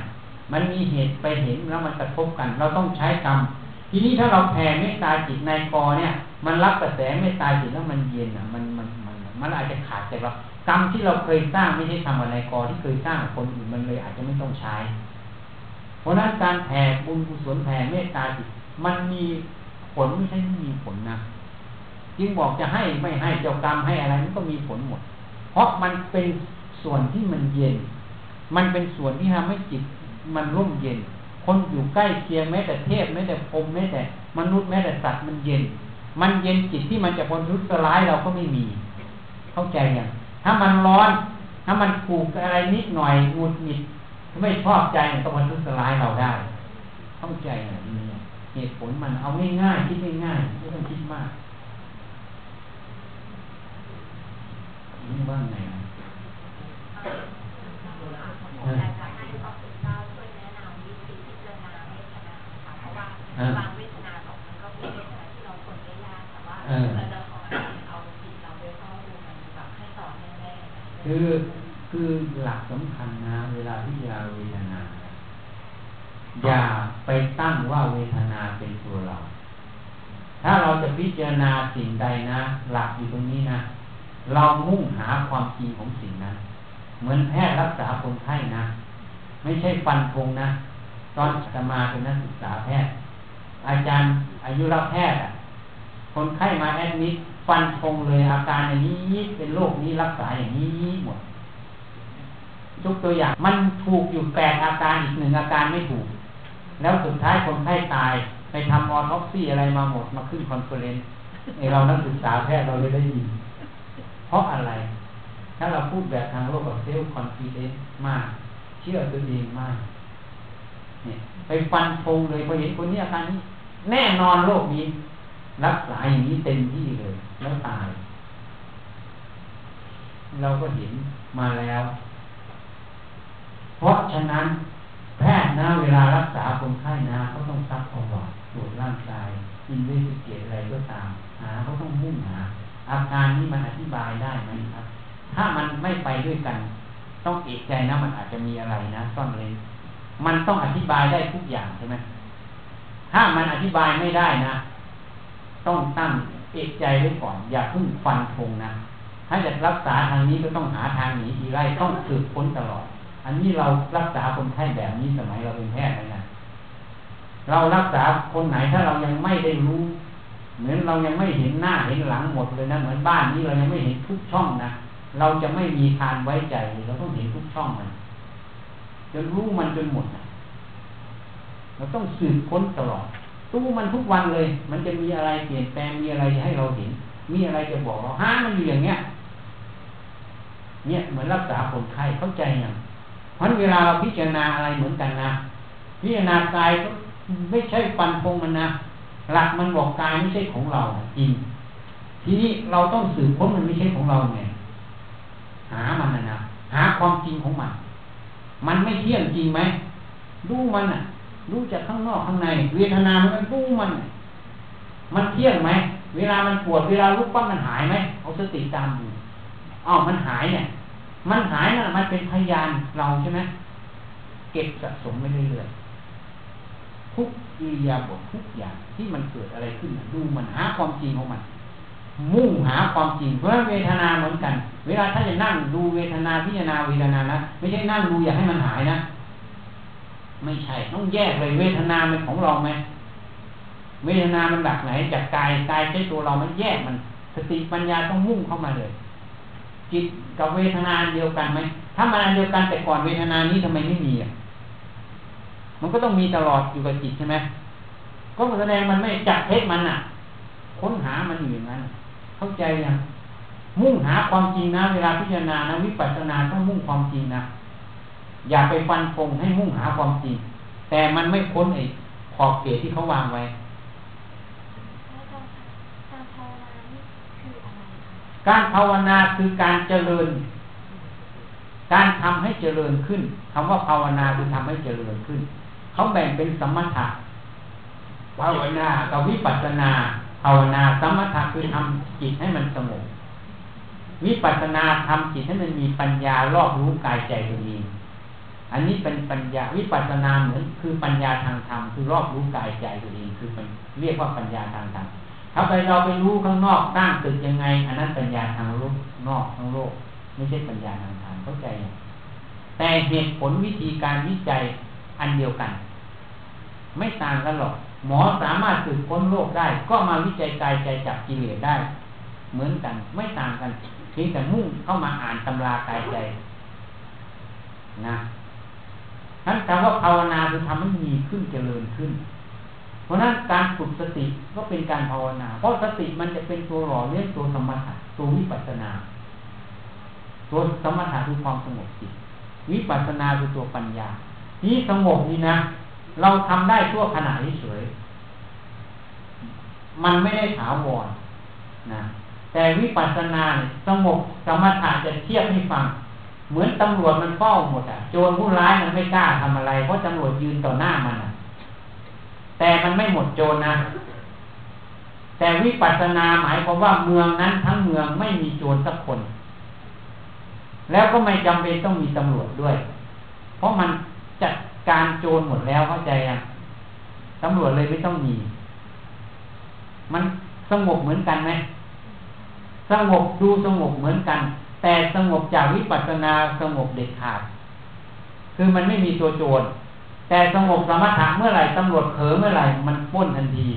มันมีเหตุไปเห็นแล้วมันกระทบกัน เราต้องใช้กรรมทีนี้ถ้าเราแผ่เมตตาจิตนายกรเนี่ย มันรับกระแสเมตตาจิตแล้วมันเย็นอะมันมันมันมันอาจจะขาดแต่ว่ากรรมที่เราเคยสร้างไม่ใช่ทำอะไรกอที่เคยสร้างคนอื่นมันเลยอาจจะไม่ต้องใช้ เพราะนั้นการแผ่บุญกุศลแผ่เมตตาจิตมันมีผลไม่ใช่ไม่มีผลนะจึงบอกจะให้ไม่ให้เจ้ากรรมให้อะไรมันก็มีผลหมด เพราะมันเป็น ส่วนที่มันเย็น มันเป็นส่วนที่ทำให้จิตมันร่มเย็น คนอยู่ใกล้เคียงแม้แต่เทพแม้แต่พรมแม้แต่ มนุษย์แม้แต่สัตว์มันเย็น มันเย็นจิตที่มันจะพ้นทุกข์ร้ายเราก็ไม่มี เข้าใจยังถ้ามันร้อนถ้ามันผูกอะไรนิดหน่อยหงุดหงิดไม่ชอบใจก็มันทุกข์ร้ายเราได้ เข้าใจอะนี่เหตุผลมันเอาง่ายๆคิดง่ายๆไม่ต้องคิดมากนี่ว่าไง คือคือหลักสำคัญนะเวลาที่ยาเวทนา อย่าไปตั้งว่าเวทนาเป็นตัวเรา ถ้าเราจะพิจารณาสิ่งใดนะ หลักอยู่ตรงนี้นะ เรามุ่งหาความจริงของสิ่งนั้น เหมือนแพทย์รักษาคนไข้นะ ไม่ใช่ฟันธงนะ ตอนจะมาเป็นนักศึกษาแพทย์ อาจารย์อายุรแพทย์อะคนไข้มาแอดมิดฟันธงเลยอาการอย่างนี้เป็นโรคนี้รักษาอย่างนี้หมดยกตัวอย่างมันถูกอยู่แปดอาการอีกหนึ่งอาการไม่ถูก แล้วสุดท้ายคนไข้ตายไปทำ autopsy อะไรมาหมดมาขึ้น conference เรานักศึกษาแพทย์เราเลยได้ยินเพราะอะไร ถ้าเราพูดแบบทางโลกแบบ self confidence มาก เชื่อตัวเองมากเนี่ยไปฟันธงเลยพอเห็นคนนี้อาการนี้แน่นอนโรคนี้รักษาอย่างนี้เต็มที่เลยแล้วตาย เราก็เห็นมาแล้ว เพราะฉะนั้นแพทย์นะเวลารักษาคนไข้นะเขาต้องซักประวัติตรวจร่างกายอินเวสเกตอะไรก็ตามหาเขาต้องมุ่งหา อาการนี้มันอธิบายได้ไหมครับ ถ้ามันไม่ไปด้วยกัน ต้องเอกใจนะมันอาจจะมีอะไรนะซ่อนเร้นมันต้องอธิบายได้ทุกอย่างใช่ไหมถ้ามันอธิบายไม่ได้นะ ต้องตั้งเอกใจไว้ก่อน อย่าเพิ่งฟันธงนะ ถ้าจะรักษาทางนี้ก็ต้องหาทางหนีทีไรต้องสืบค้นตลอด อันนี้เรารักษาคนไข้แบบนี้สมัยเราเป็นแพทย์นะเรารักษาคนไหนถ้าเรายังไม่ได้รู้ เหมือนเรายังไม่เห็นหน้าเห็นหลังหมดเลยนะ เหมือนบ้านนี้เรายังไม่เห็นทุกช่องนะ เราจะไม่มีทานไว้ใจเราต้องเห็นทุกช่องมันจนรู้มันจนหมดนะเราต้องสืบค้นตลอดตู้มันทุกวันเลย มันจะมีอะไรเปลี่ยนแปลงมีอะไรให้เราเห็น มีอะไรจะบอกเราหามันอยู่อย่างเงี้ยเนี่ยเหมือนรักษาคนไข้เข้าใจย่างเพราะเวลาเราพิจารณาอะไรเหมือนกันนะพิจารณากายก็ไม่ใช่ฟันพงมันนะหลักมันบอกกายไม่ใช่ของเราจริง ทีนี้เราต้องสืบค้นมันไม่ใช่ของเราไง หามันนะนะหาความจริงของมัน มันไม่เที่ยงจริงไหมดูมันอะรู้จากข้างนอกข้างใน เวทนามันรู้มัน มันเที่ยงไหมเวลามันปวดเวลาลุกปั้มมันหายไหมเอาสติตามดูอ๋อมันหายเนี่ย มันหายนะ่ะ มันเป็นพยานเราใช่ไหมเก็บสะสมไปเรื่อยๆทุกอิริยาบถทุกอย่างที่มันเกิดอะไรขึ้นดูมันหาความจริงของมัน มุ่งหาความจริงเพราะเวทนาเหมือนกัน เวลาถ้าจะนั่งดูเวทนาพิจารณาเวทนานะไม่ใช่นั่งดูอยากให้มันหายนะ ไม่ใช่ต้องแยกเลยเวทนาเป็นของเราไหมเวทนามันแบบไหนจากกายกายใช้ตัวเรามันแยกมัน สติปัญญาต้องมุ่งเข้ามาเลยจิตกับเวทนาเดียวกันไหมถ้ามันอันเดียวกันแต่ก่อนเวทนานี้ทำไมไม่มีอะมันก็ต้องมีตลอดอยู่กับจิตใช่ไหมก็แสดงมันไม่จับเท็จมันอะ ค้นหามันอยู่อย่างนั้น เข้าใจยังมุ่งหาความจริงนะ เวลาพิจารณานะวิปัสสนาต้องมุ่งความจริงนะอย่าไปฟันคงให้มุ่งหาความจริง แต่มันไม่พ้นไอ้ขอบเขตที่เขาวางไว้การภาวนาคือการเจริญ การทำให้เจริญขึ้นคำว่าภาวนาคือทำให้เจริญขึ้น เขาแบ่งเป็นสมถะภาวนากับวิปัสสนา ภาวนาสมถะคือทำจิตให้มันสงบวิปัสสนาทำจิตให้มันมีปัญญารอบรู้กายใจตัวเองอันนี้เป็นปัญญาวิปัสสนาเหมือนคือปัญญาทางธรรมคือรอบรู้กายใจตัวเองคือเรียกว่าปัญญาทางธรรมถ้าไปเราไปรู้ข้างนอกตั้งตึกยังไง อันนั้นปัญญาทางโลกนอกทางโลก ไม่ใช่ปัญญาทางธรรมเข้าใจ แต่เหตุผลวิธีการวิจัยอันเดียวกัน ไม่ต่างกันหรอก หมอสามารถสืบค้นโรคได้ ก็มาวิจัยกายใจจับกิเลสได้ เหมือนกันไม่ต่างกันเพียงแต่มุ่งเข้ามาอ่านตำรากายใจ นะนั้นคำว่าภาวนาคือทำให้มีขึ้นเจริญขึ้น เพราะนั้นการฝึกสติก็เป็นการภาวนา เพราะสติมันจะเป็นตัวหล่อเลี้ยงตัวสมถะตัววิปัสสนา ตัวสมถะคือความสงบจิตวิปัสสนาคือตัวปัญญานี้สงบนี่นะ เราทำได้ทั่วขณะเฉยมันไม่ได้ถาวรนะแต่วิปัสสนาสงบสมถะจะเทียบให้ฟัง เหมือนตำรวจมันเฝ้าหมดอะโจรผู้ร้ายมันไม่กล้าทำอะไร เพราะตำรวจยืนต่อหน้ามันอะ แต่มันไม่หมดโจรนะ แต่วิปัสสนาหมายความว่าเมืองนั้นทั้งเมืองไม่มีโจรสักคน แล้วก็ไม่จำเป็นต้องมีตำรวจด้วย เพราะมันจัด การโจรหมดแล้วเข้าใจอะตำรวจเลยไม่ต้องมีมันสงบเหมือนกันไหมสงบดูสงบเหมือนกัน แต่สงบจากวิปัสสนาสงบเด็ดขาด คือมันไม่มีตัวโจร แต่สงบสมถะเมื่อไหร่ตำรวจเผลอเมื่อไหร่มันป้นทันที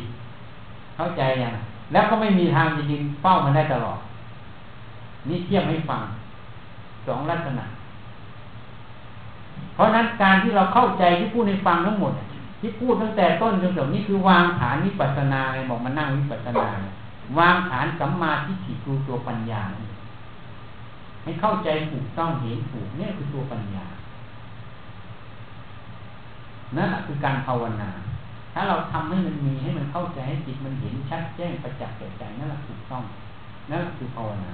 เข้าใจยังแล้วก็ไม่มีทางจริงๆเฝ้ามันได้ตลอด นี่เทียบให้ฟังสองลักษณะ เพราะนั้นการที่เราเข้าใจที่พูดในฟังทั้งหมด ที่พูดตั้งแต่ต้นจนจบนี่คือวางฐานวิปัสสนาไงบอกมานั่งวิปัสสนาวางฐานสัมมาทิฏฐิคือตัวปัญญา ให้เข้าใจถูกต้องเห็นถูกเนี่ยคือตัวปัญญานั่นแหละคือการภาวนา ถ้าเราทำให้มันมีให้มันเข้าใจให้จิตมันเห็นชัดแจ้งประจักษ์แก่ใจนั่นแหละถูกต้องนั่นแหละคือภาวนา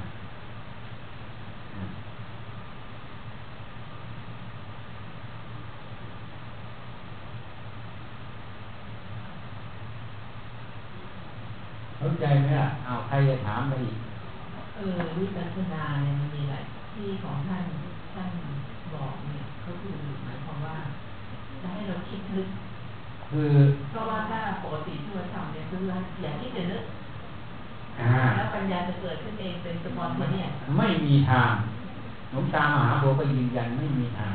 เข้าใจไหมล่ะอ้าวใครจะถามไปอีกเออวิปัสสนาเนี่ยมันมีหลายที่ของท่านท่านบอกเนี่ยก็คือหมายความว่าจะให้เราคิดลึกคือเพราะว่าถ้าปกติที่เราทำเนี่ยคือว่าอย่าที่จะนึกอ่าแล้วปัญญาจะเกิดขึ้นเองเป็นสปอนเทเนี่ยไม่มีทางหลวงตามหาบัวก็ยืนยันไม่มีทาง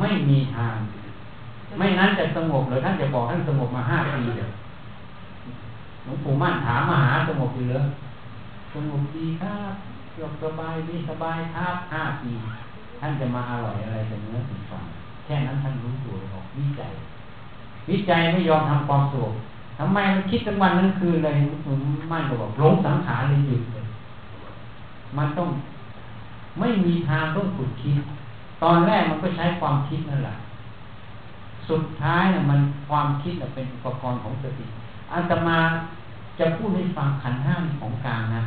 ไม่มีทาง ไม่นั้นจะสงบเลยท่านจะบอกท่านสงบมาห้าปีเดียวห ลวงปู่มั่นถามมหาสงบเหรือสงบดีครับเกือบสบายดีสบายครับห้าปีท่านจะมาอร่อยอะไรแต่เนื้อสิ่งฟังแค่นั้นท่านรู้ตัวออกวิจัย วิจัยไม่ยอมทำความสุขทำไมมันคิดทั้งวันทั้งคืนเลยผมมั่นก็บอกหลงสังขารเลยหยุดเลยมันต้องไม่มีทางต้องฝึกคิด ตอนแรกมันก็ใช้ความคิดนั่นแหละ สุดท้ายเนี่ยมันความคิดเป็นอุปกรณ์ของสติอาตมา จะพูดให้ฟังขันห้ามของกลางนะ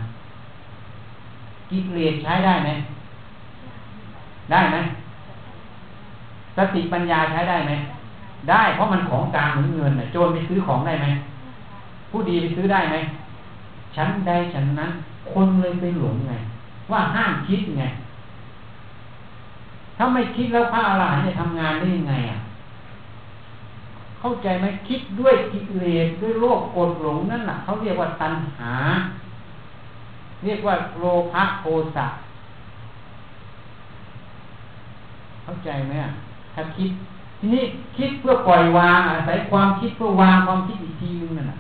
กิเลสใช้ได้ไหมได้ไหมสติปัญญาใช้ได้ไหมได้เพราะมันของกลางเหมือนเงินน่ะโจรไปซื้อของได้ไหมผู้ดีไปซื้อได้ไหมชั้นใดชั้นนั้น คนเลยไปหลงไง ว่าห้ามคิดไงถ้าไม่คิดแล้วพระอรหันต์จะทำงานได้ยังไงอะ เข้าใจไหมคิดด้วยกิเลสด้วยโลภโกรธหลงนั่นแหละเขาเรียกว่าตัณหา เรียกว่าโลภะโทสะเข้าใจไหมถ้าคิด ทีนี้คิดเพื่อปล่อยวางอาศัยความคิดเพื่อวางความคิดอีกทีนึงนั่นแหละ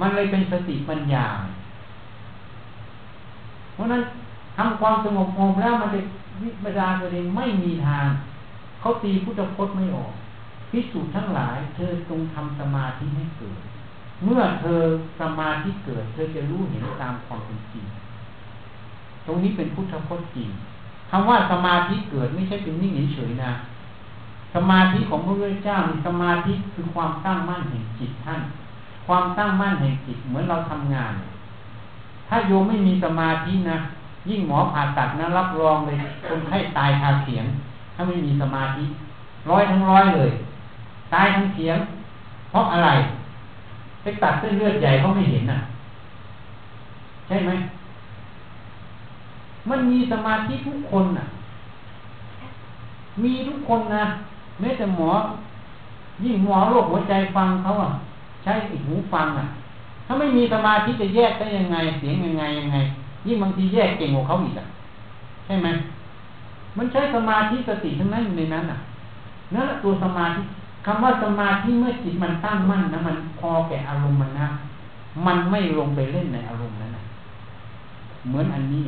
มันเลยเป็นสติปัญญา เพราะนั้นทำความสงบงมแล้วมันจะวิปัสสนาตัวเองไม่มีทางเขาตีพุทธพจน์ไม่ออก พิสูจน์ทั้งหลาย เธอจงทำสมาธิให้เกิด เมื่อเธอสมาธิเกิด เธอจะรู้เห็นตามความเป็นจริง ตรงนี้เป็นพุทธพจน์จริงคำว่าสมาธิเกิดไม่ใช่เป็นนิ่งเฉยนะ สมาธิของพระพุทธเจ้ามีสมาธิคือความตั้งมั่นแห่งจิตท่าน ความตั้งมั่นแห่งจิตเหมือนเราทำงาน ถ้าโยมไม่มีสมาธินะ ยิ่งหมอผ่าตัดนะรับรองเลยคนไข้ตายคาเสียง ถ้าไม่มีสมาธิ ร้อยทั้งร้อยเลย ตายทั้งเสียง เพราะอะไรไปตัดเส้นเลือดใหญ่เขาไม่เห็นน่ะ ใช่ไหม มันมีสมาธิทุกคนน่ะ มีทุกคนนะแม้แต่หมอ ยิ่งหมอโรคหัวใจฟังเขาอะ ใช้หูฟังอะ ถ้าไม่มีสมาธิจะแยกได้ยังไง เสียงยังไงยังไง ยิ่งบางทีแยกเก่งกว่าเขาอีกอะ ใช่ไหมมันใช้สมาธิสติทั้งนั้นอยู่ในนั้นอะนั่นแหละตัวสมาธิ คำว่าสมาธิเมื่อจิตมันตั้งมั่นนะมันพอแก่อารมณ์มันนะ มันไม่ลงไปเล่นในอารมณ์นั้นนะเหมือนอันนี้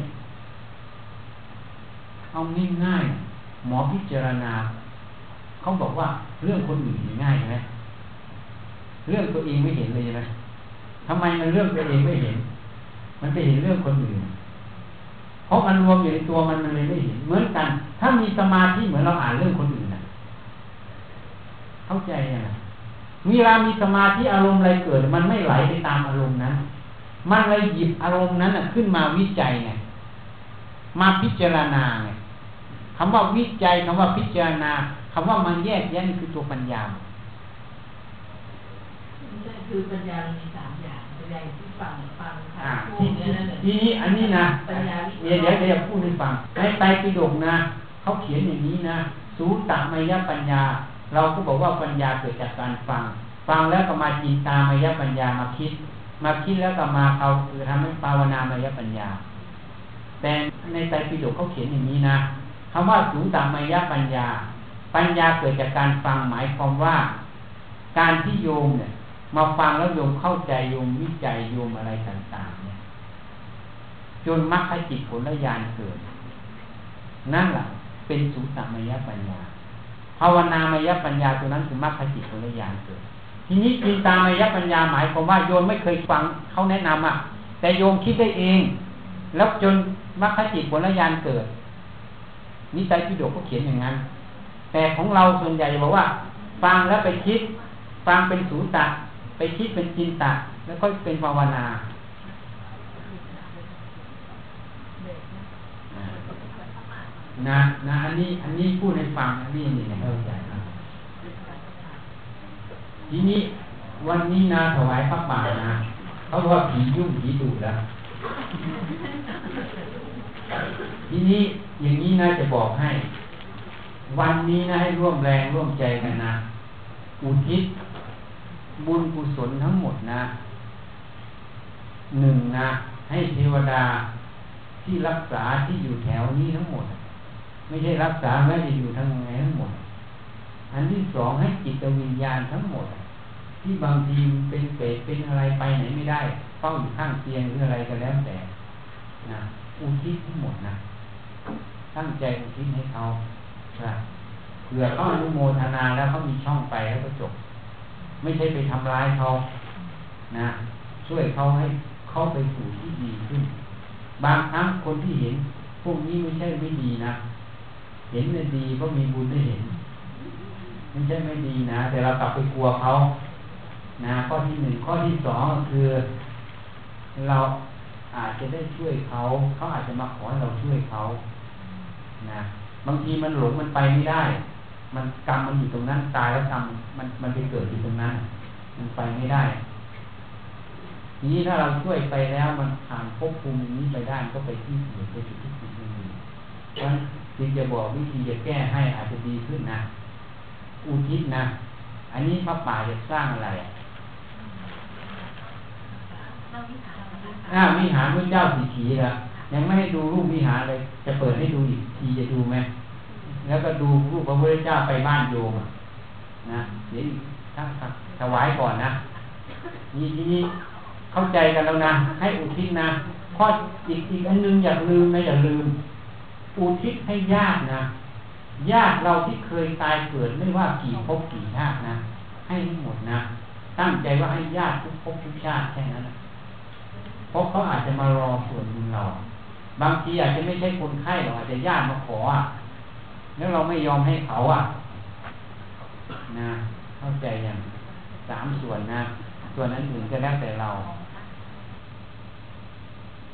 เอาง่ายๆหมอพิจารณา เขาบอกว่าเรื่องคนอื่นง่ายไหมเรื่องตัวเองไม่เห็นเลยนะทำไมมันเรื่องตัวเองไม่เห็น มันไปเห็นเรื่องคนอื่น เพราะมันรวมอยู่ในตัวมันมันเลยไม่เห็น เหมือนกัน ถ้ามีสมาธิเหมือนเราอ่านเรื่องคนอื่น เข้าใจยังเวลามีสมาธิอารมณ์อะไรเกิด มันไม่ไหลไปตามอารมณ์นั้น มันเลยหยิบอารมณ์นั้นขึ้นมาวิจัยไงมาพิจารณาไงคำว่าวิจัยคำว่าพิจารณาคำว่ามันแยกแยะนี่คือตัวปัญญาไม่ใช่คือปัญญามีสามอย่างปัญญาที่ฟังฟังค่ะอ่าพูทีดเนี่ยนั่นแหละทีนี้อันนี้นะปัญญาวิเดี๋ยวเดี๋ยวเดี๋ยวพูดให้ฟังในไตรปิฎกนะเขาเขียนอย่างนี้นะสูตมยปัญญา เราก็บอกว่าปัญญาเกิดจากการฟัง ฟังแล้วก็มาจินตามายปัญญามาคิด มาคิดแล้วก็มาเอาคือทำให้ภาวนามายปัญญา แต่ในไตรปิฎกเขาเขียนอย่างนี้นะคำว่าสูตมายปัญญา ปัญญาเกิดจากการฟังหมายความว่า การที่โยมเนี่ย มาฟังแล้วโยมเข้าใจโยมวิจัยโยมอะไรต่างๆเนี่ยจนมรรคจิตผลญาณเกิด นั่นแหละเป็นสุตตมายปัญญา ภาวนามยปัญญาตัวนั้นคือมรรคจิตผลญาณเกิด ทีนี้จินตามยปัญญาหมายความว่าโยมไม่เคยฟังเขาแนะนำอะ แต่โยมคิดได้เอง แล้วจนมรรคจิตผลญาณเกิดนิสัยพิโดกก็เขียนอย่างนั้น แต่ของเราส่วนใหญ่บอกว่า ฟังแล้วไปคิด ฟังเป็นสูตะไปคิดเป็นจินตะ แล้วก็เป็นภาวนา นะนะอันนี้อันนี้พูดให้ฟังอันนี้นี่เข้าใจนะทีนี้วันนี้นาถวายพระป่านะเขาว่าผียุ่งผีดุแล้วทีนี้อย่างนี้นะจะบอกให้ วันนี้นะให้ร่วมแรงร่วมใจกันนะอุทิศบุญกุศลทั้งหมดนะหนึ่งนะให้เทวดาที่รักษาที่อยู่แถวนี้ทั้งหมด ไม่ใช่รักษาแม้จะอยู่ทั้งไงทั้งหมด อันที่สองให้จิตวิญญาณทั้งหมด ที่บางทีเป็นเปรตเป็นอะไรไปไหนไม่ได้เฝ้าอยู่ข้างเตียงหรืออะไรก็แล้วแต่นะอุทิศทั้งหมดนะตั้งใจอุทิศให้เขาเผื่อเขาอนุโมทนาแล้วเขามีช่องไปแล้วก็จบ ไม่ใช่ไปทำร้ายเขานะช่วยเขาให้เข้าไปสู่ที่ดีขึ้น บางครั้งคนที่เห็น พวกนี้ไม่ใช่ไม่ดีนะ เห็นเนี่ยดีก็มีบุญได้เห็นไม่ใช่ไม่ดีนะ แต่เรากลับไปกลัวเขานะข้อที่หนึ่งข้อที่สองคือ เราอาจจะได้ช่วยเขา เขาอาจจะมาขอให้เราช่วยเขานะบางทีมันหลงมันไปไม่ได้ มันกรรมมันอยู่ตรงนั้นตายแล้วกรรมมันมันไปเกิดอยู่ตรงนั้น มันไปไม่ได้ ทีนี้ถ้าเราช่วยไปแล้วมันผ่านภพภูมินี้ไปได้ก็ไปที่อื่นไปที่ที่อื่นเพราะ ฉะนั้นจึงจะบอกวิธีจะแก้ให้อาจจะดีขึ้นนะ อุทิศนะ อันนี้พระป่าจะสร้างอะไรอ่าวิหารพระเจ้าสีขีแล้วยังไม่ให้ดูรูปวิหารเลย จะเปิดให้ดูอีกทีจะดูไหมแล้วก็ดูรูปพระพุทธเจ้าไปบ้านโยมนะเดี๋ยวถ้าถวายก่อนนะนี่ทีนี้เข้าใจกันแล้วนะ ให้อุทิศนะข้ออีกอีกอันนึงอย่าลืมนะอย่าลืม อุทิศให้ญาตินะญาติเราที่เคยตายเกิดไม่ว่ากี่ภพกี่ชาตินะ ให้ทั้งหมดนะ ตั้งใจว่าให้ญาติทุกภพทุกชาติแค่นั้นนะเพราะเขาอาจจะมารอส่วนบุญเรา บางทีอาจจะไม่ใช่คนไข้หรอกอาจจะญาติมาขออะแล้วเราไม่ยอมให้เขาอะ นะ เข้าใจยังสามส่วนนะ ส่วนนั้นอื่นก็แล้วแต่เรา